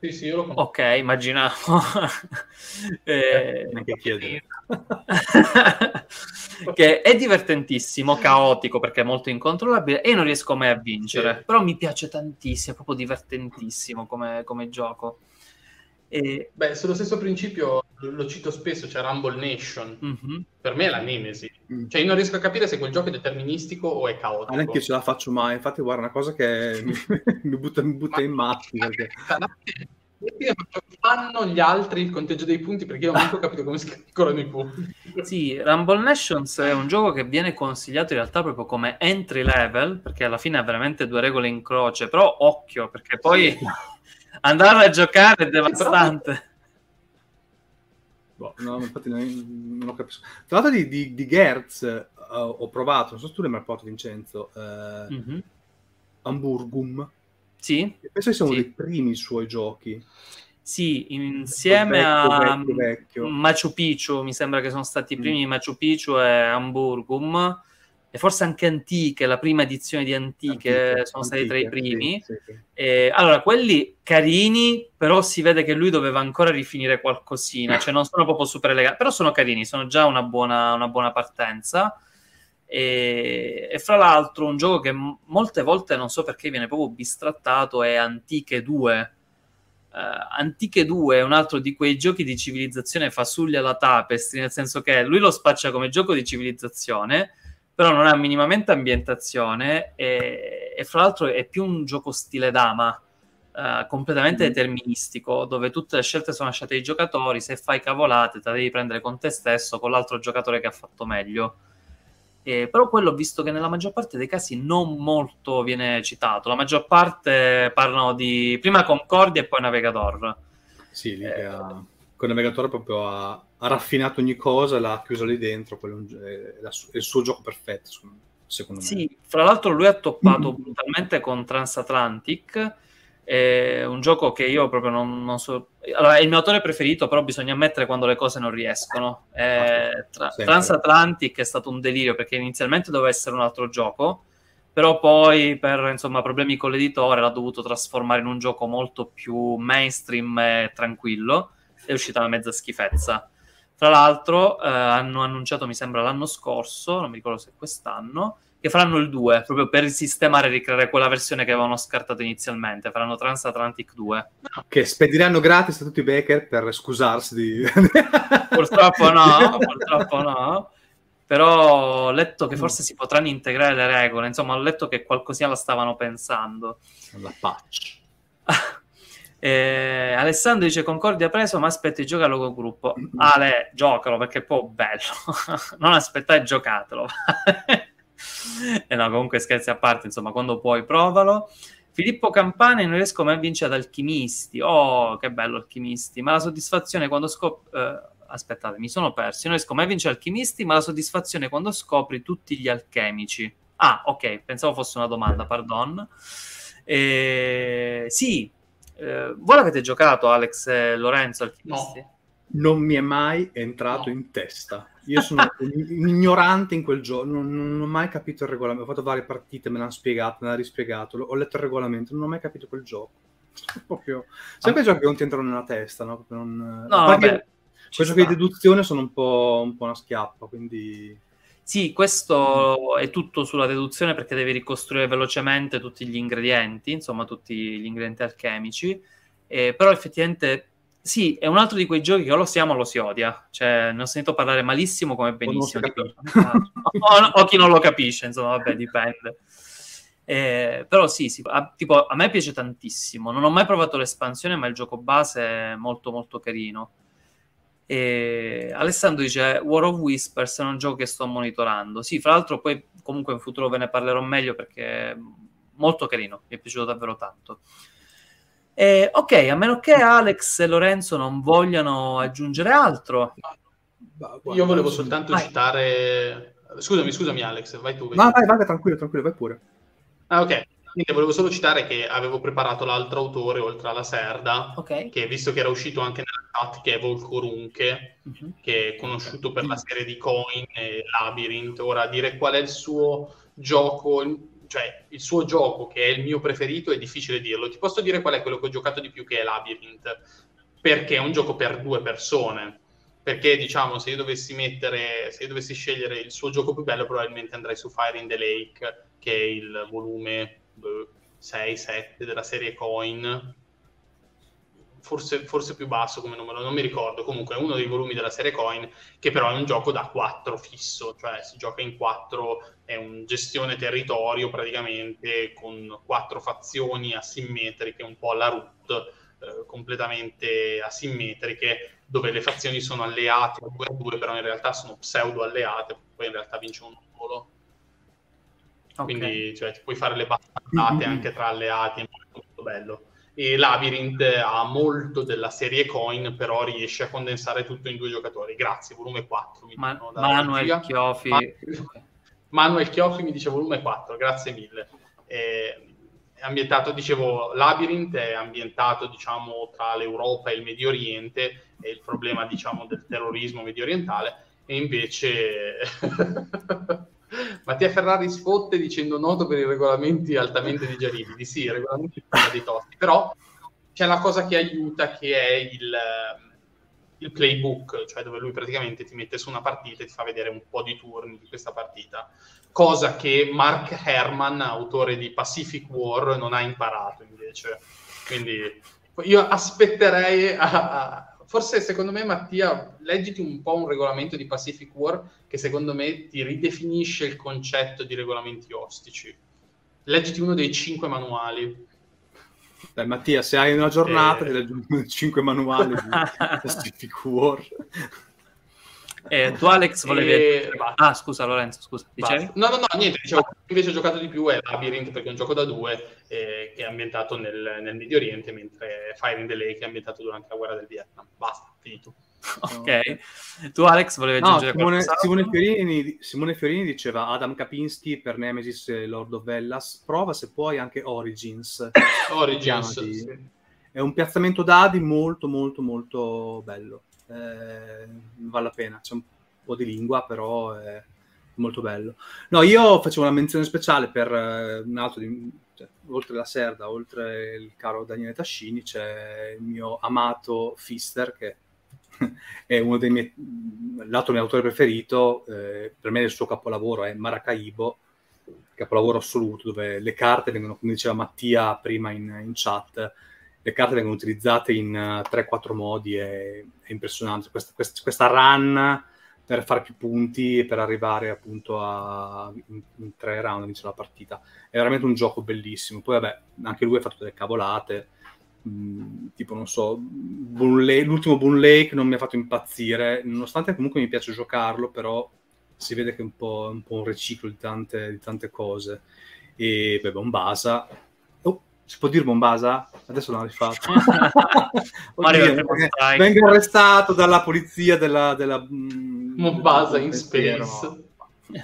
Sì, sì, io lo conosco. Ok, immaginavo. eh, che chiedere. che è divertentissimo, caotico perché è molto incontrollabile e non riesco mai a vincere. Sì. Però mi piace tantissimo, è proprio divertentissimo come, come gioco. E... Beh, sullo stesso principio lo cito spesso, c'è Rumble Nation. Mm-hmm. Per me è la nemesi. Mm. Cioè, io non riesco a capire se quel gioco è deterministico o è caotico. Non è che ce la faccio mai. Infatti, guarda, una cosa che mi, mi, butta, mi butta in matti. Perché... fanno gli altri il conteggio dei punti perché io non ho capito come si calcolano i punti. Sì, Rumble Nations è un gioco che viene consigliato in realtà proprio come entry level perché alla fine ha veramente due regole in croce, però occhio perché poi sì andare a giocare è devastante. Boh, no, infatti non, non ho capito. Tra l'altro di, di, di Gertz uh, ho provato, non so se tu l'hai mai provato Vincenzo, uh, mm-hmm. Hamburgum. Sì. Penso che sia uno sì. dei primi suoi giochi. Sì, insieme vecchio, a vecchio, vecchio. Machu Picchu, mi sembra che sono stati i primi mm. Machu Picchu e Hamburgum e forse anche Antiche, la prima edizione di Antiche, Antiche sono stati tra i primi. Sì, sì, sì. allora, quelli carini, però si vede che lui doveva ancora rifinire qualcosina, cioè non sono proprio super eleganti, però sono carini, sono già una buona, una buona partenza. E, e, fra l'altro un gioco che m- molte volte non so perché viene proprio bistrattato è Antiche 2. Uh, eh, Antiche 2 è un altro di quei giochi di civilizzazione fasulli alla tapestri, nel senso che lui lo spaccia come gioco di civilizzazione, però non ha minimamente ambientazione e, e fra l'altro è più un gioco stile dama, uh, completamente mm. deterministico, dove tutte le scelte sono lasciate ai giocatori, se fai cavolate te la devi prendere con te stesso, con l'altro giocatore che ha fatto meglio. Eh, però quello ho visto che nella maggior parte dei casi non molto viene citato. La maggior parte parlano di prima Concordia e poi Navigator. Sì, lì eh, ha, con Navigatore proprio ha, ha, raffinato ogni cosa l'ha chiusa lì dentro, è, è, il suo gioco perfetto, secondo me. Sì, fra l'altro lui ha toppato mm. brutalmente con Transatlantic, è un gioco che io proprio non, non, so. Allora, è il mio autore preferito, però bisogna ammettere quando le cose non riescono. Eh, tra- Transatlantic è stato un delirio perché inizialmente doveva essere un altro gioco, però poi per insomma, problemi con l'editore l'ha dovuto trasformare in un gioco molto più mainstream e tranquillo. È uscita una mezza schifezza. Tra l'altro, eh, hanno annunciato, mi sembra, l'anno scorso, non mi ricordo se quest'anno che faranno il 2 proprio per sistemare e ricreare quella versione che avevano scartato inizialmente. Faranno Transatlantic 2 che spediranno gratis a tutti i Baker per scusarsi di... purtroppo no, purtroppo no. Però ho letto che forse si potranno integrare le regole. Insomma, ho letto che qualcosina la stavano pensando. La patch. Eh, Alessandro dice Concordia preso, ma aspetti giocalo con gruppo. Ale, giocalo perché è un po' bello. non aspettate, giocatelo. e eh no, comunque scherzi a parte, insomma, quando puoi provalo. Filippo Campani non riesco mai a vincere ad Alchimisti. Oh, che bello Alchimisti. Ma la soddisfazione quando scopri... Eh, aspettate, mi sono persi. Non riesco mai a vincere Alchimisti, ma la soddisfazione quando scopri tutti gli alchemici. Ah, ok, pensavo fosse una domanda, pardon. Eh, sì, eh, voi l'avete giocato, Alex e Lorenzo, Alchimisti? No non mi è mai entrato no. in testa. Io sono un ignorante in quel gioco, non, non, ho mai capito il regolamento. Ho fatto varie partite, me l'hanno spiegato, me l'hanno rispiegato, ho letto il regolamento, non ho mai capito quel gioco. Proprio... Sempre ah. giochi che non ti entrano nella testa, no? Non... no vabbè, quei giochi di deduzione sono un po', un po' una schiappa, quindi... Sì, questo è tutto sulla deduzione perché devi ricostruire velocemente tutti gli ingredienti, insomma tutti gli ingredienti alchemici, eh, però effettivamente sì, è un altro di quei giochi che o lo si ama o lo si odia. Cioè, ne ho sentito parlare malissimo come benissimo. o, o, chi non lo capisce, insomma, vabbè, dipende. Eh, però sì, sì a, tipo, a me piace tantissimo. Non ho mai provato l'espansione, ma il gioco base è molto molto carino. E Alessandro dice War of Whispers è un gioco che sto monitorando. Sì, fra l'altro poi comunque in futuro ve ne parlerò meglio perché è molto carino, mi è piaciuto davvero tanto. Eh, ok, a meno che Alex e Lorenzo non vogliano aggiungere altro. Io volevo soltanto vai. citare... Scusami, scusami Alex, vai tu. Vai. No, vai, vai, tranquillo, tranquillo, vai pure. Ah, ok. Quindi volevo solo citare che avevo preparato l'altro autore, oltre alla Serda, okay. che visto che era uscito anche nella chat, che è Volcorunche, uh-huh. che è conosciuto per la serie di Coin e Labyrinth. Ora, dire qual è il suo gioco cioè il suo gioco, che è il mio preferito, è difficile dirlo. Ti posso dire qual è quello che ho giocato di più, che è Labyrinth, perché è un gioco per due persone. Perché, diciamo, se io dovessi mettere, se io dovessi scegliere il suo gioco più bello, probabilmente andrei su Fire in the Lake, che è il volume 6-7 boh, della serie Coin, forse, forse, più basso come numero, non mi ricordo, comunque è uno dei volumi della serie Coin, che però è un gioco da 4 fisso, cioè si gioca in 4, è un gestione territorio praticamente con quattro fazioni asimmetriche, un po' alla root, eh, completamente asimmetriche, dove le fazioni sono alleate due a due, però in realtà sono pseudo alleate, poi in realtà vince uno solo. Okay. Quindi cioè, puoi fare le battaglie anche tra alleati, è molto, bello e Labyrinth ha molto della serie Coin, però riesce a condensare tutto in due giocatori. Grazie, volume 4. Mi Ma- Manuel Chiofi. Man- Manuel Chiofi mi dice volume 4, grazie mille. è ambientato, dicevo, Labyrinth è ambientato, diciamo, tra l'Europa e il Medio Oriente, e il problema, diciamo, del terrorismo medio orientale, e invece... Mattia Ferrari sfotte dicendo noto per i regolamenti altamente digeribili. Sì, i regolamenti sono dei tosti, però c'è la cosa che aiuta che è il, il, playbook, cioè dove lui praticamente ti mette su una partita e ti fa vedere un po' di turni di questa partita, cosa che Mark Herman, autore di Pacific War, non ha imparato invece. Quindi io aspetterei a, a forse secondo me Mattia, leggiti un po' un regolamento di Pacific War che secondo me ti ridefinisce il concetto di regolamenti ostici. Leggiti uno dei cinque manuali. Dai Mattia, se hai una giornata, eh... ti leggi cinque manuali di Pacific War. Eh, tu Alex volevi... E- Ah, scusa Lorenzo, scusa, dicevi? No, no, no, niente, dicevo, invece ho giocato di più è Labyrinth perché è un gioco da due eh, che è ambientato nel, nel Medio Oriente, mentre Fire in the Lake è ambientato durante la guerra del Vietnam. Basta, finito. Ok. Tu Alex volevi No, aggiungere Simone, qualcos'altro? Simone Fiorini, Simone Fiorini diceva Adam Kapinski per Nemesis e Lord of Hellas, prova se puoi anche Origins. Origins, sì. È un piazzamento dadi molto molto molto bello. Eh, vale la pena, c'è un po' di lingua, però è molto bello. No, io facevo una menzione speciale per eh, un altro di, cioè, oltre la Serda, oltre il caro Daniele Tascini, c'è il mio amato Fister che è uno dei miei l'altro mio autore preferito, eh, per me il suo capolavoro è Maracaibo, capolavoro assoluto, dove le carte vengono, come diceva Mattia prima in, in chat, le carte vengono utilizzate in eh, 3-4 modi, è, è impressionante. Questa, questa, questa run per fare più punti e per arrivare appunto a in, in tre round vincere la partita. È veramente un gioco bellissimo. Poi vabbè, anche lui ha fatto delle cavolate. Mm, tipo, non so, Boon Lake- l'ultimo Boon Lake non mi ha fatto impazzire, nonostante comunque mi piace giocarlo, però si vede che è un po', un, po un riciclo di tante, di tante cose. E beh, Bombasa. Si può dire Bombasa? Adesso l'hanno rifatto. Mario Oddio, il primo venga- strike. arrestato dalla polizia della... della mm, Mombasa del- in del space.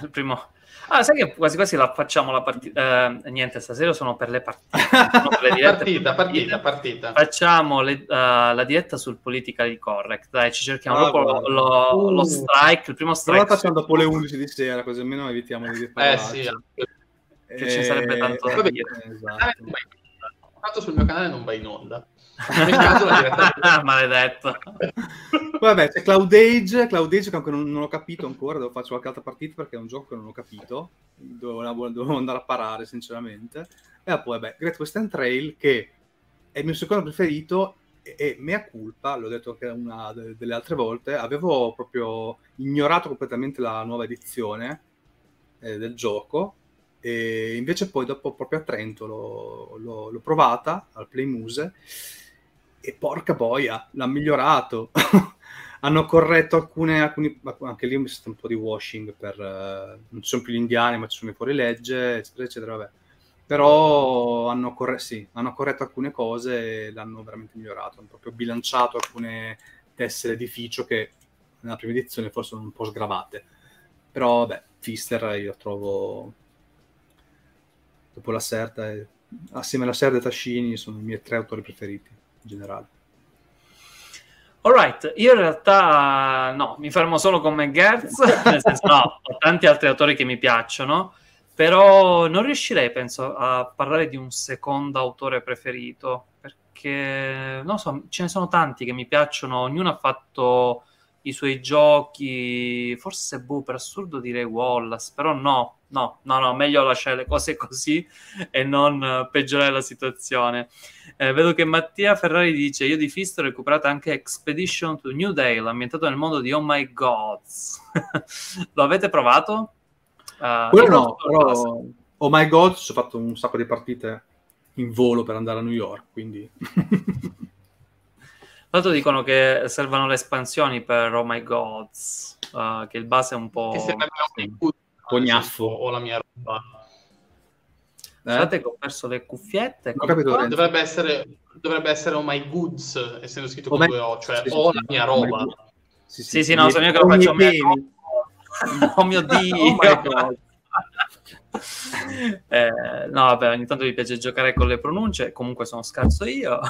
Il primo... Ah, sai che quasi quasi la facciamo la partita... eh, niente, stasera sono per le partite. per le dirette Partita, per partita, partita. Facciamo le- eh, la diretta sul politically correct. Dai, ci cerchiamo Ah, proprio guarda. lo, lo Uh. strike, il primo Però la strike. facciamo dopo le 11 di sera, così almeno evitiamo di fare Eh sì, Che ci sarebbe tanto da Vabbè, dire. Esatto. Tanto sul mio canale non va in onda. Nel caso la diretta- Maledetto. Vabbè, c'è Cloud Age, Cloud Age che anche non, non ho capito ancora, devo fare qualche altra partita perché è un gioco che non ho capito, dovevo, dovevo andare a parare sinceramente. E poi vabbè, Great Western Trail che è il mio secondo preferito e, e mea culpa, l'ho detto anche una de- delle altre volte, avevo proprio ignorato completamente la nuova edizione eh, del gioco e invece poi dopo proprio a Trento l'ho, l'ho- l'ho provata al Playmuse e porca boia, l'ha migliorato. Hanno corretto alcune, alcuni, anche lì mi stato un po' di washing per, eh, non ci sono più gli indiani ma ci sono i fuorilegge, eccetera, eccetera, vabbè. Però hanno, corre- sì, hanno corretto alcune cose e l'hanno veramente migliorato, hanno proprio bilanciato alcune tessere edificio che nella prima edizione forse sono un po' sgravate. Però vabbè, Fister io trovo dopo la Serta e- assieme alla Serta e Tascini sono i miei tre autori preferiti in generale. Alright, io in realtà no, mi fermo solo con McGertz, nel senso no, ho tanti altri autori che mi piacciono, però non riuscirei, penso, a parlare di un secondo autore preferito, perché, non so, ce ne sono tanti che mi piacciono, ognuno ha fatto i suoi giochi, forse, boh, per assurdo direi Wallace, però no, no, no, no, meglio lasciare le cose così e non eh, peggiorare la situazione. Eh, vedo che Mattia Ferrari dice: Io di Fist ho recuperato anche Expedition to New Dale, ambientato nel mondo di Oh My Gods. Lo avete provato? Uh, Quello no, però Oh My God ci ho fatto un sacco di partite in volo per andare a New York, quindi Tra l'altro dicono che servono le espansioni per Oh My Gods, uh, che il base è un po'... Che sì. un po' Cognaffo. o la mia roba. Scusate che ho perso le cuffiette. Non ho capito, Come-. Dovrebbe essere, dovrebbe essere Oh My Goods, essendo scritto Oh con my- due O, cioè sì, sì, o sì. la mia Oh roba. God. Sì, Sì, sì, no, sono io che lo faccio. Oh mio Dio! Eh, no, vabbè, ogni tanto mi piace giocare con le pronunce, comunque sono scarso io.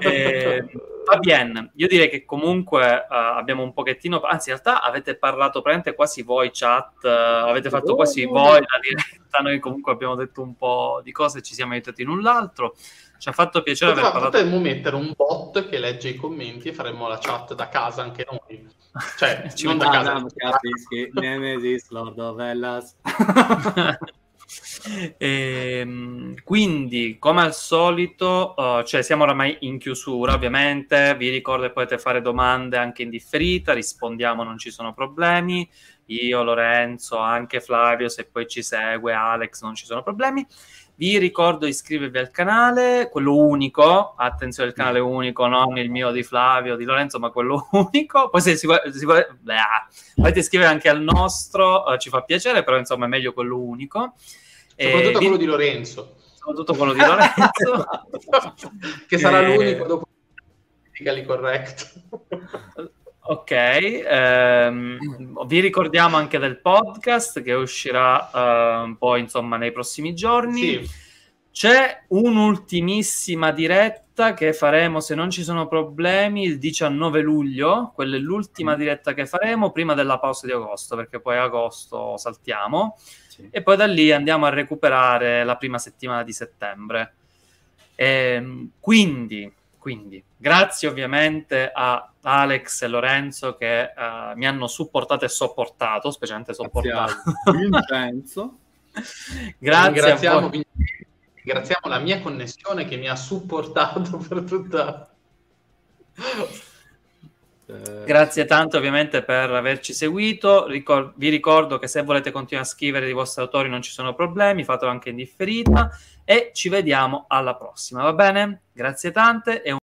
Eh, va bene, io direi che comunque eh, abbiamo un pochettino, anzi in realtà avete parlato praticamente quasi voi chat, eh, avete fatto quasi voi la diretta, noi comunque abbiamo detto un po' di cose, ci siamo aiutati l'un l'altro, ci ha fatto piacere aver parlato. potremmo mettere un bot che legge i commenti e faremmo la chat da casa anche noi. Cioè, Ci non da casa. capisci. Nemesis, Lord of Hellas. Ehm, quindi, come al solito, uh, cioè siamo oramai in chiusura, ovviamente. Vi ricordo che potete fare domande anche in differita, rispondiamo, non ci sono problemi. Io, Lorenzo, anche Flavio, se poi ci segue, Alex, non ci sono problemi. Vi ricordo di iscrivervi al canale, quello unico, attenzione il canale unico, non il mio di Flavio, di Lorenzo, ma quello unico. Poi se si vuole, si beh, potete iscrivere anche al nostro, eh, ci fa piacere, però insomma è meglio quello unico. Soprattutto quello di Lorenzo. Soprattutto quello di Lorenzo. che sarà e... l'unico dopo politically correct. Ok, ehm, vi ricordiamo anche del podcast che uscirà uh, un po' insomma nei prossimi giorni. Sì. C'è un'ultimissima diretta che faremo se non ci sono problemi il 19 luglio, quella è l'ultima mm. diretta che faremo prima della pausa di agosto, perché poi agosto saltiamo sì. e poi da lì andiamo a recuperare la prima settimana di settembre. Ehm, quindi quindi grazie ovviamente a Alex e Lorenzo che uh, mi hanno supportato e sopportato, specialmente sopportato. Vincenzo. grazie ringraziamo, ringraziamo la mia connessione che mi ha supportato per tutta... Eh, Grazie tanto ovviamente per averci seguito. Ricor- vi ricordo che se volete continuare a scrivere i vostri autori non ci sono problemi, fatelo anche in differita e ci vediamo alla prossima, va bene? Grazie tante e un